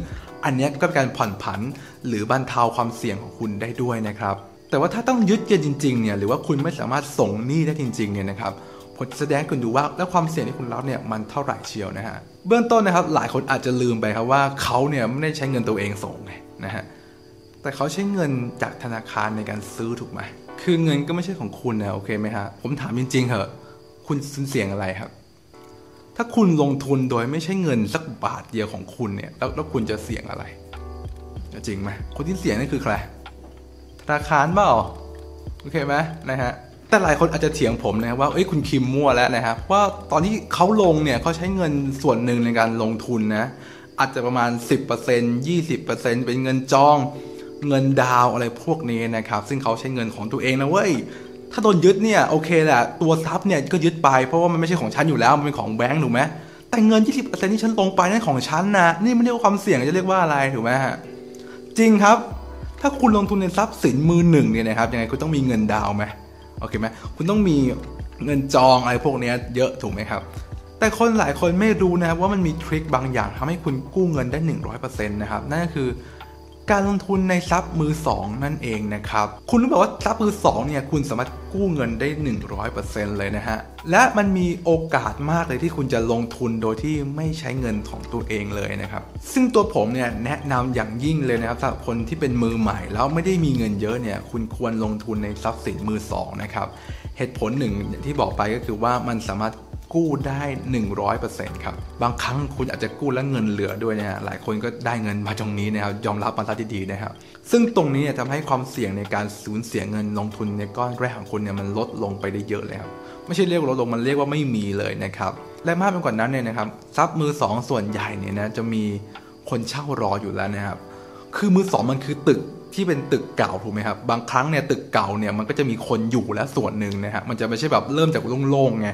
Speaker 1: อันนี้ก็เป็นการผ่อนผัน หรือบรรเทาความเสี่ยงของคุณได้ด้วยนะครับ แต่ว่าถ้าต้องยึดเกินจริงๆเนี่ยหรือว่าคุณไม่สามารถส่งหนี้ได้จริงๆเนี่ยนะครับผมจะแสดงคุณดูว่าแล้วความเสี่ยงที่คุณรับเนี่ยมันเท่าไหร่เชียวนะฮะเบื้องต้นนะครับหลายคนอาจจะลืมไปครับว่าเขาเนี่ยไม่ได้ใช้เงินตัวเองส่งไงนะฮะแต่เขาใช้เงินจากธนาคารในการซื้อถูกไหมคือเงินก็ไม่ใช่ของคุณนะโอเคไหมฮะผมถามจริงๆเหอะคุณเสี่ยงอะไรครับ ถ้าคุณลงทุนโดยไม่ใช่เงินสักบาทเดียวของคุณเนี่ยแล้วแล้วคุณจะเสี่ยงอะไร จริงไหมคนที่เสี่ยงนั่นคือใครธนาคารเปล่าโอเคไหมนะฮะแต่หลายคนอาจจะเถียงผมนะว่าเอ้ยคุณคิมมั่วแล้วนะครับว่าตอนที่เขาลงเนี่ยเขาใช้เงินส่วนหนึ่งในการลงทุนนะอาจจะประมาณ 10% 20%เป็นเงินจอง เงินดาวอะไรพวกนี้นะครับ ซึ่งเขาใช้เงินของตัวเองนะเว้ย ถ้าโดนยึดเนี่ยโอเคแหละตัวทรัพย์เนี่ยก็ยึดไปเพราะว่ามันไม่ใช่ของฉันอยู่แล้ว มันเป็นของแบงก์ถูกไหมแต่เงิน 20%ที่ฉันลงไปนั่นของฉันนะนี่ไม่เรียกว่าความเสี่ยงจะเรียกว่าอะไรถูกไหมฮะ จริงครับ ถ้าคุณลงทุนในทรัพย์สินมือหนึ่งเนี่ยนะครับยังไงคุณต้องมีเงินดาวไหมโอเคไหมคุณต้องมีเงินจองอะไรพวกนี้เยอะถูกไหมครับ แต่คนหลายคนไม่รู้นะครับว่ามันมีทริคบางอย่างทำให้คุณกู้เงินได้ 100%นะครับนั่นก็คือ การลงทุนในทรัพย์มือสองนั่นเองนะครับ คุณรู้ไหมว่าทรัพย์มือสองเนี่ยคุณสามารถกู้เงินได้ 100%เลยนะฮะ และมันมีโอกาสมากเลยที่คุณจะลงทุนโดยที่ไม่ใช้เงินของตัวเองเลยนะครับ ซึ่งตัวผมเนี่ยแนะนำอย่างยิ่งเลยนะครับสำหรับคนที่เป็นมือใหม่แล้วไม่ได้มีเงินเยอะเนี่ยคุณควรลงทุนในทรัพย์สินมือสองนะครับ เหตุผลหนึ่งที่บอกไปก็คือว่ามันสามารถ กู้ได้ 100%ครับ บางครั้งคุณอาจจะกู้แล้วเงินเหลือด้วยนะฮะหลายคนก็ได้เงินมาตรงนี้นะครับ ยอมรับมาซะดีๆนะครับ ซึ่งตรงนี้เนี่ยทำให้ความเสี่ยงในการสูญเสียเงินลงทุนในก้อนแรกของคุณเนี่ยมันลดลงไปได้เยอะเลยครับไม่ใช่เรียกลดลงมันเรียกว่าไม่มีเลยนะครับ และมากไปกว่านั้นเนี่ยนะครับทรัพย์มือสองส่วนใหญ่เนี่ยนะจะมีคนเช่ารออยู่แล้วนะครับ คือมือสองมันคือตึกที่เป็นตึกเก่าถูกไหมครับบางครั้งเนี่ยตึกเก่าเนี่ยมันก็จะมีคนอยู่แล้วส่วนหนึ่งนะฮะมันจะไม่ใช่แบบเริ่มจากโล่งๆไง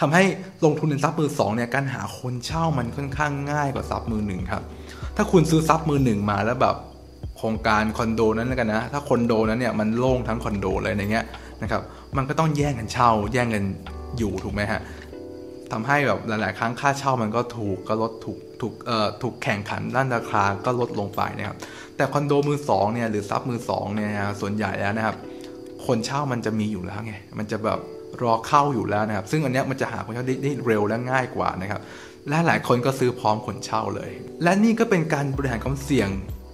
Speaker 1: ทำให้ลงทุนในทรัพย์มือสองเนี่ยการหาคนเช่ามันค่อนข้างง่ายกว่าทรัพย์มือหนึ่งครับ ถ้าคุณซื้อทรัพย์มือหนึ่งมาแล้วแบบโครงการคอนโดนั้นแล้วกันนะ ถ้าคอนโดนั้นเนี่ยมันโล่งทั้งคอนโดเลยอย่างเงี้ยนะครับ มันก็ต้องแย่งกันเช่า แย่งกันอยู่ถูกไหมฮะทำให้แบบหลาย ๆ ครั้งค่าเช่ามันก็ถูกก็ลดถูกถูกเอ่อถูกแข่งขันด้านราคาก็ลดลงไปนะครับ แต่คอนโดมือสองเนี่ยหรือทรัพย์มือสองเนี่ยส่วนใหญ่แล้วนะครับ คนเช่ามันจะมีอยู่แล้วไง มันจะแบบ รอเข้าอยู่แล้วนะครับ ซึ่งอันนี้มันจะหาคนเช่าได้เร็วและง่ายกว่านะครับ และหลายคนก็ซื้อพร้อมคนเช่าเลย และนี่ก็เป็นการบริหารความเสี่ยง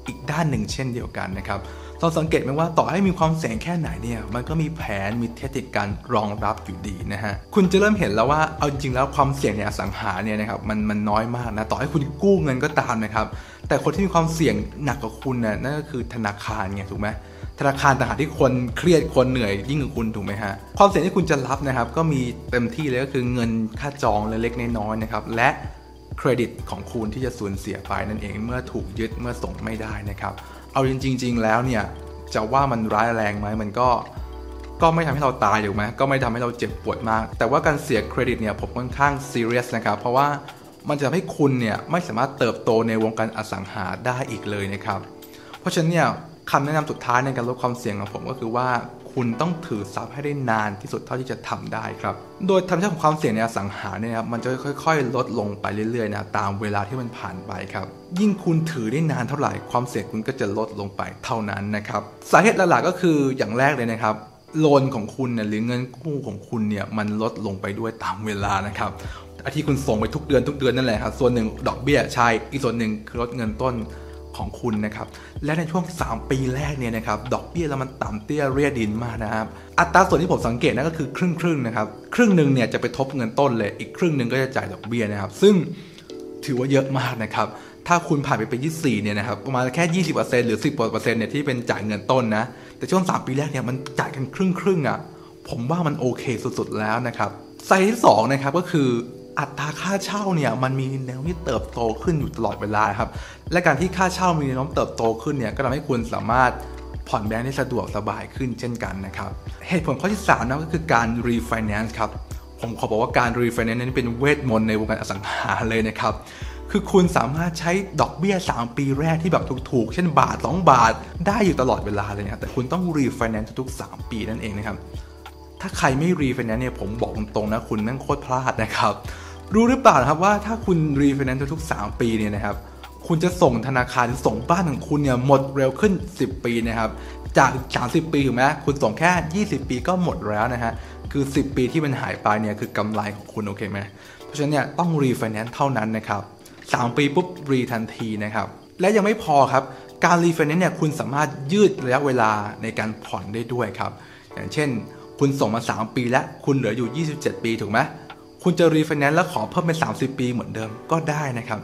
Speaker 1: อีกด้านหนึ่งเช่นเดียวกันนะครับ เราสังเกตไหมว่าต่อให้มีความเสี่ยงแค่ไหนเนี่ยมันก็มีแผนมีเทคนิคการรองรับอยู่ดีนะฮะคุณจะเริ่มเห็นแล้วว่าเอาจริงแล้วความเสี่ยงในอสังหาเนี่ยนะครับมันมันน้อยมากนะต่อให้คุณกู้เงินก็ตามนะครับแต่คนที่มีความเสี่ยงหนักกว่าคุณน่ยนั่นก็คือธนาคารไงถูกไหมธนาคารต่างหากที่คนเครียดคนเหนื่อยยิ่งกว่าคุณถูกไหมฮะความเสี่ยงที่คุณจะรับนะครับก็มีเต็มที่เลยก็คือเงินค่าจองเล็กๆน้อยๆนะครับและเครดิตของคุณที่จะสูญเสียไปนั่นเองเมื่อถูกยึดเมื่อส่งไม่ได้นะครับ เอาจริง ๆ แล้วเนี่ยจะว่ามันร้ายแรงไหมมันก็ก็ไม่ทำให้เราตายถูกไหมก็ไม่ทำให้เราเจ็บปวดมาก แต่ว่าการเสียเครดิตเนี่ยผมค่อนข้างซีเรียสนะครับ เพราะว่ามันจะทำให้คุณเนี่ยไม่สามารถเติบโตในวงการอสังหาได้อีกเลยนะครับ เพราะฉะนั้นเนี่ยคำแนะนำสุดท้ายในการลดความเสี่ยงของผมก็คือว่า คุณต้องถือทรัพย์ให้ได้นานที่สุดเท่าที่จะทำได้ครับ โดยธรรมชาติของความเสี่ยงในอสังหาเนี่ยครับมันจะค่อย ๆ ลดลงไปเรื่อยๆนะตามเวลาที่มันผ่านไปครับ ยิ่งคุณถือได้นานเท่าไหร่ความเสี่ยงคุณก็จะลดลงไปเท่านั้นนะครับสาเหตุหลักๆก็คืออย่างแรกเลยนะครับโลนของคุณเนี่ยหรือเงินกู้ของคุณเนี่ยมันลดลงไปด้วยตามเวลานะครับอาที่คุณส่งไปทุกเดือนทุกเดือนนั่นแหละครับส่วนหนึ่งดอกเบี้ยใช่อีกส่วนหนึ่งคือลดเงินต้น ของคุณนะครับ และในช่วง 3 ปีแรกเนี่ยนะครับ ดอกเบี้ยแล้วมันต่ำเตี้ยเรียดินมากนะครับ อัตราส่วนที่ผมสังเกตนั่นก็คือครึ่งครึ่งนะครับ ครึ่งหนึ่งเนี่ยจะไปทบเงินต้นเลย อีกครึ่งหนึ่งก็จะจ่ายดอกเบี้ยนะครับ ซึ่งถือว่าเยอะมากนะครับ ถ้าคุณผ่านไปเป็น 24 เนี่ยนะครับ ประมาณแค่ 20%หรือ 10%เนี่ยที่เป็นจ่ายเงินต้นนะ แต่ช่วง 3 ปีแรกเนี่ยมันจ่ายกันครึ่งครึ่งอะ ผมว่ามันโอเคสุดๆแล้วนะครับไซส์ที่2นะครับก็คือ อัตราค่าเช่าเนี่ยมันมีแนวที่เติบโตขึ้นอยู่ตลอดเวลาครับ และการที่ค่าเช่ามีแนวโน้มเติบโตขึ้นเนี่ยก็ทำให้คุณสามารถผ่อนแบงค์ได้สะดวกสบายขึ้นเช่นกันนะครับ เหตุผลข้อที่3นะก็คือการ refinance ครับ ผมขอบอกว่าการ refinance นั้นเป็นเวทมนต์ในวงการอสังหาเลยนะครับ คือคุณสามารถใช้ดอกเบี้ย 3 ปีแรกที่แบบถูกๆ เช่นบาท 2 บาท ได้อยู่ตลอดเวลาเลยนะแต่คุณต้อง refinance ทุกๆ 3 ปีนั่นเองนะครับถ้าใครไม่ refinance เนี่ยผมบอกตรงๆนะคุณนั่งโคตรพลาดนะครับ รู้หรือเปล่าครับว่าถ้าคุณรีไฟแนนซ์ทุกๆ 3 ปีเนี่ยนะครับ คุณจะส่งธนาคารส่งบ้านของคุณเนี่ยหมดเร็วขึ้น 10 ปีนะครับ จาก 30 ปีถูกไหมคุณส่งแค่ 20 ปีก็หมดแล้วนะฮะ คือ 10 ปีที่มันหายไปเนี่ยคือกำไรของคุณโอเคไหม เพราะฉะนั้นเนี่ยต้องรีไฟแนนซ์เท่านั้นนะครับ 3 ปีปุ๊บรีทันทีนะครับ และยังไม่พอครับ การรีไฟแนนซ์เนี่ยคุณสามารถยืดระยะเวลาในการผ่อนได้ด้วยครับ อย่างเช่น คุณส่งมา 3 ปีแล้วคุณเหลืออยู่ 27 ปีถูกไหม คุณจะรีไฟแนนซ์แล้วขอเพิ่มเป็น 30 ปีเหมือนเดิมก็ได้นะครับ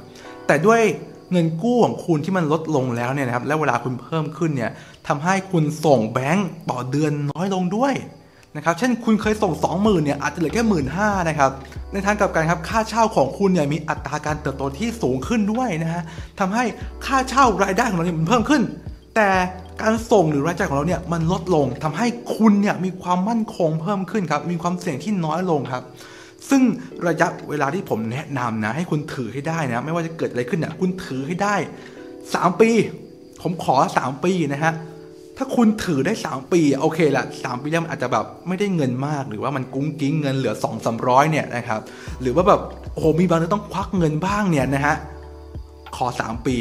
Speaker 1: แต่ด้วยเงินกู้ของคุณที่มันลดลงแล้วเนี่ยนะครับ และเวลาคุณเพิ่มขึ้นเนี่ยทำให้คุณส่งแบงก์ต่อเดือนน้อยลงด้วยนะครับ เช่นคุณเคยส่ง 20,000เนี่ยอาจจะเหลือแค่หมื่นห้านะครับ ในทางกลับกันครับค่าเช่าของคุณเนี่ยมีอัตราการเติบโตที่สูงขึ้นด้วยนะฮะทำให้ค่าเช่ารายได้ของเราเนี่ยมันเพิ่มขึ้น แต่การส่งหรือรายจ่ายของเราเนี่ยมันลดลงทำให้คุณเนี่ยมีความมั่นคงเพิ่มขึ้นครับ มีความเสี่ยงที่น้อยลงครับ ซึ่งระยะเวลาที่ผมแนะนำนะ ให้คุณถือให้ได้นะ ไม่ว่าจะเกิดอะไรขึ้นเนี่ยคุณถือให้ได้ 3 ปี ผมขอ 3 ปีนะฮะถ้าคุณถือได้ 3 ปีโอเคละ3ปีแล้วมันอาจจะแบบไม่ได้เงินมาก หรือว่ามันกุ้งกิ้งเงินเหลือ 2 3 0 0เนี่ยนะครับหรือว่าแบบโอ้โหมีบางทีต้องควักเงินบ้างเนี่ยนะฮะขอ 3 ปี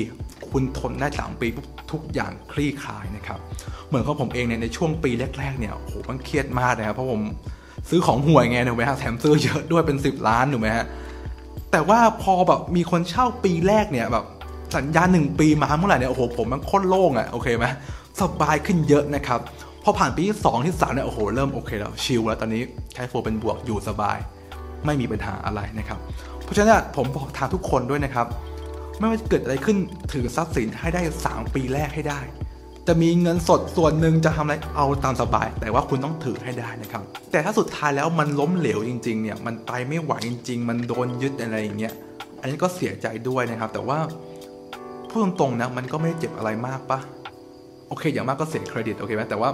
Speaker 1: คุณทนได้ 3 ปีทุกอย่างคลี่คลายนะครับเหมือนของผมเองเนี่ยในช่วงปีแรกๆเนี่ยโอ้โหมันเครียดมากนะครับเพราะผม ซื้อของห่วยไงถูกไหมฮะแถมซื้อเยอะด้วยเป็น 10 ล้านถูกไหมฮะแต่ว่าพอแบบมีคนเช่าปีแรกเนี่ยแบบสัญญาหนึ่งปีมาเมื่อไหร่เนี่ยโอ้โหผมมันโคตรโล่งอะ่ะโอเคไหมสบายขึ้นเยอะนะครับพอผ่านปีที่สองที่สามเนี่ยโอ้โหเริ่มโอเคแล้วชิลแล้วตอนนี้ใช้โฟเป็นบวกอยู่สบาย ไม่มีปัญหาอะไรนะครับ เพราะฉะนั้นผมบอกทางทุกคนด้วยนะครับ ไม่ว่าจะเกิดอะไรขึ้นถือทรัพย์สินให้ได้ 3 ปีแรกให้ได้ จะมีเงินสดส่วนหนึ่งจะทำอะไรเอาตามสบาย แต่ว่าคุณต้องถือให้ได้นะครับ แต่ถ้าสุดท้ายแล้วมันล้มเหลวจริงๆเนี่ยมันไปไม่ไหวจริง ๆ มันโดนยึดอะไรอย่างเงี้ยอันนี้ก็เสียใจด้วยนะครับ แต่ว่าพูดตรงๆนะมันก็ไม่ได้เจ็บอะไรมากปะโอเค อย่างมากก็เสียเครดิตโอเคไหมแต่ว่า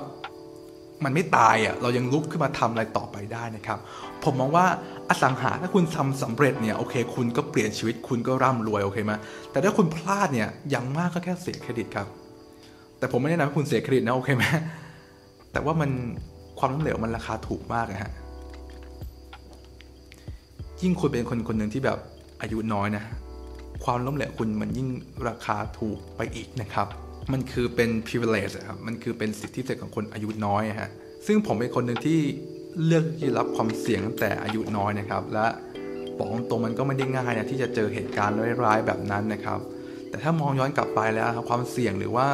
Speaker 1: มันไม่ตายอะเรายังลุกขึ้นมาทำอะไรต่อไปได้นะครับ ผมมองว่าอสังหาถ้าคุณทำสำเร็จเนี่ยโอเค คุณก็เปลี่ยนชีวิตคุณก็ร่ำรวยโอเคไหมแต่ถ้าคุณพลาดเนี่ยอย่างมากก็แค่เสียเครดิตครับ แต่ผมไม่แนะนำให้คุณเสียเครดิตนะโอเคไหมแต่ว่ามันความล้มเหลวมันราคาถูกมากนะฮะยิ่งคุณเป็นคนคนหนึ่งที่แบบอายุน้อยนะความล้มเหลวคุณมันยิ่งราคาถูกไปอีกนะครับ มันคือเป็น privilege ครับ มันคือเป็นสิทธิพิเศษของคนอายุน้อยฮะ ซึ่งผมเป็นคนหนึ่งที่เลือกที่รับความเสี่ยงตั้งแต่อายุน้อยนะครับ และบอกตรงมันก็ไม่ได้ง่ายนะที่จะเจอเหตุการณ์ร้ายๆแบบนั้นนะครับ แต่ถ้ามองย้อนกลับไปแล้วความเสี่ยงหรือว่า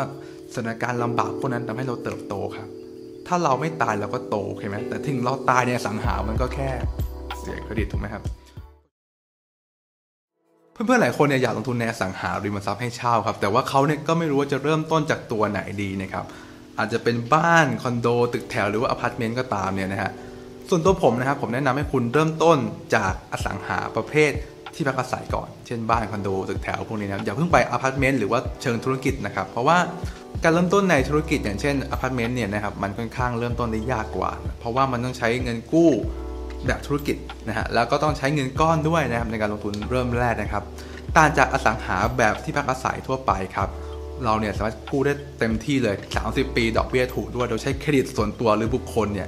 Speaker 1: สถานการณ์ลำบากพวกนั้นทำให้เราเติบโตครับ ถ้าเราไม่ตายเราก็โตใช่ไหมแต่ถึงเราตายเนี่ยอสังหามันก็แค่เสียเครดิตถูกไหมครับ เพื่อนๆหลายคนเนี่ยอยากลงทุนในอสังหาริมทรัพย์ให้เช่าครับ แต่ว่าเขาเนี่ยก็ไม่รู้ว่าจะเริ่มต้นจากตัวไหนดีนะครับ อาจจะเป็นบ้านคอนโดตึกแถวหรือว่าอพาร์ตเมนต์ก็ตามเนี่ยนะฮะส่วนตัวผมนะครับผมแนะนำให้คุณเริ่มต้นจากอสังหาประเภทที่พักอาศัยก่อน เช่นบ้านคอนโดตึกแถวพวกนี้นะอย่าเพิ่งไปอพาร์ตเมนต์หรือว่าเชิงธุรกิจนะครับ เพราะว่า การเริ่มต้นในธุรกิจอย่างเช่นอพาร์ตเมนต์เนี่ยนะครับมันค่อนข้างเริ่มต้นได้ยากกว่า เพราะว่ามันต้องใช้เงินกู้แบบธุรกิจนะฮะแล้วก็ต้องใช้เงินก้อนด้วยนะครับในการลงทุนเริ่มแรกนะครับ ต่างจากอสังหาแบบที่พักอาศัยทั่วไปครับเราเนี่ยสามารถกู้ได้เต็มที่เลย 30 ปี ดอกเบี้ยถูกด้วยโดยใช้เครดิตส่วนตัวหรือบุคคลเนี่ย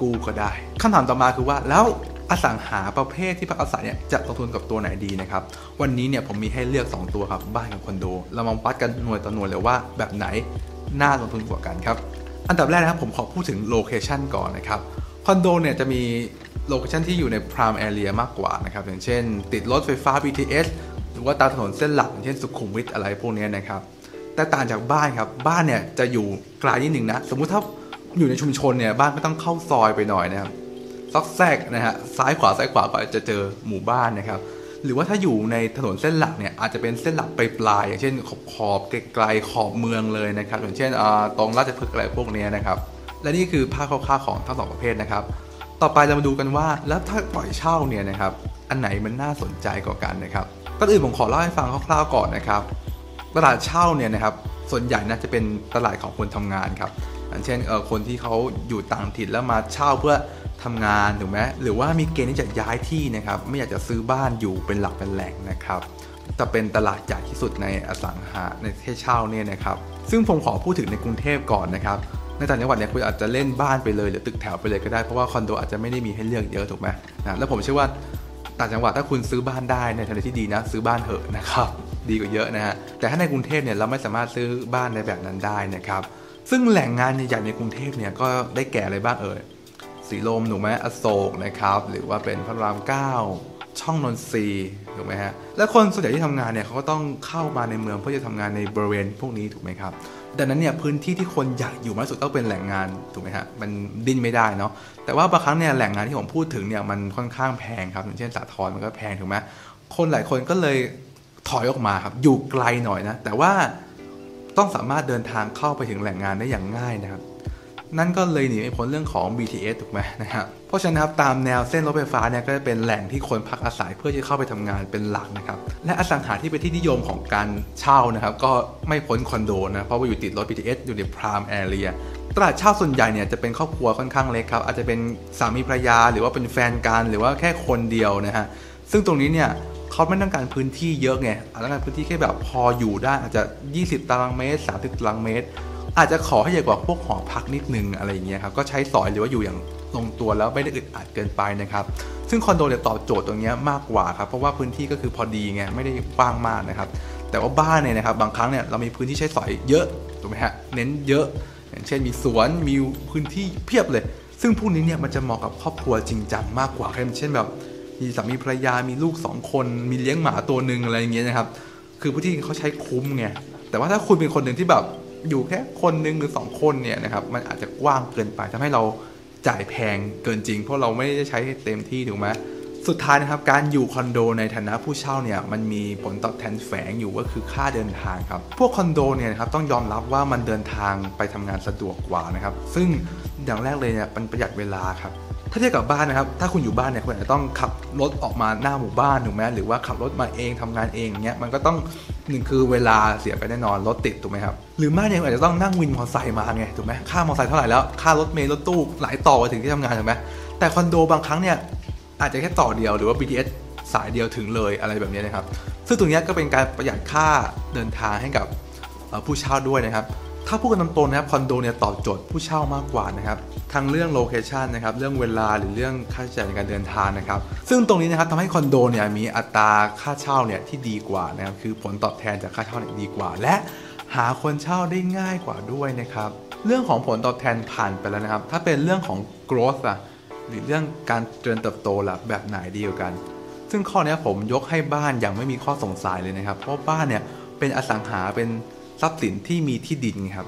Speaker 1: กู้ก็ได้คำถามต่อมาคือว่าแล้ว อสังหาประเภทที่พักอาศัยเนี่ยจะลงทุนกับตัวไหนดีนะครับ วันนี้เนี่ยผมมีให้เลือก 2 ตัวครับ บ้านกับคอนโด เรามาวัดกันหน่วยต่อหน่วยเลยว่าแบบไหนน่าลงทุนกว่ากันครับ อันดับแรกนะครับผมขอพูดถึง location ก่อนนะครับคอนโดเนี่ยจะมี location ที่อยู่ใน prime area มากกว่านะครับอย่างเช่น ติดรถไฟฟ้า BTS หรือว่าตามถนนเส้นหลักอย่างเช่นสุขุมวิทอะไรพวกนี้นะครับแต่ต่างจากบ้านครับบ้านเนี่ยจะอยู่ไกลนิดหนึ่งนะ สมมุติถ้าอยู่ในชุมชนเนี่ยบ้านก็ต้องเข้าซอยไปหน่อยนะครับ ซอกแซกนะฮะซ้ายขวาซ้ายขวาก็จะเจอหมู่บ้านนะครับหรือว่าถ้าอยู่ในถนนเส้นหลักเนี่ยอาจจะเป็นเส้นหลักไปปลายอย่างเช่นขอบขอบไกลๆขอบเมืองเลยนะครับอย่างเช่นตรงราชพฤกษ์อะไรพวกนี้นะครับและนี่คือภาพคร่าวๆของทั้งสองประเภทนะครับ ต่อไปเรามาดูกันว่าแล้วถ้าปล่อยเช่าเนี่ยนะครับอันไหนมันน่าสนใจกว่ากันนะครับก็อื่นผมขอเล่าให้ฟังคร่าวๆก่อนนะครับ ตลาดเช่าเนี่ยนะครับส่วนใหญ่น่าจะเป็นตลาดของคนทำงานครับอย่างเช่นคนที่เขาอยู่ต่างถิ่นแล้วมาเช่าเพื่อ ทำงานถูกไหมหรือว่ามีเกณฑ์ที่จะย้ายที่นะครับ ไม่อยากจะซื้อบ้านอยู่เป็นหลักเป็นแหล่งนะครับจะเป็นตลาดใหญ่ที่สุดในอสังหาในประเทศเช่าเนี่ยนะครับ ซึ่งผมขอพูดถึงในกรุงเทพก่อนนะครับในต่างจังหวัดเนี่ยคุณอาจจะเล่นบ้านไปเลยหรือตึกแถวไปเลยก็ได้เพราะว่าคอนโดอาจจะไม่ได้มีให้เลือกเยอะถูกไหมนะแล้วผมเชื่อว่าต่างจังหวัดถ้าคุณซื้อบ้านได้ในทางที่ดีนะซื้อบ้านเถอะนะครับดีกว่าเยอะนะฮะแต่ถ้าในกรุงเทพเนี่ยเราไม่สามารถซื้อบ้านในแบบนั้นได้นะครับซึ่งแหล่งงานใหญ่ๆในกรุงเทพเนี่ยก็ได้แก่อะไรบ้างเอ่ย สีลมถูกไหมอโศกนะครับ หรือว่าเป็นพระรามเก้าช่องนนทรีถูกไหมฮะ และคนส่วนใหญ่ที่ทำงานเนี่ยเขาก็ต้องเข้ามาในเมืองเพื่อจะทำงานในบริเวณพวกนี้ถูกไหมครับ ดังนั้นเนี่ยพื้นที่ที่คนอยากอยู่มากที่สุดต้องเป็นแหล่งงานถูกไหมฮะ มันดิ้นไม่ได้เนาะ แต่ว่าบางครั้งเนี่ยแหล่งงานที่ผมพูดถึงเนี่ยมันค่อนข้างแพงครับ อย่างเช่นสาทรมันก็แพงถูกไหมคนหลายคนก็เลยถอยออกมาครับ อยู่ไกลหน่อยนะ แต่ว่าต้องสามารถเดินทางเข้าไปถึงแหล่งงานได้อย่างง่ายนะครับ นั่นก็เลยหนีไม่พ้นเรื่องของ BTS ถูกไหมนะครับเพราะฉะนั้นครับตามแนวเส้นรถไฟฟ้าเนี่ยก็จะเป็นแหล่งที่คนพักอาศัยเพื่อที่เข้าไปทำงานเป็นหลักนะครับและอสังหาที่เป็นที่นิยมของการเช่านะครับก็ไม่พ้นคอนโดนะเพราะว่าอยู่ติดรถ BTS อยู่ในพรามแอเรียตลาดเช่าส่วนใหญ่เนี่ยจะเป็นครอบครัวค่อนข้างเล็กครับอาจจะเป็นสามีภรรยา หรือว่าเป็นแฟนกันหรือว่าแค่คนเดียวนะฮะซึ่งตรงนี้เนี่ยเขาไม่ต้องการพื้นที่เยอะไงต้องการพื้นที่แค่แบบพออยู่ได้อาจจะ 20 ตารางเมตร 30 ตารางเมตร อาจจะขอให้ใหญ่กว่าพวกหอพักนิดนึงอะไรอย่างเงี้ยครับก็ใช้สอยหรือว่าอยู่อย่างลงตัวแล้วไม่ได้อึดอัดเกินไปนะครับ ซึ่งคอนโดเนี่ยตอบโจทย์ตรงนี้มากกว่าครับเพราะว่าพื้นที่ก็คือพอดีไงไม่ได้กว้างมากนะครับแต่ว่าบ้านเนี่ยนะครับบางครั้งเนี่ยเรามีพื้นที่ใช้สอยเยอะถูกไหมฮะเน้นเยอะ อย่างเช่นมีสวนมีพื้นที่เพียบเลย ซึ่งพวกนี้เนี่ยมันจะเหมาะกับครอบครัวจริงจังมากกว่าเช่นแบบ มีสามีภรรยามีลูก 2 คน มีเลี้ยงหมาตัวหนึ่งอะไรอย่างเงี้ยนะครับคือพื้นที่เขาใช้คุ้มไงแต่ว่าถ้าคุณเป็นคนหนึ่งที่แบบ อยู่แค่คนหนึ่งหรือสองคนเนี่ยนะครับมันอาจจะกว้างเกินไปทำให้เราจ่ายแพงเกินจริง เพราะเราไม่ได้ใช้เต็มที่ถูกไหมสุดท้ายนะครับการอยู่คอนโดในฐานะผู้เช่าเนี่ยมันมีผลตอบแทนแฝงอยู่ก็คือค่าเดินทางครับพวกคอนโดเนี่ยนะครับต้องยอมรับว่ามันเดินทางไปทำงานสะดวกกว่านะครับซึ่งอย่างแรกเลยเนี่ยมันประหยัดเวลาครับ ถ้าเทียบกับบ้านนะครับ ถ้าคุณอยู่บ้านเนี่ยคุณอาจจะต้องขับรถออกมาหน้าหมู่บ้านถูกไหมหรือว่าขับรถมาเองทำงานเองเงี้ยมันก็ต้องหนึ่งคือเวลาเสียไปแน่นอนรถติดถูกไหมครับหรือไม่เนี่ยอาจจะต้องนั่งวินมอเตอร์ไซค์มาไงถูกไหมค่ามอเตอร์ไซค์เท่าไหร่แล้วค่ารถเมล์รถตู้หลายต่อไปถึงที่ทำงานถูกไหมแต่คอนโดบางครั้งเนี่ยอาจจะแค่ต่อเดียวหรือว่า BTS สายเดียวถึงเลยอะไรแบบนี้นะครับ ซึ่งตรงนี้ก็เป็นการประหยัดค่าเดินทางให้กับผู้เช่าด้วยนะครับ ถ้าพูดกันตรงๆนะครับคอนโดเนี่ยตอบโจทย์ผู้เช่ามากกว่านะครับ ทั้งเรื่องโลเคชันนะครับเรื่องเวลาหรือเรื่องค่าใช้จ่ายในการเดินทางนะครับ ซึ่งตรงนี้นะครับทำให้คอนโดเนี่ยมีอัตราค่าเช่าเนี่ยที่ดีกว่านะครับคือผลตอบแทนจากค่าเช่าเนี่ยดีกว่า และหาคนเช่าได้ง่ายกว่าด้วยนะครับ เรื่องของผลตอบแทนผ่านไปแล้วนะครับ ถ้าเป็นเรื่องของ growth อะหรือเรื่องการเจริญเติบโตล่ะแบบไหนดีกว่ากัน ซึ่งข้อนี้ผมยกให้บ้านอย่างไม่มีข้อสงสัยเลยนะครับ เพราะบ้านเนี่ยเป็นอสังหาเป็นทรัพย์สินที่มีที่ดินครับ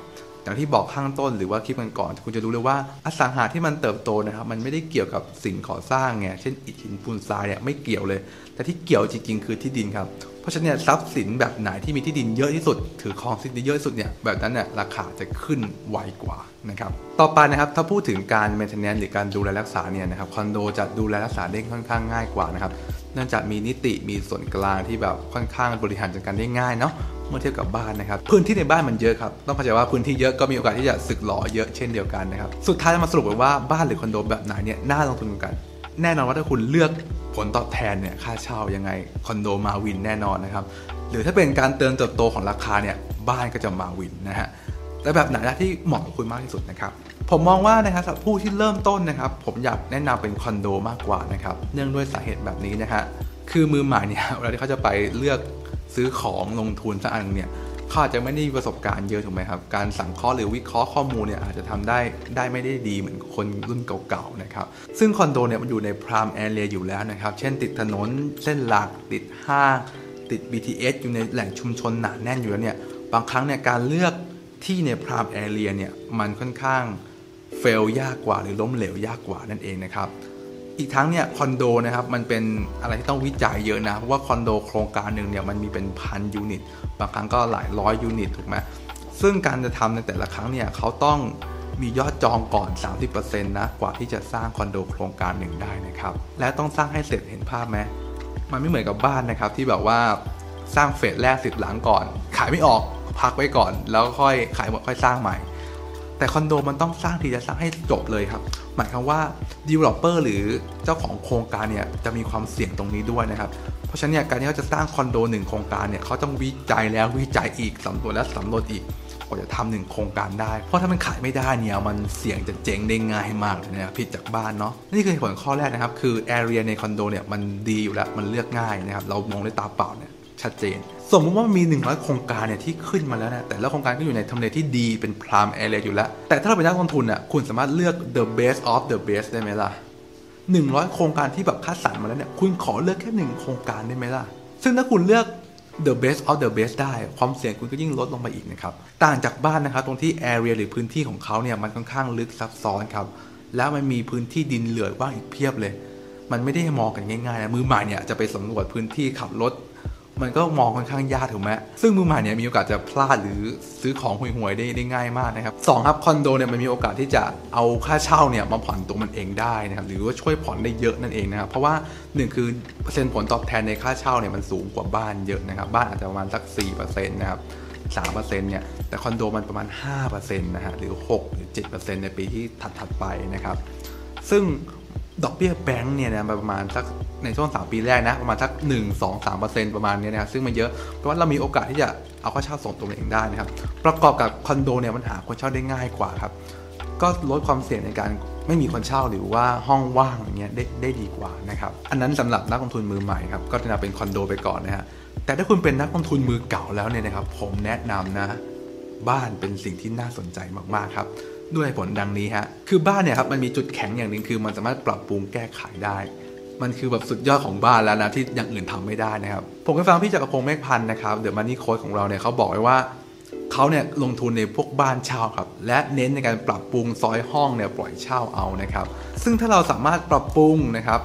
Speaker 1: างที่บอกข้างต้นหรือว่าคลิปกันก่อนคุณจะรู้เลยว่าอสังหาที่มันเติบโตนะครับ มันไม่ได้เกี่ยวกับสิ่งก่อสร้างไงเช่นอิฐหินปูนทรายเนี่ยไม่เกี่ยวเลย แต่ที่เกี่ยวจริงๆ คือที่ดินครับ เพราะฉะนั้นเนี่ยทรัพย์สินแบบไหนที่มีที่ดินเยอะที่สุด ถือครองที่ดินเยอะที่สุดเนี่ยแบบนั้นเนี่ยราคาจะขึ้นไวกว่านะครับต่อไปนะครับถ้าพูดถึงการ maintenance หรือการดูแลรักษาเนี่ยนะครับคอนโดจะดูแลรักษาได้ค่อนข้างง่ายกว่านะครับเนื่องจากมีนิติมีส่วนกลางที่แบบค่อนข้างบริหารจัดการได้ง่ายเนาะเมื่อเทียบกับบ้านนะครับ พื้นที่ในบ้านมันเยอะครับต้องเข้าใจว่าพื้นที่เยอะก็มีโอกาสที่จะสึกหล่อเยอะเช่นเดียวกันนะครับสุดท้ายมาสรุปกันว่าบ้านหรือคอนโดแบบไหนเนี่ยน่าลงทุนกัน แน่นอนว่าถ้าคุณเลือก ลตอบแทนเนี่ยค่าเช่ายังไงคอนโดมาวินแน่นอนนะครับหรือถ้าเป็นการเติมเติบโตของราคาเนี่ยบ้านก็จะมาวินนะฮะแต่แบบไหนที่เหมาะกับคุณมากที่สุดนะครับผมมองว่านะครับสำหรับผู้ที่เริ่มต้นนะครับผมอยากแนะนำเป็นคอนโดมากกว่านะครับเนื่องด้วยสาเหตุแบบนี้นะฮะคือมือใหม่เนี่ยเวลาที่เขาจะไปเลือกซื้อของลงทุนสักอันเนี่ย เขาอาจจะไม่ได้มีประสบการณ์เยอะถูกไหมครับ การสังเคราะห์หรือวิเคราะห์ข้อมูลเนี่ยอาจจะทำได้ได้ไม่ได้ดีเหมือนคนรุ่นเก่าๆนะครับ ซึ่งคอนโดเนี่ยมันอยู่ใน prime area อยู่แล้วนะครับ เช่นติดถนนเส้นหลักติดห้างติด BTS อยู่ในแหล่งชุมชนหนาแน่นอยู่แล้วเนี่ย บางครั้งเนี่ยการเลือกที่ใน prime area เนี่ยมันค่อนข้าง fail ยากกว่าหรือล้มเหลวยากกว่านั่นเองนะครับ อีกทั้งเนี่ยคอนโดนะครับมันเป็นอะไรที่ต้องวิจัยเยอะนะเพราะว่าคอนโดโครงการหนึ่งเนี่ยมันมีเป็นพัน unit บางครั้งก็หลายร้อย unit ถูกไหมซึ่งการจะทำในแต่ละครั้งเนี่ยเขาต้องมียอดจองก่อน 30%นะกว่าที่จะสร้างคอนโดโครงการหนึ่งได้นะครับและต้องสร้างให้เสร็จเห็นภาพไหมมันไม่เหมือนกับบ้านนะครับที่แบบว่าสร้างเฟสแรกสิบหลังก่อน ขายไม่ออกพักไว้ก่อน แล้วค่อยขายหมดค่อยสร้างใหม่ แต่คอนโดมันต้องสร้างทีจะสร้างให้จบเลยครับ หมายความว่า developer หรือเจ้าของโครงการเนี่ยจะมีความเสี่ยงตรงนี้ด้วยนะครับ เพราะฉะนั้นเนี่ยการที่เขาจะสร้างคอนโดหนึ่งโครงการเนี่ยเขาต้องวิจัยแล้ววิจัยอีกสำรวจและสำรวจอีกกว่าจะทำหนึ่งโครงการได้ เพราะถ้ามันขายไม่ได้เนี่ยมันเสี่ยงจะเจ๊งได้ง่ายมากเลยนะผิดจากบ้านเนาะนี่คือผลข้อแรกนะครับคือ area ในคอนโดเนี่ยมันดีอยู่แล้วมันเลือกง่ายนะครับเรามองด้วยตาเปล่าเนี่ยชัดเจน สมมติว่ามี 100 โครงการเนี่ยที่ขึ้นมาแล้วนะแต่ละโครงการก็อยู่ในทำเลที่ดีเป็นพรามแอเรียอยู่แล้ว แต่ถ้าเราเป็นนักลงทุนอะคุณสามารถเลือก the best of the best ได้ไหมล่ะ 100 โครงการที่แบบคัดสรรมาแล้วเนี่ยคุณขอเลือกแค่หนึ่งโครงการได้ไหมล่ะ ซึ่งถ้าคุณเลือก the best of the best ได้ ความเสี่ยงคุณก็ยิ่งลดลงไปอีกนะครับ ต่างจากบ้านนะครับตรงที่ area หรือพื้นที่ของเขาเนี่ยมันค่อนข้างลึกซับซ้อนครับ แล้วมันมีพื้นที่ดินเหลือว่างอีกเพียบเลย มันไม่ได้มองกันง่ายๆนะมือใหม่เนี่ยจะไปสำรวจพื้นที่ขับรถ มันก็มองค่อนข้างยากถูกไหมซึ่งมือใหม่เนี่ยมีโอกาสจะพลาดหรือซื้อของห่วยๆได้ได้ง่ายมากนะครับสองครับคอนโดเนี่ยมันมีโอกาสที่จะเอาค่าเช่าเนี่ยมาผ่อนตัวมันเองได้นะครับหรือว่าช่วยผ่อนได้เยอะนั่นเองนะครับเพราะว่าหนึ่งคือเปอร์เซ็นต์ผลตอบแทนในค่าเช่าเนี่ยมันสูงกว่าบ้านเยอะนะครับบ้านอาจจะประมาณสัก4%นะครับ3%เนี่ย แต่คอนโดมันประมาณ5%นะฮะ หรือ 6 หรือ 7%ในปีที่ถัด ๆ ไปนะครับ ซึ่ง ดอกเบี้ยแบงก์เนี่ยนะประมาณสักในช่วงสามปีแรกนะ ประมาณสัก 1 2 3เปอร์เซ็นต์ประมาณนี้นะครับซึ่งมันเยอะเพราะว่าเรามีโอกาสที่จะเอาค่าเช่าส่งตัวเองได้นะครับ ประกอบกับคอนโดเนี่ยมันหาคนเช่าได้ง่ายกว่าครับ ก็ลดความเสี่ยงในการไม่มีคนเช่าหรือว่าห้องว่างอย่างเงี้ยได้ได้ดีกว่านะครับอันนั้นสำหรับนักลงทุนมือใหม่ครับก็จะนำเป็นคอนโดไปก่อนนะฮะแต่ถ้าคุณเป็นนักลงทุนมือเก่าแล้วเนี่ยนะครับ ผมแนะนำนะ บ้านเป็นสิ่งที่น่าสนใจมากๆครับ ด้วยผลดังนี้ฮะ คือบ้านเนี่ยครับมันมีจุดแข็งอย่างหนึ่งคือมันสามารถปรับปรุงแก้ไขได้ มันคือแบบสุดยอดของบ้านแล้วนะที่อย่างอื่นทำไม่ได้นะครับ ผมก็ฟังพี่จักรพงศ์เมฆพันธ์นะครับเดี๋ยวมันนี่โค้ดของเราเนี่ยเขาบอกไว้ว่าเขาเนี่ยลงทุนในพวกบ้านเช่าครับ และเน้นในการปรับปรุงซอยห้องเนี่ยปล่อยเช่าเอานะครับ ซึ่งถ้าเราสามารถปรับปรุงนะครับ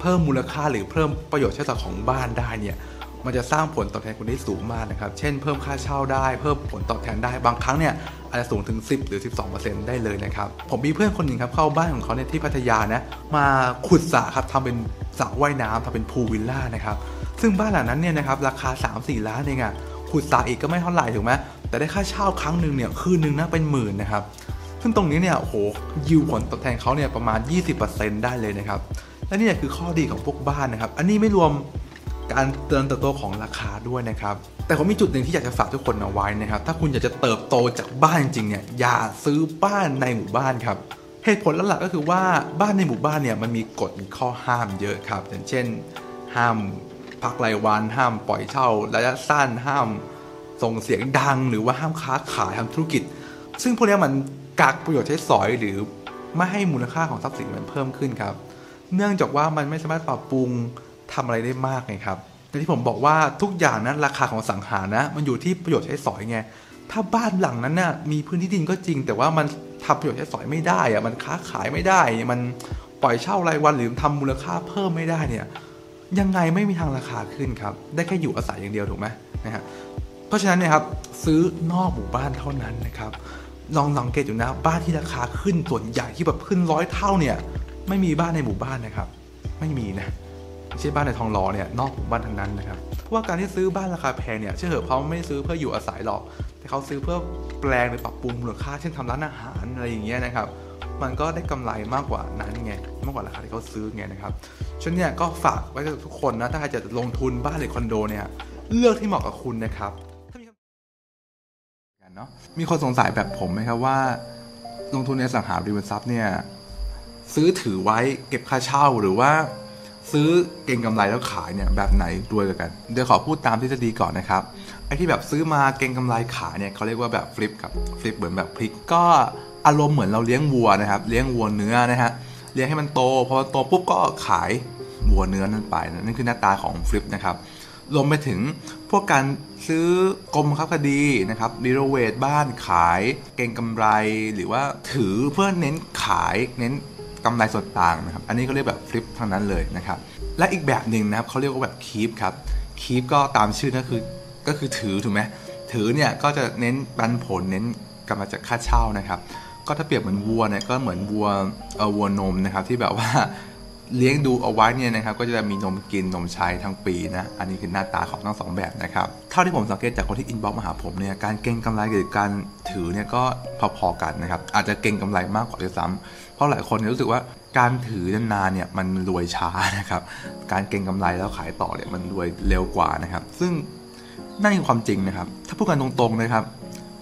Speaker 1: เพิ่มมูลค่าหรือเพิ่มประโยชน์ใช้สอยของบ้านได้เนี่ย มันจะสร้างผลตอบแทนคุณได้สูงมากนะครับ เช่นเพิ่มค่าเช่าได้ เพิ่มผลตอบแทนได้ บางครั้งเนี่ยอาจจะสูงถึง 10 หรือ 12%ได้เลยนะครับ ผมมีเพื่อนคนหนึ่งครับเข้าบ้านของเขาเนี่ยที่พัทยานะ มาขุดสระครับทำเป็นสระว่ายน้ำทำเป็นพูลวิลล่านะครับ ซึ่งบ้านหลังนั้นเนี่ยนะครับราคา 3-4 ล้านเองอะขุดสระอีกก็ไม่เท่าไหร่ถูกไหมแต่ได้ค่าเช่าครั้งหนึ่งเนี่ยคืนหนึ่งนะเป็นหมื่นนะครับซึ่งตรงนี้เนี่ยโอ้โหยิวผลตอบแทนเขาเนี่ยประมาณ 20%ได้เลยนะครับและนี่คือข้อดีของพวกบ้านนะครับ อันนี้ไม่รวม การเติมเติบโตของราคาด้วยนะครับ แต่ผมมีจุดหนึ่งที่อยากจะฝากทุกคนเอาไว้นะครับ ถ้าคุณอยากจะเติบโตจากบ้านจริงๆเนี่ย อย่าซื้อบ้านในหมู่บ้านครับ เหตุผลหลักๆก็คือว่าบ้านในหมู่บ้านเนี่ยมันมีกฎมีข้อห้ามเยอะครับ อย่างเช่น ห้ามพักรายวัน ห้ามปล่อยเช่า ระยะสั้น ห้ามส่งเสียงดัง หรือว่าห้ามค้าขายทำธุรกิจ ซึ่งพวกนี้มันกักประโยชน์ใช้สอยหรือไม่ให้มูลค่าของทรัพย์สินมันเพิ่มขึ้นครับ เนื่องจากว่ามันไม่สามารถปรับปรุง ทำอะไรได้มากไงครับแต่ที่ผมบอกว่าทุกอย่างนั้นราคาของสังหารนะ มันอยู่ที่ประโยชน์ใช้สอยไงถ้าบ้านหลังนั้นน่ะมีพื้นที่ดินก็จริง แต่ว่ามันทำประโยชน์ใช้สอยไม่ได้อะมันค้าขายไม่ได้ มันปล่อยเช่ารายวันหรือทำมูลค่าเพิ่มไม่ได้เนี่ยยังไงไม่มีทางราคาขึ้นครับ ได้แค่อยู่อาศัยอย่างเดียวถูกไหมนะฮะเพราะฉะนั้นเนี่ยครับซื้อนอกหมู่บ้านเท่านั้นนะครับลองสังเกตดูนะบ้านที่ราคาขึ้นส่วนใหญ่ที่แบบขึ้นร้อยเท่าเนี่ยไม่มีบ้านในหมู่บ้านนะครับ ไม่มีนะ ไม่ใช่บ้านในทองหล่อเนี่ยนอกหมู่บ้านทั้งนั้นนะครับเพราะว่าการที่ซื้อบ้านราคาแพงเนี่ยเชื่อเถอะเขาไม่ได้ซื้อเพื่ออยู่อาศัยหรอก แต่เขาซื้อเพื่อแปลงหรือปรับปรุงมูลค่าเช่นทำร้านอาหารอะไรอย่างเงี้ยนะครับมันก็ได้กำไรมากกว่านั้นไงมากกว่าราคาที่เขาซื้อไงนะครับฉันเนี่ยก็ฝากไว้กับทุกคนนะถ้าใครจะลงทุนบ้านหรือคอนโดเนี่ยเลือกที่เหมาะกับคุณนะครับมีคำกันเนาะมีคนสงสัยแบบผมไหมครับว่า ลงทุนในสังหาริมทรัพย์เนี่ยซื้อถือไว้เก็บค่าเช่าหรือว่า ซื้อเก่งกำไรแล้วขายเนี่ยแบบไหนรวยกว่ากัน เดี๋ยวขอพูดตามทฤษฎีก่อนนะครับไอ้ที่แบบซื้อมาเก็งกำไรขายเนี่ยเขาเรียกว่าแบบ flip กับ flip เหมือนแบบพลิกก็อารมณ์เหมือนเราเลี้ยงวัวนะครับเลี้ยงวัวเนื้อนะฮะเลี้ยงให้มันโตพอโตปุ๊บก็ขายวัวเนื้อนั้นไปนั่นคือหน้าตาของ flip นะครับรวมไปถึงพวกการซื้อกรมบังคับคดีนะครับ renovate บ้านขายเก็งกำไร หรือว่าถือเพื่อเน้นขายเน้น กำไรส่วนต่างนะครับอันนี้ก็เรียกแบบ flip ทั้งนั้นเลยนะครับและอีกแบบหนึ่งนะครับเขาเรียกว่าแบบคีปครับคีปก็ตามชื่อก็คือก็คือถือถูกไหมถือเนี่ยก็จะเน้นปันผลเน้นกำไรจากค่าเช่านะครับ ก็ถ้าเปรียบเหมือนวัวเนี่ยก็เหมือนวัวเออวัวนมนะครับที่แบบว่าเลี้ยงดูเอาไว้เนี่ยนะครับก็จะมีนมกินนมใช้ทั้งปีนะอันนี้คือหน้าตาของทั้งสองแบบนะครับเท่าที่ผมสังเกตจากคนที่อินบ็อกมาหาผมเนี่ยการเก็งกำไรหรือการถือเนี่ยก็พอๆกันนะครับอาจจะเก็งกำไรมากกว่าด้วยซ้ำเพ ราะหลายคนเนี่ยรู้สึกว่าการถือนานๆเนี่ยมันรวยช้านะครับ การเก็งกำไรแล้วขายต่อเนี่ยมันรวยเร็วกว่านะครับ ซึ่งนั่นคือความจริงนะครับ ถ้าพูดกันตรงๆนะครับ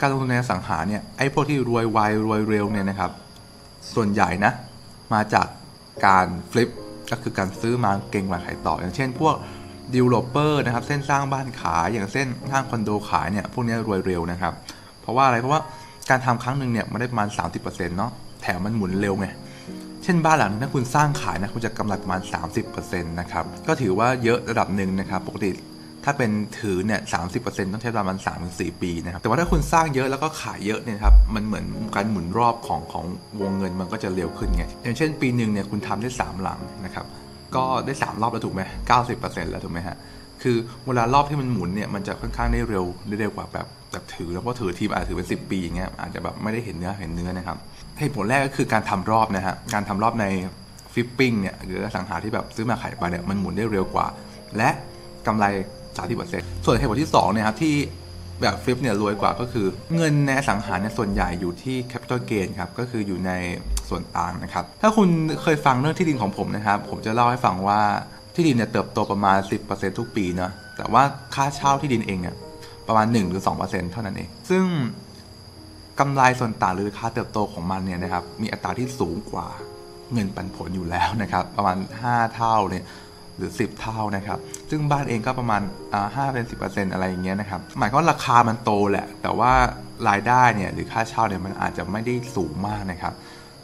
Speaker 1: การลงทุนในอสังหาเนี่ยไอ้พวกที่รวยไวรวยเร็วเนี่ยนะครับ ส่วนใหญ่นะมาจากการ flip ก็คือการซื้อมาเก็งมาขายต่อ อย่างเช่น พวก developer นะครับเช่นสร้างบ้านขายอย่างเช่นสร้างคอนโดขายเนี่ยพวกนี้รวยเร็วนะครับ เพราะว่าอะไรเพราะว่าการทำครั้งหนึ่งเนี่ยมันได้ประมาณ 30%เนาะ แถมมันหมุนเร็วไงเช่นบ้านหลังนึงถ้าคุณสร้างขายนะคุณจะกำไรประมาณ 30%นะครับก็ถือว่าเยอะระดับหนึ่งนะครับปกติถ้าเป็นถือเนี่ยสาต้องใช้ประมาณ3าถึงสปีนะครับแต่ว่าถ้าคุณสร้างเยอะแล้วก็ขายเยอะเนี่ยครับมันเหมือนการหมุนรอบของของวงเงินมันก็จะเร็วขึ้นไงอย่างเช่นปีหนึ่งเนี่ยคุณทำได้ 3 หลังนะครับก็ได้ 3 รอบแล้วถูกไหมเก้าสิบเปอร์เซ็นต์แล้วถูกไหมฮะคือเวลารอบที่มันหมุนเนี่ยมันจะค่อนข้างได้เร็วได้เร็วกว่าแบบแบบถือแล้วก็ถือทีมอาจถือเป็น 10 ปีอย่างเงี้ยอาจจะแบบไม่ได้เห็นเนื้อเห็นเนื้อนะครับ เหตุผลแรกก็คือการทำรอบนะฮะการทำรอบในฟิปปิ้งเนี่ยหรือสังหาที่แบบซื้อมาขายไปเนี่ยมันหมุนได้เร็วกว่า และกำไร30%ส่วนเหตุผลที่2เนี่ยครับที่แบบฟลิปเนี่ยรวยกว่าก็คือเงินในสังหารเนี่ยส่วนใหญ่อยู่ที่ capital gain ครับก็คืออยู่ในส่วนต่างนะครับ ถ้าคุณเคยฟังเรื่องที่ดินของผมนะครับ ผมจะเล่าให้ฟังว่าที่ดินเนี่ยเติบโตประมาณ 10%ทุกปีเนาะแต่ว่าค่าเช่าที่ดินเองเนี่ยประมาณ1หรือ2%เท่านั้นเอง ซึ่ง กำไรส่วนต่างหรือค่าเติบโตของมันเนี่ยนะครับมีอัตราที่สูงกว่าเงินปันผลอยู่แล้วนะครับ ประมาณ 5 เท่าเนี่ยหรือ 10 เท่านะครับ ซึ่งบ้านเองก็ประมาณห้าเป็นสิอะไรอย่างเงี้ยนะครับ หมายความว่าราคามันโตแหละ แต่ว่ารายได้เนี่ยหรือค่าเช่าเนี่ยมันอาจจะไม่ได้สูงมากนะครับ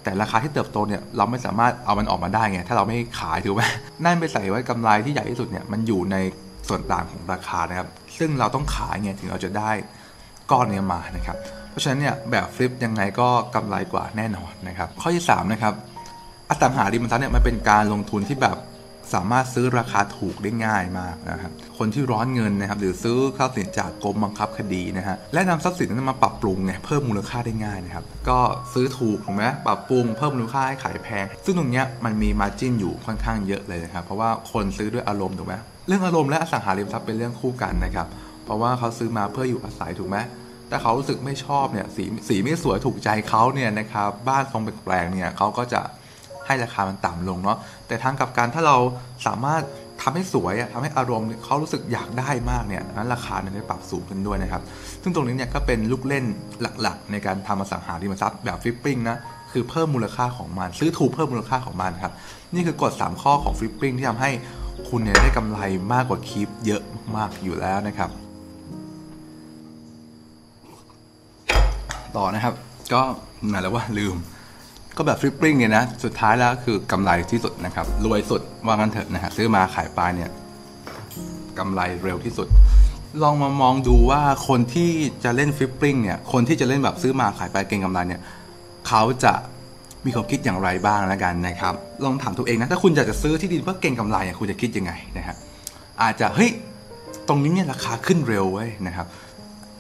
Speaker 1: แต่ราคาที่เติบโตเนี่ยเราไม่สามารถเอามันออกมาได้ไง ถ้าเราไม่ขายถูกไหมนั่นไปใส่ไว้กำไรที่ใหญ่ที่สุดเนี่ยมันอยู่ในส่วนต่างของราคานะครับ ซึ่งเราต้องขายไงถึงเราจะได้ก้อนเนี้มานะครับ ราะฉะนั้นเนี่ยแบบฟลิปยังไงก็กำไรกว่าแน่นอนนะครับข้อที่3นะครับอสังหาริมทรัพย์เนี่ยมันเป็นการลงทุนที่แบบสามารถซื้อราคาถูกได้ง่ายมากนะครับ คนที่ร้อนเงินนะครับหรือซื้อทรัพย์สินจากกรมบังคับคดีนะฮะและนำทรัพย์สินนั้นมาปรับปรุงเนี่ยเพิ่มมูลค่าได้ง่ายนะครับก็ซื้อถูกถูกไหมปรับปรุงเพิ่มมูลค่าให้ขายแพง ซึ่งตรงเนี้ยมันมีมาจิ้นอยู่ค่อนข้างเยอะเลยนะครับเพราะว่าคนซื้อด้วยอารมณ์ถูกไหมเรื่องอารมณ์และอสังหาริมทรัพย์เป็นเรื่องคู่กันนะครับเพราะว่าเขาซื้อมาเพื่ออยู่อาศัยถูกไหม แต่เขารู้สึกไม่ชอบเนี่ยสีสีไม่สวยถูกใจเขาเนี่ยนะครับบ้านทรงแปลกๆเนี่ยเขาก็จะให้ราคามันต่ำลงเนาะแต่ทางกับการถ้าเราสามารถทำให้สวยทำให้อารมณ์เขารู้สึกอยากได้มากเนี่ยนั้นราคาเนี่ยได้ปรับสูงขึ้นด้วยนะครับ ซึ่งตรงนี้เนี่ยก็เป็นลูกเล่นหลักๆ ในการทำอสังหาริมทรัพย์แบบฟลิปปิ้งนะคือเพิ่มมูลค่าของมัน ซื้อถูกเพิ่มมูลค่าของมันครับนี่คือกฎ 3 ข้อของ flipping ที่ทำให้คุณเนี่ยได้กำไรมากกว่า keep เยอะมากๆอยู่แล้วนะครับ ต่อนะครับ ก็ไหนแล้วว่าลืม ก็แบบ flipping เนี่ยนะ สุดท้ายแล้วคือกำไรที่สุดนะครับ รวยสุดว่างั้นเถอะนะฮะซื้อมาขายไปเนี่ยกำไรเร็วที่สุด ลองมามองดูว่าคนที่จะเล่น flipping เนี่ยคนที่จะเล่นแบบซื้อมาขายไปเก็งกำไรเนี่ยเขาจะมีความคิดอย่างไรบ้างแล้วกันนะครับ ลองถามตัวเองนะ ถ้าคุณอยากจะซื้อที่ดินเพื่อเก่งกำไรเนี่ยคุณจะคิดยังไงนะฮะอาจจะเฮ้ยตรงนี้เนี่ยราคาขึ้นเร็วเว้ยนะครับ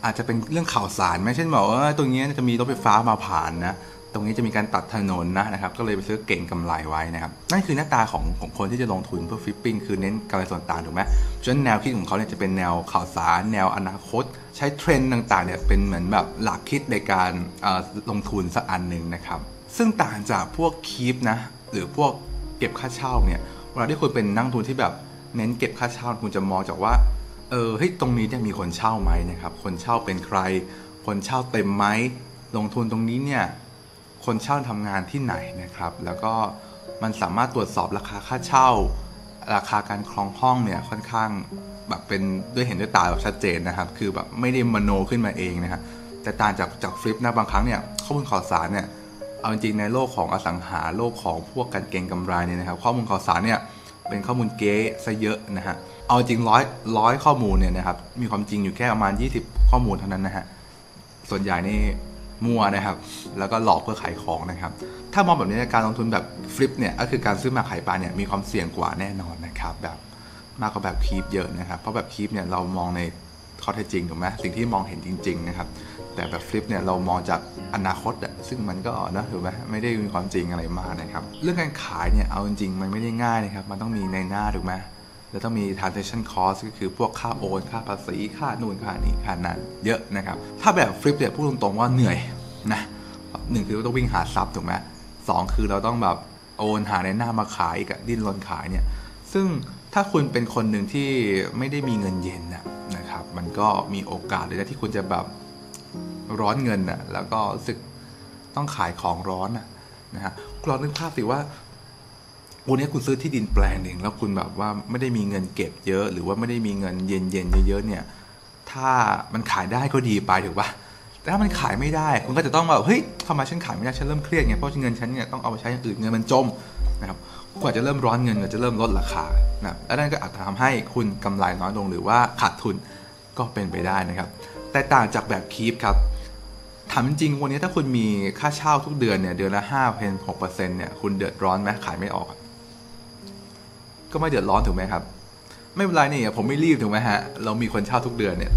Speaker 1: อาจจะเป็นเรื่องข่าวสารไหมเช่นบอกว่าตรงนี้จะมีรถไฟฟ้ามาผ่านนะตรงนี้จะมีการตัดถนนนะนะครับก็เลยไปซื้อเก่งกำไรไว้นะครับนั่นคือหน้าตาของของคนที่จะลงทุนเพื่อฟิปปิ้งคือเน้นกำไรส่วนต่างถูกไหมฉะนั้นแนวคิดของเขาเนี่ยจะเป็นแนวข่าวสาร แนวอนาคต ใช้เทรนด์ต่างๆเนี่ยเป็นเหมือนแบบหลักคิดในการลงทุนสักอันหนึ่งนะครับซึ่งต่างจากพวกคีปนะหรือพวกเก็บค่าเช่าเนี่ยเวลาที่คุณเป็นนักทุนที่แบบเน้นเก็บค่าเช่าคุณจะมองจากว่า เออเฮ้ยตรงนี้เนี่ยมีคนเช่าไหมนะครับ คนเช่าเป็นใคร คนเช่าเต็มไหมลงทุนตรงนี้เนี่ยคนเช่าทำงานที่ไหนนะครับ แล้วก็มันสามารถตรวจสอบราคาค่าเช่า ราคาการครองห้องเนี่ยค่อนข้างแบบเป็นด้วยเห็นด้วยตาแบบชัดเจนนะครับ คือแบบไม่ได้มโนขึ้นมาเองนะฮะแต่ต่างจากจากฟลิปนะบางครั้งเนี่ยข้อมูลข่าวสารเนี่ยเอาจริงในโลกของอสังหาโลกของพวกการเก็งกำไรเนี่ยนะครับ ข้อมูลข่าวสารเนี่ยเป็นข้อมูลเก๊ซะเยอะนะฮะ เอาจริงร้อยร้อยข้อมูลเนี่ยนะครับมีความจริงอยู่แค่ประมาณ 20 ข้อมูลเท่านั้นนะฮะส่วนใหญ่นี่มั่วนะครับ แล้วก็หลอกเพื่อขายของนะครับ ถ้ามองแบบนี้การลงทุนแบบฟลิปเนี่ยก็คือการซื้อมาขายไปเนี่ยมีความเสี่ยงกว่าแน่นอนนะครับ แบบมากกว่าแบบคีปเยอะนะครับ เพราะแบบคีปเนี่ยเรามองในข้อเท็จจริงถูกไหมสิ่งที่มองเห็นจริง ๆ นะครับ แต่แบบฟลิปเนี่ยเรามองจากอนาคตอะซึ่งมันก็นะถูกไหมไม่ได้มีความจริงอะไรมากนะครับ เรื่องการขายเนี่ยเอาจริงๆมันไม่ได้ง่ายนะครับ มันต้องมีในหน้าถูกไหม แล้วต้องมี transaction cost ก็คือพวกค่าโอนค่าภาษี ค่านู่นค่านี่ค่านั้นเยอะนะครับ ถ้าแบบฟลิปเนี่ยพูดตรงๆว่าเหนื่อยนะหนึ่งคือต้องวิ่งหาทรัพย์ถูกไหมสองคือเราต้องแบบโอนหาในหน้ามาขายกับดิ้นรนขายเนี่ย ซึ่งถ้าคุณเป็นคนหนึ่งที่ไม่ได้มีเงินเย็นนะนะครับ มันก็มีโอกาสเลยนะที่คุณจะแบบร้อนเงินน่ะแล้วก็รู้สึกต้องขายของร้อนน่ะนะฮะลองนึกภาพสิว่า วันนี้คุณซื้อที่ดินแปลงหนึ่งแล้วคุณแบบว่าไม่ได้มีเงินเก็บเยอะ หรือว่าไม่ได้มีเงินเย็นๆเยอะๆเนี่ย ถ้ามันขายได้ก็ดีไปถูกปะแต่ถ้ามันขายไม่ได้ คุณก็จะต้องแบบเฮ้ยทำไมฉันขายไม่ได้ฉันเริ่มเครียดไงเพราะเงินฉันเนี่ยต้องเอาไปใช้อย่างอื่นเงินมันจมนะครับกว่าจะเริ่มร้อนเงินก็จะเริ่มลดราคานะและนั่นก็อาจจะทำให้คุณกำไรน้อยลงหรือว่าขาดทุนก็เป็นไปได้นะครับ แต่ต่างจากแบบคีปครับถามจริงวันนี้ถ้าคุณมีค่าเช่าทุกเดือนเนี่ยเดือนละห้าเพนหกเปอร์เซ็นต์เนี่ยคุณเดือดร้อนไหมขายไม่ออก ก็ไม่เดือดร้อนถูกไหมครับ ไม่เป็นไรนี่ผมไม่รีบถูกไหมฮะ เรามีคนเช่าทุกเดือนเนี่ย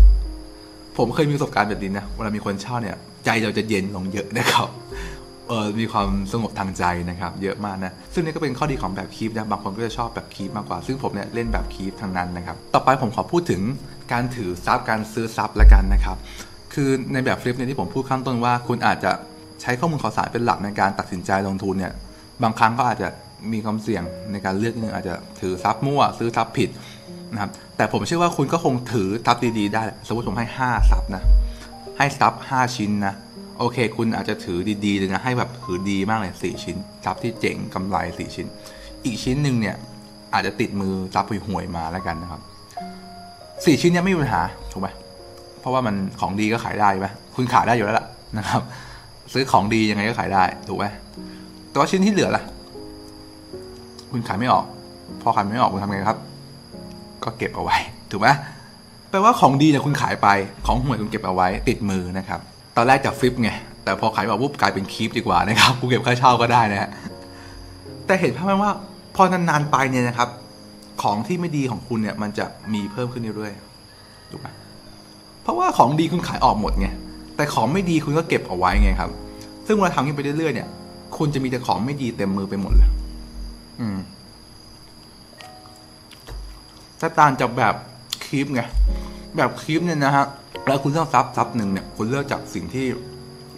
Speaker 1: ผมเคยมีประสบการณ์แบบนี้นะเวลามีคนเช่าเนี่ย ใจเราจะเย็นลงเยอะนะครับเออมีความสงบทางใจนะครับ เยอะมากนะ ซึ่งนี่ก็เป็นข้อดีของแบบคีปนะ บางคนก็จะชอบแบบคีปมากกว่า ซึ่งผมเนี่ยเล่นแบบคีปทางนั้นนะครับ ต่อไปผมขอพูดถึงการถือซับการซื้อซับละกันนะครับ คือในแบบฟลิปเนี่ยที่ผมพูดข้างต้นว่า คุณอาจจะใช้ข้อมูลข่าวสารเป็นหลักในการตัดสินใจลงทุนเนี่ย บางครั้งก็อาจจะ มีความเสี่ยงในการเลือกนึงอาจจะถือซับมั่ว ซื้อซับผิดนะครับแต่ผมเชื่อว่าคุณก็คงถือซับดีๆได้ สมมติผมให้5ซับนะให้ซับ5ชิ้นนะโอเค คุณอาจจะถือดีๆเลยนะให้แบบถือดีมากเลย4ชิ้นซับที่เจ๋งกำไร 4 ชิ้น อีกชิ้นหนึ่งเนี่ยอาจจะติดมือซับห่วยๆมาแล้วกันนะครับสี่ชิ้นเนี่ยไม่มีปัญหาถูกไหมเพราะว่ามันของดีก็ขายได้ไหมคุณขายได้อยู่แล้วล่ะนะครับ ซื้อของดียังไงก็ขายได้ถูกไหมแต่ว่าชิ้นที่เหลือล่ะ คุณขายไม่ออก พอขายไม่ออกคุณทำไงครับ ก็เก็บเอาไว้ ถูกไหมแปลว่าของดีเนี่ยคุณขายไป ของห่วยคุณเก็บเอาไว้ ติดมือนะครับ ตอนแรกจะฟลิปไง แต่พอขายออกปุ๊บกลายเป็นคีปดีกว่านะครับ กูเก็บค่าเช่าก็ได้นะฮะ แต่เห็นภาพไหมว่า พอนานๆไปเนี่ยนะครับ ของที่ไม่ดีของคุณเนี่ย มันจะมีเพิ่มขึ้นเรื่อยๆ ถูกไหมเพราะว่าของดีคุณขายออกหมดไง แต่ของไม่ดีคุณก็เก็บเอาไว้ไงครับ ซึ่งเวลาทำอย่างนี้ไปเรื่อยๆเนี่ย คุณจะมีแต่ของไม่ดีเต็มมือไปหมดเลย ถ้าตางจากแบบคลิปไง แบบคลิปเนี่ยนะฮะ แล้วคุณเลือกซับซับหนึ่งเนี่ย คุณเลือกจากสิ่งที่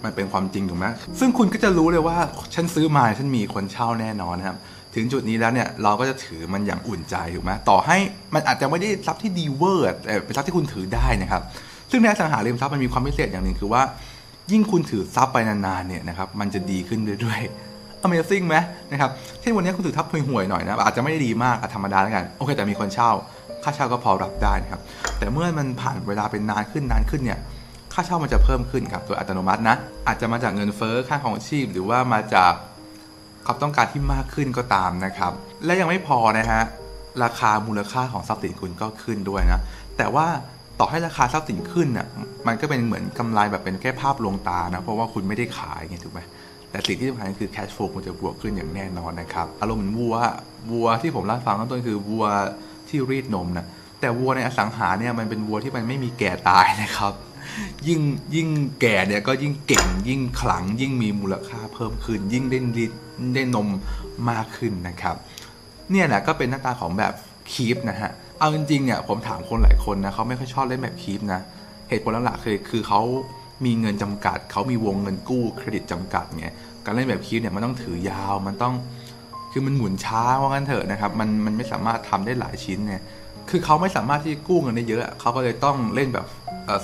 Speaker 1: มันเป็นความจริงถูกไหมซึ่งคุณก็จะรู้เลยว่า ฉันซื้อมาฉันมีคนเช่าแน่นอนนะครับ ถึงจุดนี้แล้วเนี่ย เราก็จะถือมันอย่างอุ่นใจถูกไหมต่อให้มันอาจจะไม่ได้ทรัพย์ที่ดีเวอร์แต่เป็นทรัพย์ที่คุณถือได้นะครับ ซึ่งในสังหาริมทรัพย์มันมีความพิเศษอย่างหนึ่งคือว่า ยิ่งคุณถือทรัพย์ไปนานๆเนี่ยนะครับ มันจะดีขึ้นเรื่อยๆ Amazing ไหมนะครับเช่นวันนี้คุณถือทับห่วยๆหน่อยนะอาจจะไม่ได้ดีมากธรรมดาแล้วกันโอเคแต่มีคนเช่า ค่าเช่าก็พอรับได้นะครับแต่เมื่อมันผ่านเวลาเป็นนานขึ้นนานขึ้นเนี่ยค่าเช่ามันจะเพิ่มขึ้นครับโดยอัตโนมัตินะอาจจะมาจากเงินเฟ้อค่าของชีพ หรือว่ามาจากความต้องการที่มากขึ้นก็ตามนะครับ และยังไม่พอนะฮะราคามูลค่าของทรัพย์สินคุณก็ขึ้นด้วยนะแต่ว่าต่อให้ราคาทรัพย์สินขึ้นน่ะมันก็เป็นเหมือนกำไรแบบเป็นแค่ภาพลวงตานะเพราะว่าคุณไม่ได้ขายไงถูกไหม แต่สิ่งที่สำคัญคือ cash flow มันจะบวกขึ้นอย่างแน่นอนนะครับ อารมณ์เหมือนวัว วัวที่ผมเล่าฟังข้งต้นคือวัวที่รีดนมนะแต่วัวในอสังหาเนี่ยมันเป็นวัวที่มันไม่มีแก่ตายนะครับ ยิ่งยิ่งแก่เนี่ยก็ยิ่งเก่งยิ่งขลัง ยิ่งมีมูลค่าเพิ่มขึ้น ยิ่งได้รีดได้นมมากขึ้นนะครับ เนี่ยแหละก็เป็นหน้าตาของแบบคีปนะฮะเอาจริงๆเนี่ยผมถามคนหลายคนนะเขาไม่ค่อยชอบเล่นแบบคีปนะเหตุผลหลักๆคือคือเขา มีเงินจำกัด เขามีวงเงินกู้เครดิตจำกัดไงการเล่นแบบคีปเนี่ยมันต้องถือยาวมันต้องคือมันหมุนช้าว่างั้นเถอะนะครับมันมันไม่สามารถทำได้หลายชิ้นเนี่ยคือเขาไม่สามารถที่กู้เงินได้เยอะเขาก็เลยต้องเล่นแบบ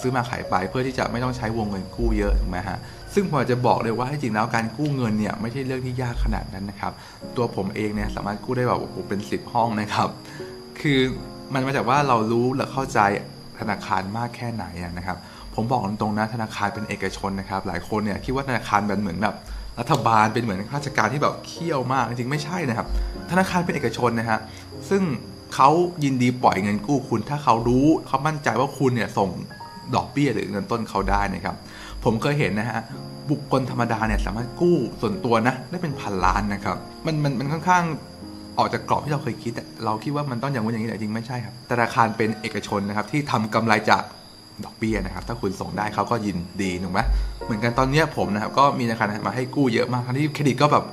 Speaker 1: ซื้อมาขายไปเพื่อที่จะไม่ต้องใช้วงเงินกู้เยอะถูกไหมฮะซึ่งผมจะบอกเลยว่าจริงแล้วการกู้เงินเนี่ยไม่ใช่เรื่องที่ยากขนาดนั้นนะครับ ตัวผมเองเนี่ยสามารถกู้ได้แบบโอ้โหเป็นสิบห้องนะครับ คือมันมาจากว่าเรารู้และเข้าใจธนาคารมากแค่ไหนนะครับ ผมบอกตรงๆนะธนาคารเป็นเอกชนนะครับ หลายคนเนี่ยคิดว่าธนาคารเป็นเหมือนแบบรัฐบาลเป็นเหมือนข้าราชการที่แบบเคี่ยวมากจริงๆไม่ใช่นะครับ ธนาคารเป็นเอกชนนะฮะซึ่งเขายินดีปล่อยเงินกู้คุณ ถ้าเขารู้เขามั่นใจว่าคุณเนี่ยส่งดอกเบี้ยหรือเงินต้นเขาได้นะครับ ผมเคยเห็นนะฮะบุคคลธรรมดาเนี่ยสามารถกู้ส่วนตัวนะได้เป็นพันล้านนะครับ มันมันมันค่อนข้างออกจากกรอบที่เราเคยคิด เราคิดว่ามันต้องอย่างนู้นอย่างนี้แต่จริงไม่ใช่ครับธนาคารเป็นเอกชนนะครับที่ทำกำไรจาก ดอกเบี้ยนะครับ ถ้าคุณส่งได้เขาก็ยินดีถูกไหมเหมือนกันตอนนี้ผมนะครับก็มีธนาคารมาให้กู้เยอะมากทั้งที่เครดิตก็แบบ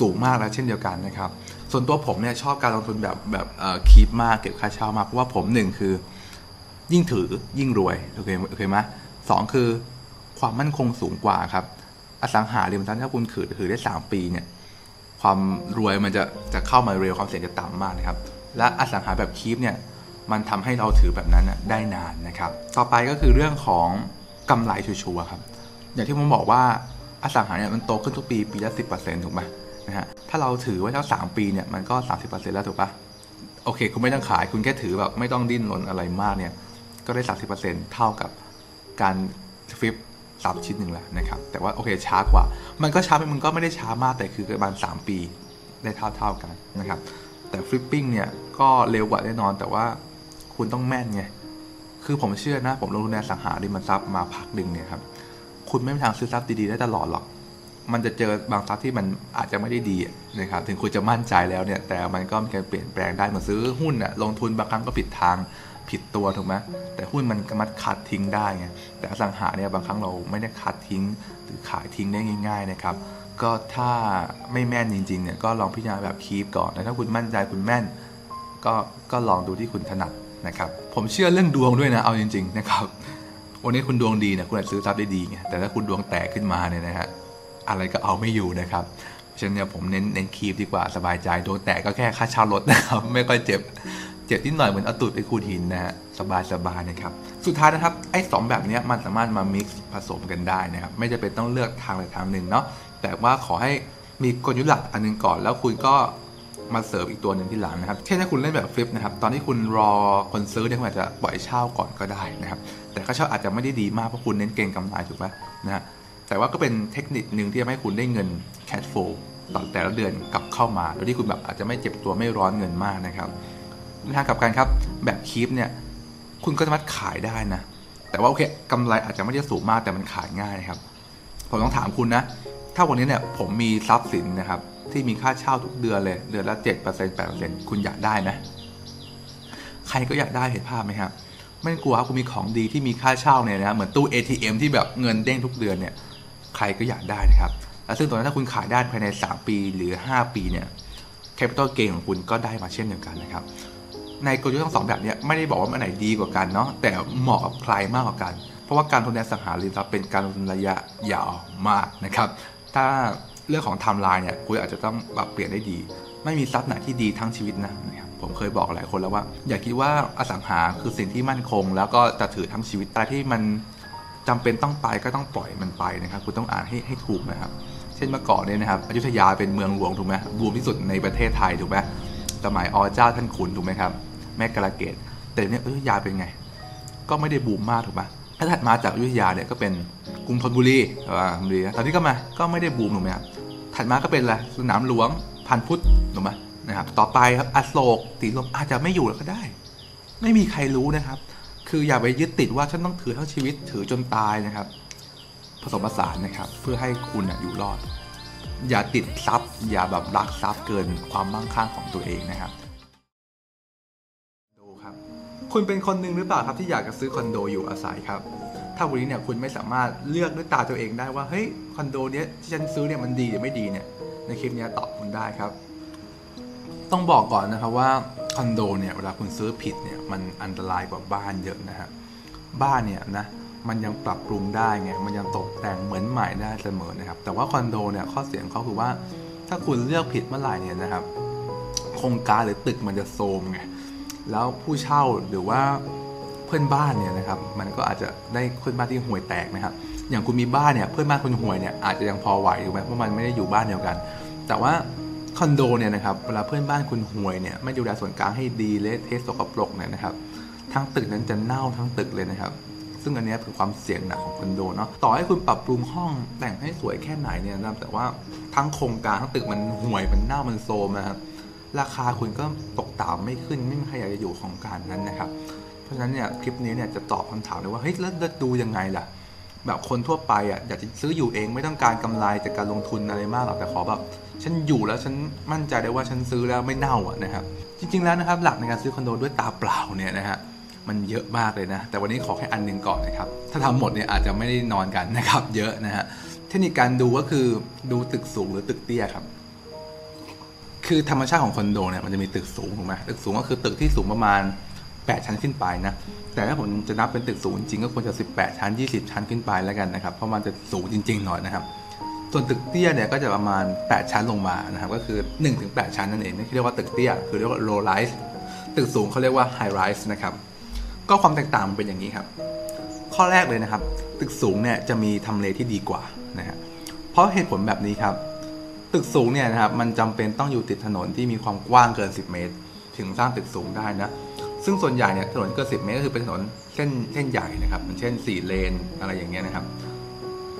Speaker 1: สูงมากแล้วเช่นเดียวกันนะครับ ส่วนตัวผมเนี่ยชอบการลงทุนแบบแบบเอ่อคีปมากเก็บค่าเช่ามากเพราะว่าผมหนึ่งคือยิ่งถือยิ่งรวยโอเคโอเคไหมสองคือความมั่นคงสูงกว่าครับ อสังหาริมทรัพย์ถ้าคุณถือถือได้ 3 ปีเนี่ยความรวยมันจะจะเข้ามาเร็วความเสี่ยงจะต่ำมากนะครับ และอสังหาแบบคีปเนี่ย มันทำให้เราถือแบบนั้นนะได้นานนะครับ ต่อไปก็คือเรื่องของกำไรชัวร์ครับ อย่างที่ผมบอกว่าอสังหาเนี่ยมันโตขึ้นทุกปีปีละสิถูกไหมนะฮะถ้าเราถือไว้ทั้งสามปีเนี่ยมันก็ 30%แล้วถูกปะโอเค คุณไม่ต้องขายคุณแค่ถือแบบไม่ต้องดิ้นรนอะไรมากเนี่ยก็ได้ 30%เท่ากับการฟลิปซับชิ้นหนึ่งแล้วนะครับ แต่ว่าโอเคช้ากว่า มันก็ช้าไปมันก็ไม่ได้ช้ามากแต่คือประมาณ3ปีได้เท่าเท่าๆกันนะครับ แต่ฟลิปปิ้งเนี่ยก็เร็วกว่าแน่นอนแต่ว่า คุณต้องแม่นไง คือผมเชื่อนะ ผมลงทุนในสังหาริมทรัพย์มาพักหนึ่งเนี่ยครับ คุณไม่มีทางซื้อทรัพย์ดีๆได้ตลอดหรอก มันจะเจอบางทรัพย์ที่มันอาจจะไม่ได้ดีนะครับ ถึงคุณจะมั่นใจแล้วเนี่ย แต่มันก็มีการเปลี่ยนแปลงได้ เหมือนซื้อหุ้นอะลงทุนบางครั้งก็ผิดทางผิดตัวถูกไหมแต่หุ้นมันมารถคัดทิ้งได้ไง แต่อสังหาเนี่ยบางครั้งเราไม่ได้คัดทิ้ง หรือขายทิ้งได้ง่าย ๆนะครับ ก็ถ้าไม่แม่นจริงๆเนี่ยก็ลองพิจารณาแบบคีปก่อนแต่ถ้าคุณมั่นใจคุณแม่นก็ก็ลองดูที่คุณถนัด นะครับผมเชื่อเรื่องดวงด้วยนะเอาจริงๆนะครับวันนี้คุณดวงดีนี่ยคุณอาจจะซื้อทรัพย์ได้ดีไงแต่ถ้าคุณดวงแตกขึ้นมาเนี่ยนะฮะอะไรก็เอาไม่อยู่นะครับฉะนั้นเนี่ยผมเน้นเน้นคีปดีกว่าสบายใจดวงแตกก็แค่ค่าเช่ารถนะครับไม่ค่อยเจ็บเจ็บนิดหน่อยเหมือนเอาตูดไปขูดหินนะฮะสบายสบายนะครับสุดท้ายนะครับไอ้สองแบบนี้มันสามารถมา mix ผสมกันได้นะครับไม่จะเป็นต้องเลือกทางใดทางหนึ่งเนาะแต่ว่าขอให้มีกลยุทธ์หลักอันหนึงก่อนแล้วคุณก็ มาเสริมอีกตัวหนึ่งที่หลังนะครับ เช่นถ้าคุณเล่นแบบฟลิปนะครับ ตอนที่คุณรอคนซื้อเนี่ยคุณอาจจะปล่อยเช่าก่อนก็ได้นะครับ แต่ค่าเช่าอาจจะไม่ได้ดีมากเพราะคุณเน้นเก็งกำไรถูกไหมนะฮะ แต่ว่าก็เป็นเทคนิคหนึ่งที่ทำให้คุณได้เงิน cash flow ต่อแต่ละเดือนกลับเข้ามา โดยที่คุณแบบอาจจะไม่เจ็บตัวไม่ร้อนเงินมากนะครับทางกับกันครับแบบคีปเนี่ย คุณก็สามารถขายได้นะ แต่ว่าโอเคกำไรอาจจะไม่ได้สูงมากแต่มันขายง่ายนะครับ ผมต้องถามคุณนะ ถ้าวันนี้เนี่ยผมมีทรัพย์สินนะครับ ที่มีค่าเช่าทุกเดือนเลย เดือนละ 7% 8%คุณอยากได้ไหมใครก็อยากได้เห็นภาพไหมครับ ไม่ต้องกลัวครับคุณมีของดีที่มีค่าเช่าเนี่ยนะครับเหมือนตู้ ATM ที่แบบเงินเด้งทุกเดือนเนี่ย ใครก็อยากได้นะครับ และซึ่งตอนนั้นถ้าคุณขายได้ภายใน 3 ปีหรือ 5 ปีเนี่ย capital gain ของคุณก็ได้มาเช่นเดียวกันนะครับ ในกลยุทธ์ทั้งสองแบบเนี้ไม่ได้บอกว่าอันไหนดีกว่ากันเนาะแต่เหมาะกับใครมากกว่ากัน เพราะว่าการลงทุนในอสังหาริมทรัพย์เป็นการลงทุนระยะยาวมากนะครับ ถ้า เรื่องของไทม์ไลน์เนี่ยคุณอาจจะต้องปรับเปลี่ยนได้ดี ไม่มีทรัพย์ไหนที่ดีทั้งชีวิตนะผมเคยบอกหลายคนแล้วว่า อย่าคิดว่าอสังหาคือสิ่งที่มั่นคง แล้วก็จะถือทั้งชีวิตแต่ที่มันจำเป็นต้องไปก็ต้องปล่อยมันไปนะครับคุณต้องอ่านให้ให้ถูกนะครับเช่นเมื่อก่อนเนี่ยนะครับอยุธยาเป็นเมืองหลวงถูกไหมบูมที่สุดในประเทศไทยถูกไหมสมัยอเจ้าท่านขุนถูกไหมครับแม่กระเกตแต่เนี่ยอยุธยาเป็นไง ก็ไม่ได้บูมมากถูกไหม ถ้าถัดมาจากอยุธยาเนี่ยก็เป็นกรุงธนบุรีอ่าธนบุรีตอนนี้ก็มาก็ไม่ได้บูมถูกไหมครับถัดมาก็เป็นอะไรสนามหลวงพันพุทธถูกไหมนะครับต่อไปครับอโศกสีลมอาจจะไม่อยู่แล้วก็ได้ ไม่มีใครรู้นะครับ คืออย่าไปยึดติดว่าฉันต้องถือทั้งชีวิตถือจนตายนะครับ ผสมผสานนะครับ เพื่อให้คุณอยู่รอด อย่าติดทรัพย์ อย่าแบบรักทรัพย์เกินความมั่งคั่งของตัวเองนะครับ คุณเป็นคนหนึ่งหรือเปล่าครับที่อยากจะซื้อคอนโดอยู่อาศัยครับ ถ้าวันนี้เนี่ยคุณไม่สามารถเลือกด้วยตาตัวเองได้ว่าเฮ้ยคอนโดเนี้ยที่ฉันซื้อเนี่ยมันดีหรือไม่ดีเนี่ยในคลิปนี้ตอบคุณได้ครับ ต้องบอกก่อนนะครับว่าคอนโดเนี่ยเวลาคุณซื้อผิดเนี่ยมันอันตรายกว่าบ้านเยอะนะฮะบ้านเนี่ยนะมันยังปรับปรุงได้ไงมันยังตกแต่งเหมือนใหม่ได้เสมอนะครับ แต่ว่าคอนโดเนี่ยข้อเสียของเขาคือว่าถ้าคุณเลือกผิดเมื่อไหร่เนี่ยนะครับโครงการหรือตึกมันจะโทรมไง แล้วผู้เช่าหรือว่าเพื่อนบ้านเนี่ยนะครับ มันก็อาจจะได้เพื่อนบ้านที่ห่วยแตกนะครับ อย่างคุณมีบ้านเนี่ยเพื่อนบ้านคุณห่วยเนี่ยอาจจะยังพอไหวถูกไหมเพราะมันไม่ได้อยู่บ้านเดียวกัน แต่ว่าคอนโดเนี่ยนะครับเวลาเพื่อนบ้านคุณห่วยเนี่ยไม่ดูแลส่วนกลางให้ดีเละเทะสกปรกเนี่ยนะครับทั้งตึกนั้นจะเน่าทั้งตึกเลยนะครับซึ่งอันนี้คือความเสี่ยงหนักของคอนโดเนาะต่อให้คุณปรับปรุงห้องแต่งให้สวยแค่ไหนเนี่ยนะแต่ว่าทั้งโครงการทั้งตึกมันห่วยมันเน่ามันโซมนะครับ ราคาคุณก็ตกต่ำไม่ขึ้นไม่มีใครอยากจะอยู่ของการนั้นนะครับ เพราะฉะนั้นเนี่ยคลิปนี้เนี่ยจะตอบคำถามเลยว่าเฮ้ยแล้วดูยังไงล่ะ แบบคนทั่วไปอะอยากจะซื้ออยู่เองไม่ต้องการกำไรจากการลงทุนอะไรมากหรอกแต่ขอแบบฉันอยู่แล้วฉันมั่นใจได้ว่าฉันซื้อแล้วไม่เน่าอะนะครับ จริง ๆแล้วนะครับ หลักในการซื้อคอนโดด้วยตาเปล่าเนี่ยนะฮะมันเยอะมากเลยนะ แต่วันนี้ขอแค่อันหนึงก่อนนะครับ ถ้าทำหมดเนี่ยอาจจะไม่ได้นอนกันนะครับ เยอะนะฮะเทคนิคการดูก็คือดูตึกสูงหรือตึกเตี้ยครับ คือธรรมชาติของคอนโดเนี่ยมันจะมีตึกสูงถูกไหมตึกสูงก็คือตึกที่สูงประมาณ 8 ชั้นขึ้นไปนะ แต่ถ้าผมจะนับเป็นตึกสูงจริงก็ควรจะ 18 ชั้น 20 ชั้นขึ้นไปแล้วกันนะครับ เพราะมันจะสูงจริงๆหน่อยนะครับ ส่วนตึกเตี้ยเนี่ยก็จะประมาณ 8 ชั้นลงมานะครับ ก็คือ 1-8 ชั้นนั่นเองนี่เรียกว่าตึกเตี้ย คือเรียกว่า low rise ตึกสูงเขาเรียกว่า high rise นะครับ ก็ความแตกต่างมันเป็นอย่างนี้ครับ ข้อแรกเลยนะครับ ตึกสูงเนี่ยจะมีทำเลที่ดีกว่านะฮะ เพราะเหตุผลแบบนี้ครับ ตึกสูงเนี่ยนะครับมันจำเป็นต้องอยู่ติดถนนที่มีความกว้างเกิน 10 เมตร ถึงสร้างตึกสูงได้นะซึ่งส่วนใหญ่เนี่ยถนนเกิน 10 เมตรก็คือเป็นถนนเส้นเส้นใหญ่นะครับเช่น 4 เลนอะไรอย่างเงี้ยนะครับ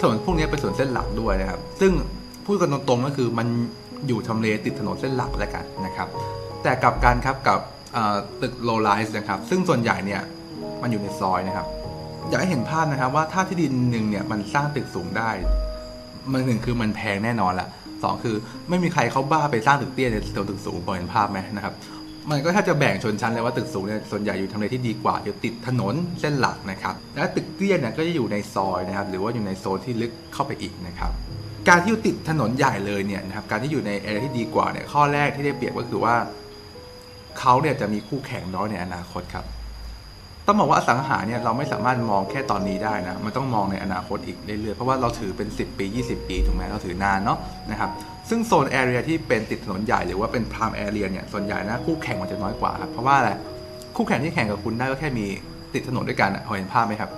Speaker 1: ถนนพวกนี้เป็นถนนเส้นหลักด้วยนะครับ ซึ่งพูดกันตรงๆก็คือมันอยู่ทำเลติดถนนเส้นหลักแล้วกันนะครับ แต่กับกันครับกับตึก low rise นะครับ ซึ่งส่วนใหญ่เนี่ยมันอยู่ในซอยนะครับ อยากให้เห็นภาพนะครับว่าถ้าที่ดินหนึ่งเนี่ยมันสร้างตึกสูงได้ มันหนึ่งคือมันแพงแน่นอนละ สองคือไม่มีใครเขาบ้าไปสร้างตึกเตี้ยในตึกสูงพอเห็นภาพไหมนะครับมันก็ถ้าจะแบ่งชนชั้นเลยว่าตึกสูงเนี่ยส่วนใหญ่อยู่ทำเลที่ดีกว่าอยู่ติดถนนเส้นหลักนะครับและตึกเตี้ยเนี่ยก็จะอยู่ในซอยนะครับหรือว่าอยู่ในโซนที่ลึกเข้าไปอีกนะครับการที่อยู่ติดถนนใหญ่เลยเนี่ยนะครับการที่อยู่ในแอเรียที่ดีกว่าเนี่ยข้อแรกที่ได้เปรียบก็คือว่าเขาเนี่ยจะมีคู่แข่งน้อยในอนาคตครับ ต้องบอกว่าอสังหาเนี่ยเราไม่สามารถมองแค่ตอนนี้ได้นะ มันต้องมองในอนาคตอีกเรื่อยๆ เพราะว่าเราถือเป็น 10 ปี 20 ปีถูกไหมเราถือนานเนาะนะครับ ซึ่งโซนแอเรียที่เป็นติดถนนใหญ่หรือว่าเป็นพรามแอเรียเนี่ย ส่วนใหญ่นะคู่แข่งมันจะน้อยกว่าครับ เพราะว่าอะไรคู่แข่งที่แข่งกับคุณได้ก็แค่มีติดถนนด้วยกันอะพอเห็นภาพไหมครับ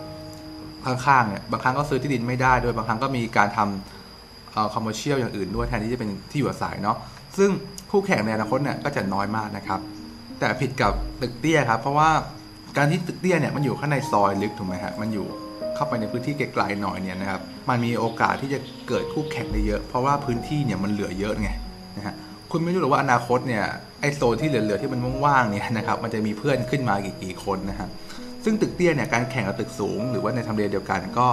Speaker 1: ข้างๆเนี่ยบางครั้งก็ซื้อที่ดินไม่ได้ด้วยบางครั้งก็มีการทำเอ่อคอมเมอร์เชียลอย่างอื่นด้วยแทนที่จะเป็นที่อยู่อาศัยเนาะซึ่งคู่แข่งในอนาคตเนี่ยก็จะน้อยมากนะครับแต่ผิดกับตึกเตี้ยครับเพราะว่า การที่ตึกเตี้ยเนี่ยมันอยู่ข้างในซอยลึกถูกไหมฮะมันอยู่เข้าไปในพื้นที่ไกลๆหน่อยเนี่ยนะครับมันมีโอกาสที่จะเกิดคู่แข่งได้เยอะ เพราะว่าพื้นที่เนี่ยมันเหลือเยอะไงนะฮะคุณไม่รู้หรอกว่าอนาคตเนี่ยไอโซนที่เหลือๆที่มันว่างๆเนี่ยนะครับมันจะมีเพื่อนขึ้นมากี่กี่คนนะฮะซึ่งตึกเตี้ยเนี่ยการแข่งกับตึกสูง หรือว่าในทำเลเดียวกันก็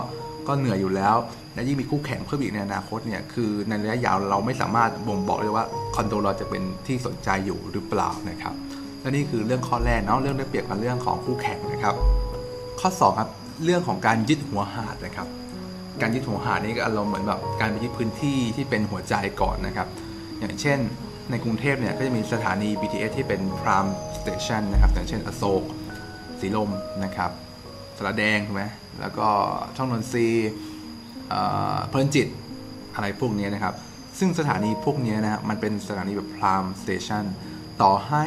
Speaker 1: ก็เหนื่อยอยู่แล้ว และยิ่งมีคู่แข่งเพิ่มอีกในอนาคตเนี่ยคือในระยะยาวเราไม่สามารถบ่งบอกได้ว่าคอนโดเราจะเป็นที่สนใจอยู่หรือเปล่านะครับ และนี่คือเรื่องข้อแรกเนาะเรื่องได้เปรียบกับเรื่องของคู่แข่งนะครับ ข้อ2ครับเรื่องของการยึดหัวหาดนะครับ การยึดหัวหาดนี่ก็อารมณ์เหมือนแบบการไปยึดพื้นที่ที่เป็นหัวใจก่อนนะครับ อย่างเช่นในกรุงเทพเนี่ยก็จะมีสถานี BTS ที่เป็น prime station นะครับอย่างเช่นอโศกสีลมนะครับสระแดงถูกไหมแล้วก็ช่องนนทรีเพลินจิตอะไรพวกนี้นะครับ ซึ่งสถานีพวกนี้นะฮะมันเป็นสถานีแบบ prime station ต่อให้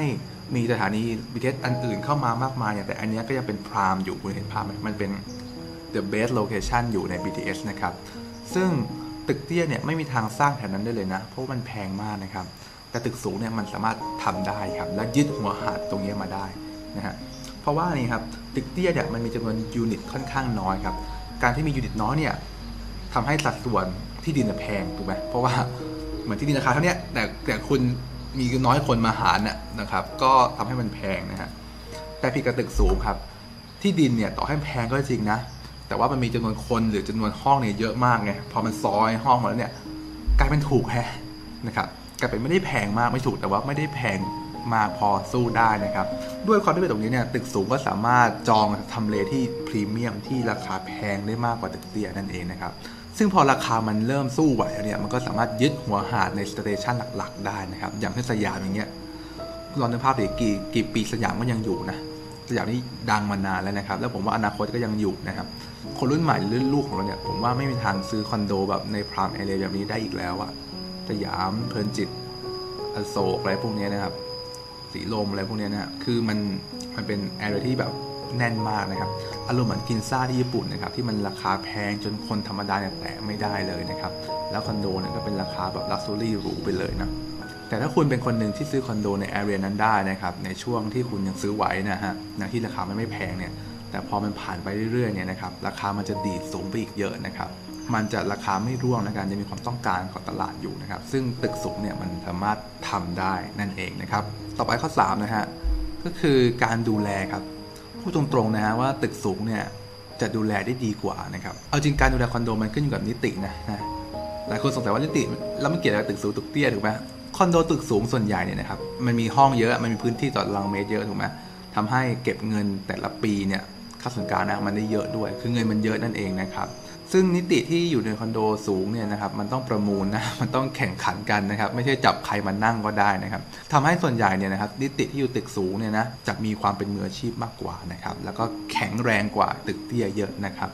Speaker 1: มีสถานี BTS อันอื่นเข้ามามากมายแต่อันนี้ก็ยังเป็น prime อยู่คุณเห็นภาพไหมมันเป็น the best location อยู่ใน BTS นะครับ ซึ่งตึกเตี้ยเนี่ยไม่มีทางสร้างแถวนั้นได้เลยนะ เพราะมันแพงมากนะครับ แต่ตึกสูงเนี่ยมันสามารถทำได้ครับ และยึดหัวหาดตรงนี้มาได้นะฮะ เพราะว่านี่ครับตึกเตี้ยเนี่ยมันมีจำนวนยูนิตค่อนข้างน้อยครับ การที่มียูนิตน้อยเนี่ยทำให้สัดส่วนที่ดินแพงถูกไหมเพราะว่าเหมือนที่ดินราคาเท่านี้แต่แต่คุณ มีน้อยคนมาหารน่ะนะครับ ก็ทำให้มันแพงนะฮะแต่ผิดกับตึกสูงครับ ที่ดินเนี่ยต่อให้แพงก็จริงนะ แต่ว่ามันมีจำนวนคนหรือจำนวนห้องเนี่ยเยอะมากไงพอมันซอยห้องมาแล้วเนี่ยกลายเป็นถูกแฮะนะครับกลายเป็นไม่ได้แพงมากไม่ถูกแต่ว่าไม่ได้แพงมากพอสู้ได้นะครับ ด้วยความที่เป็นตรงนี้เนี่ยตึกสูงก็สามารถจองทำเลที่พรีเมียมที่ราคาแพงได้มากกว่าตึกเตี้ยนั่นเองนะครับ ซึ่งพอราคามันเริ่มสู้ไหวแล้วเนี่ยมันก็สามารถยึดหัวหาดใน station หลักๆ ได้นะครับ อย่างเช่นสยามอย่างเงี้ยลองนึกภาพดิกี่กี่ปีสยามก็ยังอยู่นะสยามนี่ดังมานานแล้วนะครับ แล้วผมว่าอนาคตก็ยังอยู่นะครับ คนรุ่นใหม่รุ่นลูกของเราเนี่ยผมว่าไม่มีทางซื้อคอนโดแบบใน prime area แบบนี้ได้อีกแล้วอะสยามเพลินจิตอโศกอะไรพวกเนี้ยนะครับสีลมอะไรพวกเนี้ยนะฮะคือมันมันเป็น area ที่แบบ แน่นมากนะครับ อารมณ์เหมือนกินซ่าที่ญี่ปุ่นนะครับ ที่มันราคาแพงจนคนธรรมดาเนี่ยแตะไม่ได้เลยนะครับ แล้วคอนโดเนี่ยก็เป็นราคาแบบ luxury หรูไปเลยนะแต่ถ้าคุณเป็นคนหนึ่งที่ซื้อคอนโดใน area นั้นได้นะครับในช่วงที่คุณยังซื้อไหวนะฮะนะที่ราคาไม่ไม่แพงเนี่ยแต่พอมันผ่านไปเรื่อยๆเนี่ยนะครับราคามันจะดีดสูงไปอีกเยอะนะครับมันจะราคาไม่ร่วงนะการจะมีความต้องการของตลาดอยู่นะครับซึ่งตึกสูงเนี่ยมันสามารถทำได้นั่นเองนะครับต่อไปข้อ3นะฮะก็คือการดูแลครับ พูดตรงๆนะฮะว่าตึกสูงเนี่ยจะดูแลได้ดีกว่านะครับ เอาจริงการดูแลคอนโดมันขึ้นอยู่กับนิตินะนะหลายคนสงสัยว่านิติแล้วมันเกี่ยวกับตึกสูงตึกเตี้ยถูกไหมคอนโดตึกสูงส่วนใหญ่เนี่ยนะครับมันมีห้องเยอะมันมีพื้นที่ต่อตารางเมตรเยอะถูกไหมทำให้เก็บเงินแต่ละปีเนี่ยค่าส่วนกลางนะมันได้เยอะด้วย คือเงินมันเยอะนั่นเองนะครับ ซึ่งนิติที่อยู่ในคอนโดสูงเนี่ยนะครับมันต้องประมูลนะมันต้องแข่งขันกันนะครับไม่ใช่จับใครมานั่งก็ได้นะครับทำให้ส่วนใหญ่เนี่ยนะครับนิติที่อยู่ตึกสูงเนี่ยนะจะมีความเป็นมืออาชีพมากกว่านะครับแล้วก็แข็งแรงกว่าตึกเตี้ยเยอะนะครับ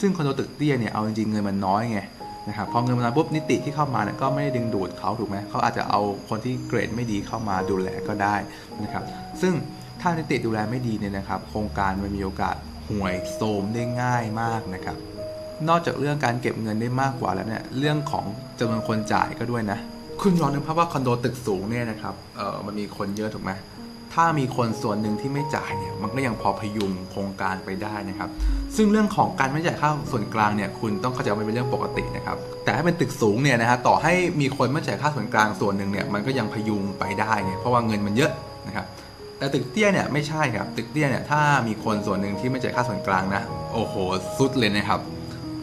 Speaker 1: ซึ่งคอนโดตึกเตี้ยเนี่ยเอาจริงๆเงินมันน้อยไงนะครับพอเงินมาปุ๊บนิติที่เข้ามาเนี่ยก็ไม่ได้ดึงดูดเขาถูกไหมเขาอาจจะเอาคนที่เกรดไม่ดีเข้ามาดูแลก็ได้นะครับซึ่งถ้านิติดูแลไม่ดีเนี่ยนะครับ โครงการมันมีโอกาสห่วยโทมได้ง่ายมากนะครับ นอกจากเรื่องการเก็บเงินได้มากกว่าแล้วเนี่ยเรื่องของจำนวนคนจ่ายก็ด้วยนะ คุณลองนึกภาพว่าคอนโดตึกสูงเนี่ยนะครับเออมันมีคนเยอะถูกไหมถ้ามีคนส่วนหนึ่งที่ไม่จ่ายเนี่ยมันก็ยังพอพยุงโครงการไปได้นะครับ ซึ่งเรื่องของการไม่จ่ายค่าส่วนกลางเนี่ยคุณต้องเข้าใจว่าเป็นเรื่องปกตินะครับแต่ถ้าเป็นตึกสูงเนี่ยนะฮะต่อให้มีคนไม่จ่ายค่าส่วนกลางส่วนหนึ่งเนี่ยมันก็ยังพยุงไปได้ไงเพราะว่าเงินมันเยอะนะครับแต่ตึกเตี้ยเนี่ยไม่ใช่ครับตึกเตี้ยเนี่ยถ้ามีคนส่วนหนึ่งที่ไม่จ่ายค่าส่วนกลางนะโอ้โหสุดเลยนะครับ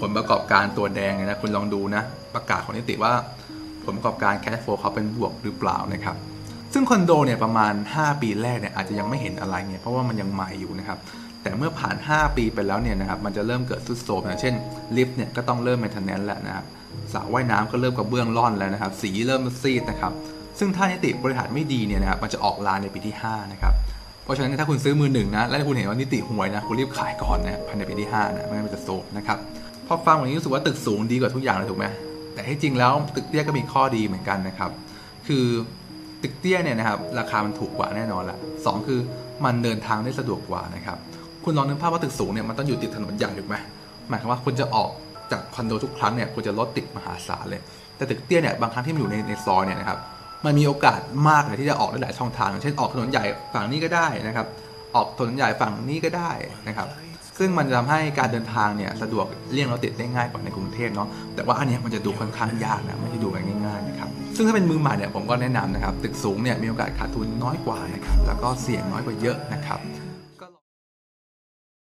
Speaker 1: ผลประกอบการตัวแดงเนี่ยนะคุณลองดูนะ ประกาศของนิติว่าผลประกอบการแคชโฟเขาเป็นบวกหรือเปล่านะครับ ซึ่งคอนโดเนี่ยประมาณ 5 ปีแรกเนี่ยอาจจะยังไม่เห็นอะไรเนี่ยเพราะว่ามันยังใหม่อยู่นะครับ แต่เมื่อผ่าน 5 ปีไปแล้วเนี่ยนะครับมันจะเริ่มเกิดทรุดโทรมอย่างเช่นลิฟต์เนี่ยก็ต้องเริ่ม m ม i เทนแนนซ์แล้วนะครับสระว่ายน้ำก็เริ่มกระเบื้องร่อนแล้วนะครับ สีเริ่มซีดนะครับ ซึ่งถ้านิติบริหารไม่ดีเนี่ยนะครับมันจะออกลายในปีที่ 5 นะครับเพราะฉะนั้นถ้าคุณซื้อมือหนึ่งนะ แล้วคุณเห็นว่านิติห่วยนะ คุณรีบขายก่อนนะภายในปีที่5นะไม่งั้นมันจะโทรมนะครับ พอฟังแบบนี้รู้สึกว่าตึกสูงดีกว่าทุกอย่างเลยถูกไหมแต่ที่จริงแล้วตึกเตี้ยก็มีข้อดีเหมือนกันนะครับ คือตึกเตี้ยเนี่ยนะครับราคามันถูกกว่าแน่นอนละสองคือมันเดินทางได้สะดวกกว่านะครับคุณลองนึกภาพว่าตึกสูงเนี่ยมันต้องอยู่ติดถนนใหญ่ถูกไหมหมายความว่าคุณจะออกจากคอนโดทุกครั้งเนี่ยคุณจะรถติดมหาศาลเลย แต่ตึกเตี้ยเนี่ยบางครั้งที่มันอยู่ในในซอยเนี่ยนะครับมันมีโอกาสมากเลยที่จะออกได้หลายช่องทางอย่างเช่นออกถนนใหญ่ฝั่งนี้ก็ได้นะครับ ออกถนนใหญ่ฝั่งนี้ก็ได้นะครับ ซึ่งมันจะทำให้การเดินทางเนี่ยสะดวกเลี่ยงรถติดได้ง่ายกว่าในกรุงเทพเนาะแต่ว่าอันนี้มันจะดูค่อนข้างยากนะไม่ได้ดูกันง่ายๆนะครับซึ่งถ้าเป็นมือใหม่เนี่ยผมก็แนะนำนะครับตึกสูงเนี่ยมีโอกาสขาดทุนน้อยกว่านะครับแล้วก็เสี่ยงน้อยกว่าเยอะนะครับ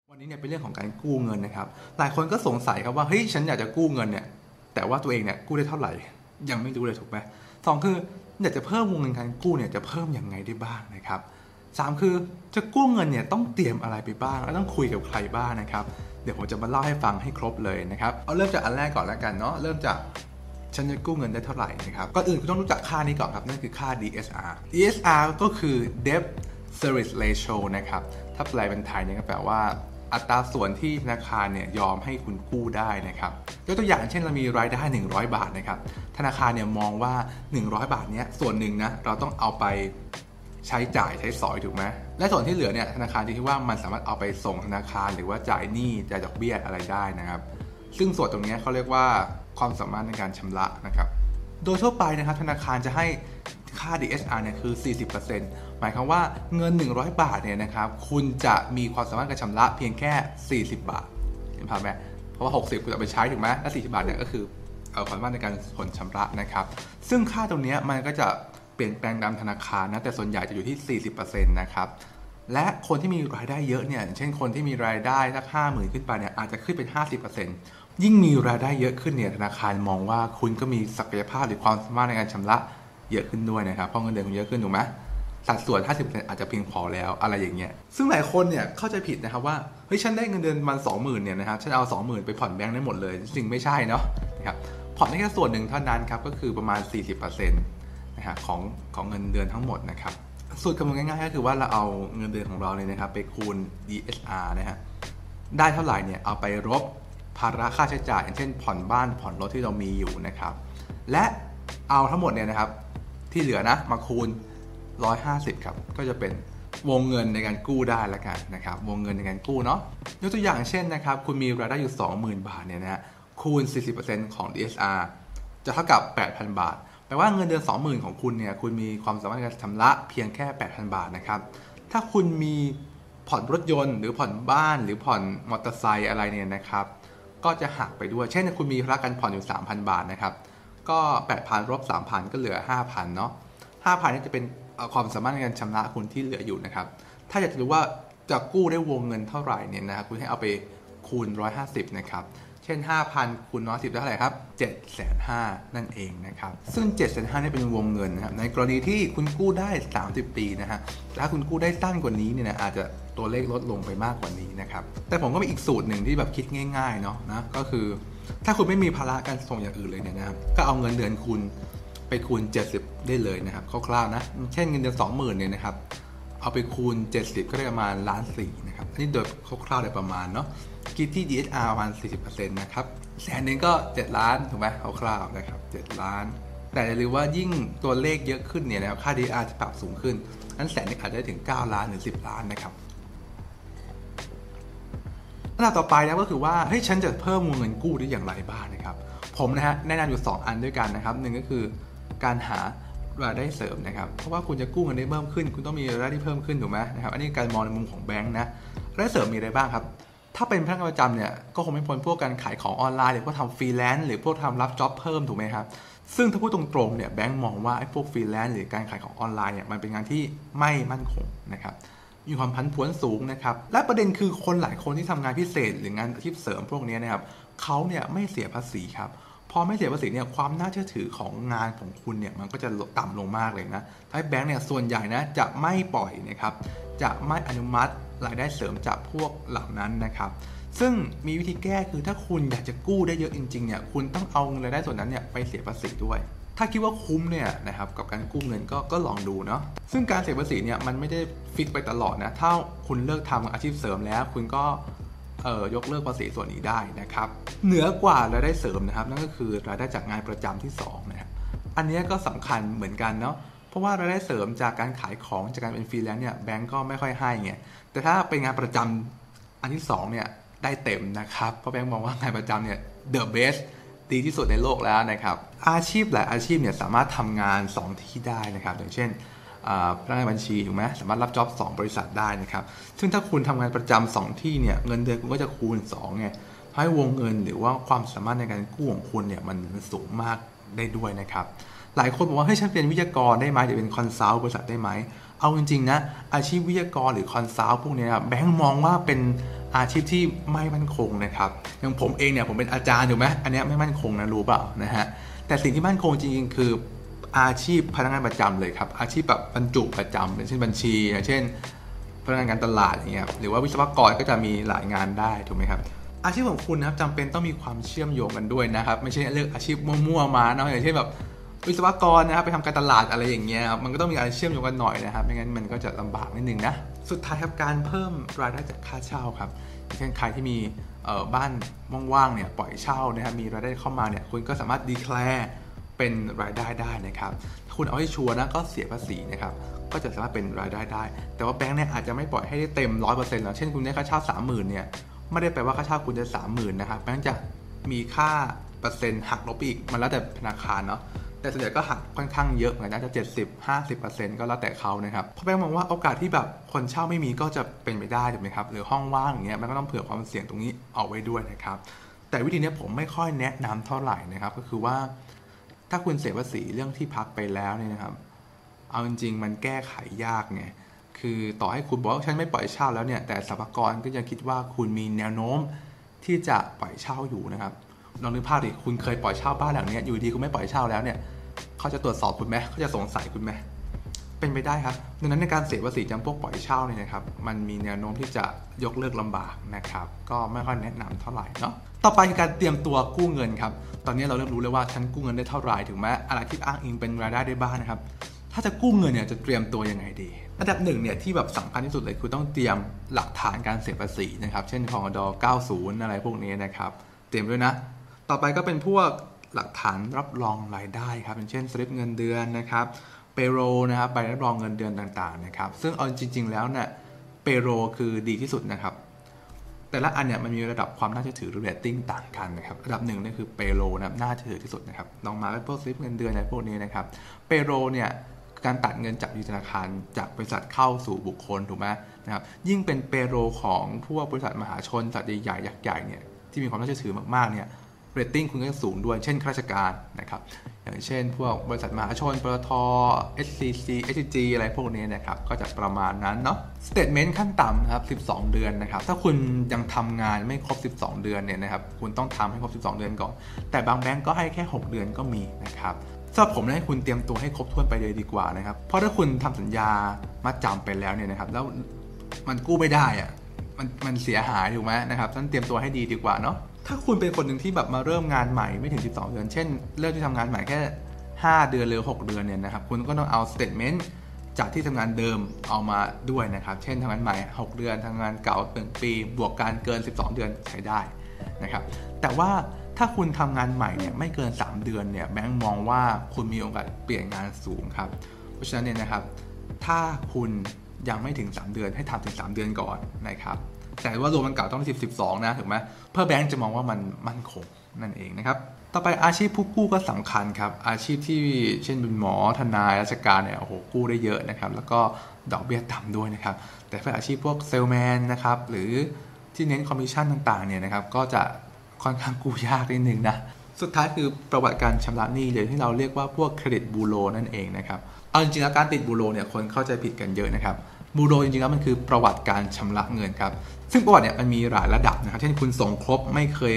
Speaker 1: วันนี้เนี่ยเป็นเรื่องของการกู้เงินนะครับหลายคนก็สงสัยครับว่าเฮ้ยฉันอยากจะกู้เงินเนี่ยแต่ว่าตัวเองเนี่ยกู้ได้เท่าไหร่ ยังไม่รู้เลยถูกไหมสองคืออยากจะเพิ่มวงเงินการกู้เนี่ยจะเพิ่มยังไงได้บ้างนะครับสามคือ จะกู้เงินเนี่ยต้องเตรียมอะไรไปบ้างแล้วต้องคุยกับใครบ้างนะครับ เดี๋ยวผมจะมาเล่าให้ฟังให้ครบเลยนะครับ เอาเริ่มจากอันแรกก่อนแล้วกันเนาะ เริ่มจากฉันจะกู้เงินได้เท่าไหร่นะครับ ก่อนอื่นคุณต้องรู้จักค่านี้ก่อนครับ นั่นคือค่า DSR DSR ก็คือ Debt Service Ratio นะครับ ถ้าแปลเป็นไทยเนี่ยก็แปลว่าอัตราส่วนที่ธนาคารเนี่ยยอมให้คุณกู้ได้นะครับยกตัวอย่างเช่นเรามีรายได้ 100 บาทนะครับ ธนาคารเนี่ยมองว่า 100 บาทเนี้ยส่วนหนึ่งนะเราต้องเอาไป ใช้จ่ายใช้สอยถูกไหมและส่วนที่เหลือเนี่ยธนาคารที่คิดว่ามันสามารถเอาไปส่งธนาคารหรือว่าจ่ายหนี้จ่ายดอกเบี้ยอะไรได้นะครับ ซึ่งส่วนตรงนี้เขาเรียกว่าความสามารถในการชำระนะครับ โดยทั่วไปนะครับธนาคารจะให้ค่า DSR เนี่ยคือ 40%หมายความว่าเงิน 100 บาทเนี่ยนะครับคุณจะมีความสามารถการชำระเพียงแค่ 40 บาทเห็นภาพไหมเพราะว่า 60 คุณเอาไปใช้ถูกไหมและ40 บาทเนี่ยก็คือเอาความสามารถในการผลชำระนะครับ ซึ่งค่าตรงนี้มันก็จะ ปลี่ยนแปลงตามธนาคารนะแต่ส่วนใหญ่จะอยู่ที่ 40%นะครับและคนที่มีรายได้เยอะเนี่ยเช่นคนที่มีรายได้สักห้าหมื่นขึ้นไปเนี่ยอาจจะขึ้นเป็น 50%ยิ่งมีรายได้เยอะขึ้นเนี่ยธนาคารมองว่าคุณก็มีศักยภาพหรือความสามารถในการชำระเยอะขึ้นด้วยนะครับเพราะเงินเดือนคุณเยอะขึ้นถูกไหมสัดส่วน 50%อาจจะเพียงพอแล้วอะไรอย่างเงี้ย ซึ่งหลายคนเนี่ยเข้าใจผิดนะครับว่า เฮ้ย ฉันได้เงินเดือนมัน20,000เนี่ยนะครับ ฉันเอา 20,000 ไปผ่อนแบงค์ได้หมดเลย จริงไม่ใช่เนาะนะครับ ผ่อนได้แค่ส่วนหนึ่งเท่านั้นครับ ก็คือประมาณ 40%นะครับของของเงินเดือนทั้งหมดนะครับสูตรคำนวณง่ายๆก็คือว่าเราเอาเงินเดือนของเราเนี่ยนะครับไปคูณ DSR นะฮะได้เท่าไหร่เนี่ยเอาไปลบภาระค่าใช้จ่ายอย่างเช่นผ่อนบ้านผ่อนรถที่เรามีอยู่นะครับ และเอาทั้งหมดเนี่ยนะครับที่เหลือนะมาคูณ 150 ครับ ก็จะเป็นวงเงินในการกู้ได้ละกันนะครับ วงเงินในการกู้เนาะยกตัวอย่างเช่นนะครับ คุณมีรายได้อยู่ 20,000 บาทเนี่ยนะฮะคูณ 40%ของ DSR จะเท่ากับ 8,000 บาท แปลว่าเงินเดือน 20,000 ของคุณเนี่ยคุณมีความสามารถในการชำระเพียงแค่ 8,000 บาทนะครับ ถ้าคุณมีผ่อนรถยนต์ หรือผ่อนบ้านหรือผ่อนมอเตอร์ไซค์อะไรเนี่ยนะครับ ก็จะหักไปด้วย เช่นคุณมีภาระการผ่อนอยู่ 3,000 บาทนะครับ ก็ 8,000ลบ3,000 ก็เหลือ 5,000 เนาะ5,000นี่จะเป็นความสามารถในการชำระคุณที่เหลืออยู่นะครับ ถ้าอยากจะรู้ว่าจะกู้ได้วงเงินเท่าไหร่เนี่ยนะครับคุณให้เอาไปคูณ 150 นะครับ ช่น 5,000คูณ110ได้เท่าไหร่ครับ7,500นั่นเองนะครับ ซึ่ง 7,500นี่เป็นวงเงินนะครับ ในกรณีที่คุณกู้ได้ 30 ปีนะฮะถ้าคุณกู้ได้สั้นกว่านี้เนี่ยนะอาจจะตัวเลขลดลงไปมากกว่านี้นะครับ แต่ผมก็มีอีกสูตรหนึ่งที่แบบคิดง่ายๆเนาะนะ ก็คือ ถ้าคุณไม่มีภาระการส่งอย่างอื่นเลยเนี่ยนะครับ ก็เอาเงินเดือนคุณไปคูณ 70 ได้เลยนะครับคร่าวๆนะ เช่นเงินเดือน20,000เนี่ยนะครับ เอาไปคูณ 70 ก็ได้ประมาณล้านสี่นะครับ อันนี้โดยคร่าวๆโดยประมาณเนาะ คิดที่ DSR ประมาณ 40%นะครับ แสนหนึ่งก็ 7 ล้าน ถูกไหมคร่าวๆนะครับ 7 ล้าน แต่อย่าลืมว่ายิ่งตัวเลขเยอะขึ้นเนี่ยนะครับค่า DSR จะปรับสูงขึ้นนั้นแสนนึงอาจจะได้ถึง 9 ล้านหรือ 10 ล้านนะครับอันดับต่อไปนะก็คือว่าเฮ้ยฉันจะเพิ่มวงเงินกู้ได้อย่างไรบ้างนะครับ ผมนะฮะแนะนำอยู่ 2 อันด้วยกันนะครับหนึ่งก็คือการหารายได้เสริมนะครับ เพราะว่าคุณจะกู้เงินได้เพิ่มขึ้น คุณต้องมีรายได้ที่เพิ่มขึ้นถูกไหมนะครับ อันนี้การมองในมุมของแบงค์นะรายได้เสริมมีอะไรบ้างครับ ถ้าเป็นพนักงานประจำเนี่ยก็คงไม่พ้นพวกการขายของออนไลน์หรือพวกทำฟรีแลนซ์หรือพวกทำรับ job เพิ่มถูกไหมครับซึ่งถ้าพูดตรงๆเนี่ยแบงค์มองว่าไอ้พวกฟรีแลนซ์หรือการขายของออนไลน์เนี่ยมันเป็นงานที่ไม่มั่นคงนะครับมีความผันผวนสูงนะครับและประเด็นคือคนหลายคนที่ทำงานพิเศษ หรืองานอาชีพเสริมพวกนี้นะครับเขาเนี่ยไม่เสียภาษีครับพอไม่เสียภาษีเนี่ยความน่าเชื่อถือของงานของคุณเนี่ยมันก็จะต่ำลงมากเลยนะท้ายแบงค์เนี่ยส่วนใหญ่นะจะไม่ปล่อยนะครับจะไม่อนุมัติ รายได้เสริมจากพวกเหล่านั้นนะครับ ซึ่งมีวิธีแก้คือถ้าคุณอยากจะกู้ได้เยอะจริงๆเนี่ยคุณต้องเอาเงินรายได้ส่วนนั้นเนี่ยไปเสียภาษีด้วย ถ้าคิดว่าคุ้มเนี่ยนะครับกับการกู้เงินก็ก็ลองดูเนาะซึ่งการเสียภาษีเนี่ยมันไม่ได้ฟิกไปตลอดนะถ้าคุณเลิกทำอาชีพเสริมแล้ว คุณก็เอ่อยกเลิกภาษีส่วนนี้ได้นะครับเหนือกว่ารายได้เสริมนะครับ นั่นก็คือรายได้จากงานประจำที่2นะครับอันนี้ก็สำคัญเหมือนกันเนาะ เพราะว่ารายได้เสริมจากการขายของจากการเป็นฟรีแลนซ์เนี่ยแบงก์ก็ไม่ค่อยให้ไงแต่ถ้าเป็นงานประจำอันที่2เนี่ยได้เต็มนะครับเพราะแบงก์มองว่างานประจำเนี่ย the best ดีที่สุดในโลกแล้วนะครับ อาชีพหลายอาชีพเนี่ยสามารถทำงาน 2 ที่ได้นะครับ อย่างเช่นพนักงานบัญชีถูกไหมสามารถรับจ็อบ2บริษัทได้นะครับ ซึ่งถ้าคุณทำงานประจำ2ที่เนี่ยเงินเดือนคุณก็จะคูณ2ไงให้วงเงินหรือว่าความสามารถในการกู้ของคุณเนี่ยมันสูงมากได้ด้วยนะครับ หลายคนบอกว่าเฮ้ยฉันเป็นวิทยากรได้ไหมหรือเป็น consult บริษัทได้ไหม เอาจริงๆนะอาชีพวิทยากรหรือ consult พวกนี้ครับแบงค์มองว่าเป็นอาชีพที่ไม่มั่นคงนะครับอย่างผมเองเนี่ยผมเป็นอาจารย์ถูกไหมอันนี้ไม่มั่นคงนะรู้เปล่านะฮะแต่สิ่งที่มั่นคงจริงๆ คืออาชีพพนักงานประจำเลยครับอาชีพแบบบรรจุประจำอย่างเช่นบัญชีอย่างเช่นพนักงานการตลาดอย่างเงี้ยหรือว่าวิศวกรก็จะมีหลายงานได้ถูกไหมครับอาชีพของคุณนะครับจำเป็นต้องมีความเชื่อมโยงกันด้วยนะครับ ไม่ใช่เลือกอาชีพมั่วๆมาเนาะอย่างเช่นแบบ วิศวกรนะครับไปทำการตลาดอะไรอย่างเงี้ยมันก็ต้องมีการเชื่อมโยงกันหน่อยนะครับไม่งั้นมันก็จะลำบากนิดนึงนะสุดท้ายครับการเพิ่มรายได้จากค่าเช่าครับเช่นใครที่มีบ้านว่างๆเนี่ยปล่อยเช่านะครับมีรายได้เข้ามาเนี่ยคุณก็สามารถดีแคลร์เป็นรายได้ได้นะครับถ้าคุณเอาให้ชัวร์นะก็เสียภาษีนะครับก็จะสามารถเป็นรายได้ได้ แต่ว่าแบงค์เนี่ยอาจจะไม่ปล่อยให้ได้เต็มร้อยเปอร์เซ็นต์แล้วเช่นคุณได้ค่าเช่าสามหมื่นเนี่ยไม่ได้แปลว่าค่าเช่าคุณจะสามหมื่นนะครับแบงค์จะมีค่าเปอร์เซ็นต์หักลบอีกมันแล้วแต่ธนาคารเนาะ แต่ส่วนใหญ่ก็หักค่อนข้างเยอะเหมือนกันจะ 70 50%ก็แล้วแต่เขานะครับเพราะแบงค์มองว่าโอกาสที่แบบคนเช่าไม่มีก็จะเป็นไปได้ถูกไหมครับหรือห้องว่างอย่างเงี้ยแบงค์ก็ต้องเผื่อความเสี่ยงตรงนี้เอาไว้ด้วยนะครับแต่วิธีนี้ผมไม่ค่อยแนะนำเท่าไหร่นะครับ ก็คือว่า ถ้าคุณเสียภาษีเรื่องที่พักไปแล้วเนี่ยนะครับ เอาจริงๆมันแก้ไขยากไงคือต่อให้คุณบอกว่าฉันไม่ปล่อยเช่าแล้วเนี่ยแต่สรรพากรก็ยังคิดว่าคุณมีแนวโน้มที่จะปล่อยเช่าอยู่นะครับ ลองนึกภาพดิคุณเคยปล่อยเช่าบ้านหลังนี้อยู่ดีคุณไม่ปล่อยเช่าแล้วเนี่ยเขาจะตรวจสอบคุณไหมเขาจะสงสัยคุณไหมเป็นไปได้ครับดังนั้นในการเสียภาษีจำพวกปล่อยเช่าเนี่ยนะครับ มันมีแนวโน้มที่จะยกเลิกลำบากนะครับ ก็ไม่ค่อยแนะนำเท่าไหร่เนาะ ต่อไปคือการเตรียมตัวกู้เงินครับ ตอนนี้เราเริ่มรู้แล้วว่าฉันกู้เงินได้เท่าไหร่ถึงแม้อะไรที่อ้างอิงเป็นรายได้ได้บ้างนะครับ ถ้าจะกู้เงินเนี่ยจะเตรียมตัวยังไงดี อันดับหนึ่งเนี่ยที่แบบสำคัญที่สุดเลยคือต้องเตรียมหลักฐานการเสียภาษีนะครับ เช่นพอด90 อะไรพวกนี้นะครับ เตรียมด้วยนะ ต่อไปก็เป็นพวกหลักฐานรับรองรายได้ครับอย่างเช่นสลิปเงินเดือนนะครับเปโรนะครับใบรับรองเงินเดือนต่างๆนะครับซึ่งเอาจริง ๆ แล้วเนี่ยเปโรคือดีที่สุดนะครับแต่ละอันเนี่ยมันมีระดับความน่าเชื่อถือหรือเรตติ้งต่างกันนะครับระดับหนึ่งนี่คือ payroll นะครับน่าเชื่อถือที่สุดนะครับรองมาแล้วพวกสลิปเงินเดือนอะไรพวกนี้นะครับ payroll เนี่ยการตัดเงินจากธนาคารจากบริษัทเข้าสู่บุคคลถูกไหมนะครับยิ่งเป็น payroll ของพวกบริษัทมหาชนยักษ์ใหญ่ๆยักษ์ใหญ่เนี่ยที่มีความน่าเชื่อถือมากๆเนี่ย เรตติ้งคุณก็สูงด้วย เช่นข้าราชการนะครับอย่างเช่น พวกบริษัทมหาชนปตท SCC SCG อะไรพวกนี้นะครับ ก็จะประมาณนั้นเนาะstatement ขั้นต่ำนะครับ 12 เดือนนะครับ ถ้าคุณยังทำงานไม่ครบ 12 เดือนเนี่ยนะครับ คุณต้องทำให้ครบ 12 เดือนก่อน แต่บางแบงก์ก็ให้แค่ 6 เดือนก็มีนะครับสำหรับผมให้คุณเตรียมตัวให้ครบถ้วนไปเลยดีกว่านะครับ เพราะถ้าคุณทำสัญญามัดจำไปแล้วเนี่ยนะครับ แล้วมันกู้ไม่ได้อะมันมันเสียหายถูกไหมนะครับท่านเตรียมตัวให้ดีดีกว่าเนาะ ถ้าคุณเป็นคนหนึ่งที่แบบมาเริ่มงานใหม่ไม่ถึง 12 เดือน เช่น เริ่มที่ทำงานใหม่แค่ 5 เดือนหรือ 6 เดือนเนี่ยนะครับ คุณก็ต้องเอา statementจากที่ทำงานเดิมเอามาด้วยนะครับ เช่นทำงานใหม่ 6 เดือนทำงานเก่าหนึ่งปี บวกการเกิน 12 เดือนใช้ได้นะครับ แต่ว่าถ้าคุณทำงานใหม่เนี่ยไม่เกิน 3 เดือนเนี่ยแบงก์มองว่าคุณมีโอกาสเปลี่ยนงานสูงครับ เพราะฉะนั้นเนี่ยนะครับ ถ้าคุณยังไม่ถึง 3 เดือนให้ทำถึง 3 เดือนก่อนนะครับ แต่ว่ารวมมันเก่าต้อง10 12 นะถูกไหมเพื่อแบงก์จะมองว่ามันมั่นคงนั่นเองนะครับ ต่อไปอาชีพผู้กู้ก็สำคัญครับ อาชีพที่เช่นเป็นหมอทนายราชการเนี่ยโอ้โหกู้ได้เยอะนะครับ แล้วก็ดอกเบี้ยต่ำด้วยนะครับ แต่ถ้าอาชีพพวกเซลแมนนะครับหรือที่เน้นคอมมิชชั่นต่างๆเนี่ยนะครับก็จะค่อนข้างกู้ยากนิดนึงนะสุดท้ายคือประวัติการชำระหนี้เลยที่เราเรียกว่าพวกเครดิตบูโรนั่นเองนะครับเอาจริงๆแล้วการติดบูโรเนี่ยคนเข้าใจผิดกันเยอะนะครับ บูโรจริงๆแล้วมันคือประวัติการชำระเงินครับ ซึ่งประวัติเนี่ยมันมีหลายระดับนะครับ เช่นคุณส่งครบไม่เคย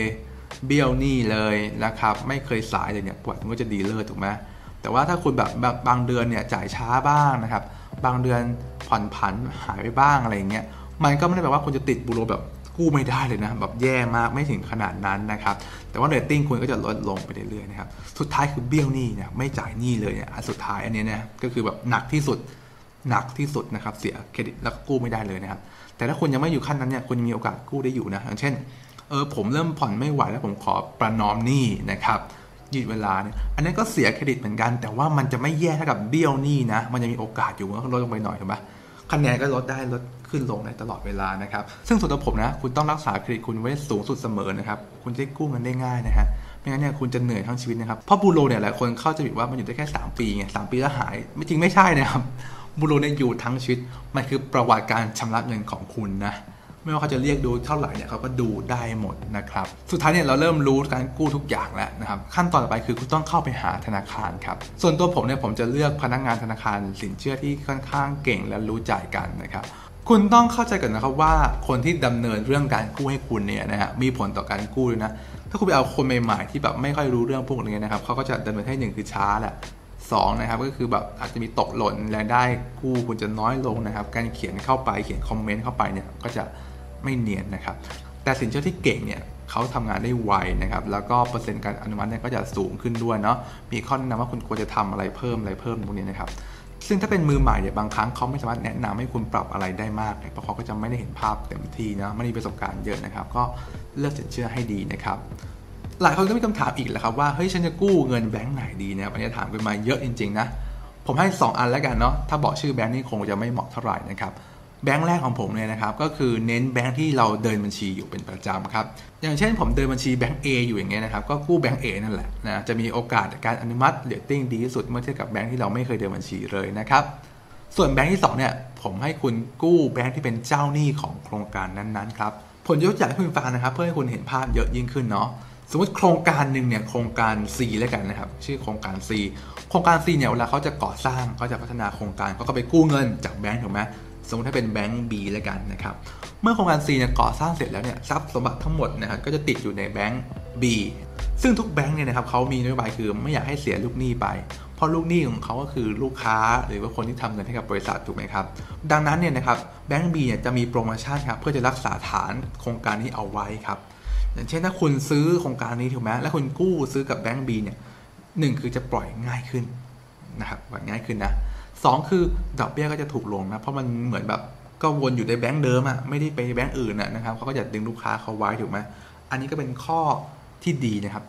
Speaker 1: เบี้ยวหนี้เลยนะครับ ไม่เคยสายเลยเนี่ยประวัติมันก็จะดีเลิศถูกไหมแต่ว่าถ้าคุณแบบบางเดือนเนี่ยจ่ายช้าบ้างนะครับ บางเดือนผ่อนผันหายไปบ้างอะไรอย่างเงี้ย มันก็ไม่ได้แปลว่าคุณจะติดบูโรแบบกู้ไม่ได้เลยนะแบบแย่มากไม่ถึงขนาดนั้นนะครับ แต่ว่าเรตติ้งคุณก็จะลดลงไปเรื่อยๆนะครับ สุดท้ายคือเบี้ยวหนี้เนี่ยไม่จ่ายหนี้เลยเนี่ยอันสุดท้ายอันนี้นี่ยก็คือแบบหนักที่สุด หนักที่สุดนะครับ เสียเครดิตแล้วก็กู้ไม่ได้เลยนะครับ แต่ถ้าคุณยังไม่อยู่ขั้นนั้นเนี่ยคุณยังมีโอกาสกู้ได้อยู่นะอย่างเช่นเออผมเริ่มผ่อนไม่ไหวแล้วผมขอประนอมหนี้นะครับยืดเวลาเนี่ยอันนี้ก็เสียเครดิตเหมือนกัน แต่ว่ามันจะไม่แย่เท่ากับเบี้ยวหนี้นะ มันจะมีโอกาสอยู่ว่าลดลงไปหน่อยถูกไหมคะแนนก็ลดได้ลดขึ้นลงในตลอดเวลานะครับ ซึ่งส่วนตัวผมนะ คุณต้องรักษาเครดิตคุณไว้สูงสุดเสมอนะครับ คุณจะกู้เงินได้ง่ายนะฮะ ไม่งั้นเนี่ยคุณจะเหนื่อยทั้งชีวิตนะครับ เพราะบูโรเนี่ยหลายคนเข้าใจผิดว่ามันอยู่ได้แค่ 3 ปีไงสปีแล้วหาย ไม่จริงไม่ใช่นะครับ บูโรเนี่ยอยู่ทั้งชีวิตมันคือประวัติการชำระเงินของคุณนะไม่ว่าเขาจะเรียกดูเท่าไหร่เนี่ยเขาก็ดูได้หมดนะครับ สุดท้ายเนี่ยเราเริ่มรู้การกู้ทุกอย่างแล้วนะครับ ขั้นตอนต่อไปคือคุณต้องเข้าไปหาธนาคารครับ ส่วนตัวผมเนี่ยผมจะเลือกพนักงานธนาคารสินเชื่อที่ค่อนข้างเก่งและรู้จ่ายกันนะครับ คุณต้องเข้าใจก่อนนะครับว่าคนที่ดำเนินเรื่องการกู้ให้คุณเนี่ยนะฮะมีผลต่อการกู้ด้วยนะ ถ้าคุณไปเอาคนใหม่ๆที่แบบไม่ค่อยรู้เรื่องพวกนี้นะครับเขาก็จะดำเนินให้หนึ่งคือช้าแหละ สองนะครับก็คือแบบอาจจะมีตกหล่นรายได้กู้คุณจะน้อยลงนะครับ การเขียนเข้าไปเขียนคอมเมนต์เข้าไปเนี่ยก็จะไม่เนียนนะครับ แต่สินเชื่อที่เก่งเนี่ยเขาทำงานได้ไวนะครับ แล้วก็เปอร์เซ็นต์การอนุมัติเนี่ยก็จะสูงขึ้นด้วยเนาะมีข้อแนะนำว่าคุณควรจะทำอะไรเพิ่มอะไรเพิ่มพวกนี้นะครับ ซึ่งถ้าเป็นมือใหม่เนี่ยบางครั้งเขาไม่สามารถแนะนำให้คุณปรับอะไรได้มากเพราะเขาก็จะไม่ได้เห็นภาพเต็มที่นะไม่ได้ประสบการณ์เยอะนะครับ ก็เลือกสินเชื่อให้ดีนะครับ หลายคนก็มีคำถามอีกแหละครับว่าเฮ้ยฉันจะกู้เงินแบงค์ไหนดีเนี่ยอันนี้ถามกันมาเยอะจริง ๆ นะ ผมให้ 2 อันแล้วกันเนาะถ้าบอกชื่อแบงค์นี่คงจะไม่เหมาะเท่าไหร่นะครับแบงค์แรกของผมเนี่ยนะครับก็คือเน้นแบงค์ที่เราเดินบัญชีอยู่เป็นประจำครับอย่างเช่นผมเดินบัญชีแบงค์ A อยู่อย่างเงี้ยนะครับก็กู้แบงค์ A นั่นแหละนะจะมีโอกาสการอนุมัติเรตติ้งดีที่สุดเมื่อเทียบกับแบงค์ที่เราไม่เคยเดินบัญชีเลยนะครับส่วนแบงค์ที่2เนี่ยผมให้คุณกู้แบงค์ที่เป็นเจ้าหนี้ของโครงการนั้นๆครับผลยกตัวอย่างให้คุณฟังนะครับ เพื่อให้คุณเห็นภาพเยอะยิ่งขึ้นเนาะ สมมติโครงการหนึ่งเนี่ยโครงการ C แล้วกันนะครับ ชื่อโครงการ C โครงการ C เนี่ยเวลาเขาจะก่อสร้างเขาจะพัฒนาโครงการเขาก็ไปกู้เงินจากแบงค์ถูกไหมสมมติถ้าเป็นแบงค์ B แล้วกันนะครับเมื่อโครงการ C เนี่ยก่อสร้างเสร็จแล้วเนี่ยทรัพย์สมบัติทั้งหมดนะครับก็จะติดอยู่ในแบงค์ B ซึ่งทุกแบงค์เนี่ยนะครับเขามีนโยบายคือไม่อยากให้เสียลูกหนี้ไป เพราะลูกหนี้ของเขาก็คือลูกค้าหรือว่าคนที่ทำเงินให้กับบริษัทถูกไหมครับดังนั้นเนี่ยนะครับแบงค์ B เนี่ยจะมีโปรโมชั่นครับเพื่อจะรักษาฐานโครงการนี้เอาไว้ครับ อย่างเช่นถ้าคุณซื้อโครงการนี้ถูกไหมแล้วคุณกู้ซื้อกับแบงก์บีเนี่ยหนึ่งคือจะปล่อยง่ายขึ้นนะครับปล่อยง่ายขึ้นนะสองคือดอกเบี้ยก็จะถูกลงนะเพราะมันเหมือนแบบก็วนอยู่ในแบงก์เดิมอะไม่ได้ไปแบงก์อื่นนะครับเขาก็จะดึงลูกค้าเขาไว้ถูกไหมอันนี้ก็เป็นข้อที่ดีนะครับ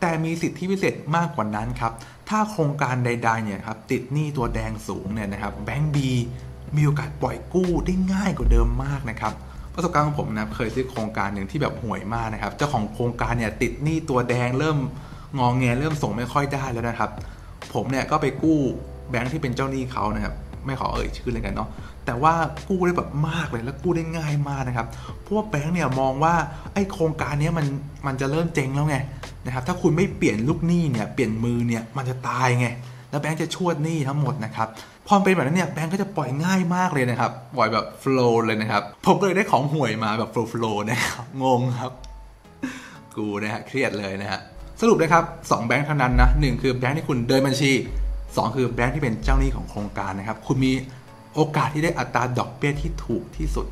Speaker 1: แแต่มีสิทธิพิเศษมากกว่านั้นครับ ถ้าโครงการใดๆเนี่ยครับติดหนี้ตัวแดงสูงเนี่ยนะครับแบงก์บีมีโอกาสปล่อยกู้ได้ง่ายกว่าเดิมมากนะครับ ประสบการณ์ของผมนะเคยซื้อโครงการหนึ่งที่แบบห่วยมากนะครับ เจ้าของโครงการเนี่ยติดหนี้ตัวแดงเริ่มงองแงเริ่มส่งไม่ค่อยได้แล้วนะครับ ผมเนี่ยก็ไปกู้แบงค์ที่เป็นเจ้าหนี้เขานะครับไม่ขอเอ่ยชื่อเลยกันเนาะแต่ว่ากู้ได้แบบมากเลยแล้วกู้ได้ง่ายมากนะครับเพราะว่าแบงค์เนี่ยมองว่าไอ้โครงการเนี้ยมันมันจะเริ่มเจ๊งแล้วไงนะครับถ้าคุณไม่เปลี่ยนลูกหนี้เนี่ยเปลี่ยนมือเนี่ยมันจะตายไงแล้วแบงค์จะชวดหนี้ทั้งหมดนะครับ พอเป็นแบบนั้นเนี่ยแบงค์ก็จะปล่อยง่ายมากเลยนะครับ ปล่อยแบบโฟล์เลยนะครับ ผมก็เลยได้ของห่วยมาแบบโฟล์นะครับ งงครับ กูนะฮะเครียดเลยนะฮะ สรุปนะครับสองแบงค์เท่านั้นนะหนึ่งคือแบงค์ที่คุณเดินบัญชีสองคือแบงค์ที่เป็นเจ้าหนี้ของโครงการนะครับ คุณมีโอกาสที่ได้อัตราดอกเบี้ยที่ถูกที่สุด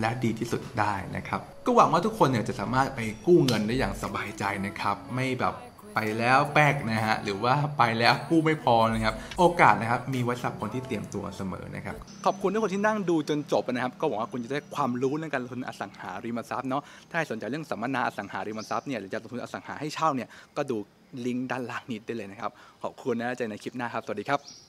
Speaker 1: และดีที่สุดได้นะครับ ก็หวังว่าทุกคนเนี่ยจะสามารถไปกู้เงินได้อย่างสบายใจนะครับ ไม่แบบ ไปแล้วแป๊กนะฮะหรือว่าไปแล้วกู้ไม่พอนะครับโอกาสนะครับมีไว้สำหรับคนที่เตรียมตัวเสมอนะครับขอบคุณทุกคนที่นั่งดูจนจบนะครับก็หวังว่าคุณจะได้ความรู้เรื่องการลงทุนอสังหาริมทรัพย์เนาะถ้าสนใจเรื่องสัมมนาอสังหาริมทรัพย์เนี่ยหรือจะลงทุนอสังหาให้เช่าเนี่ยก็ดูลิงก์ด้านล่างนี้ได้เลยนะครับขอบคุณนะเจอกันในคลิปหน้าครับสวัสดีครับ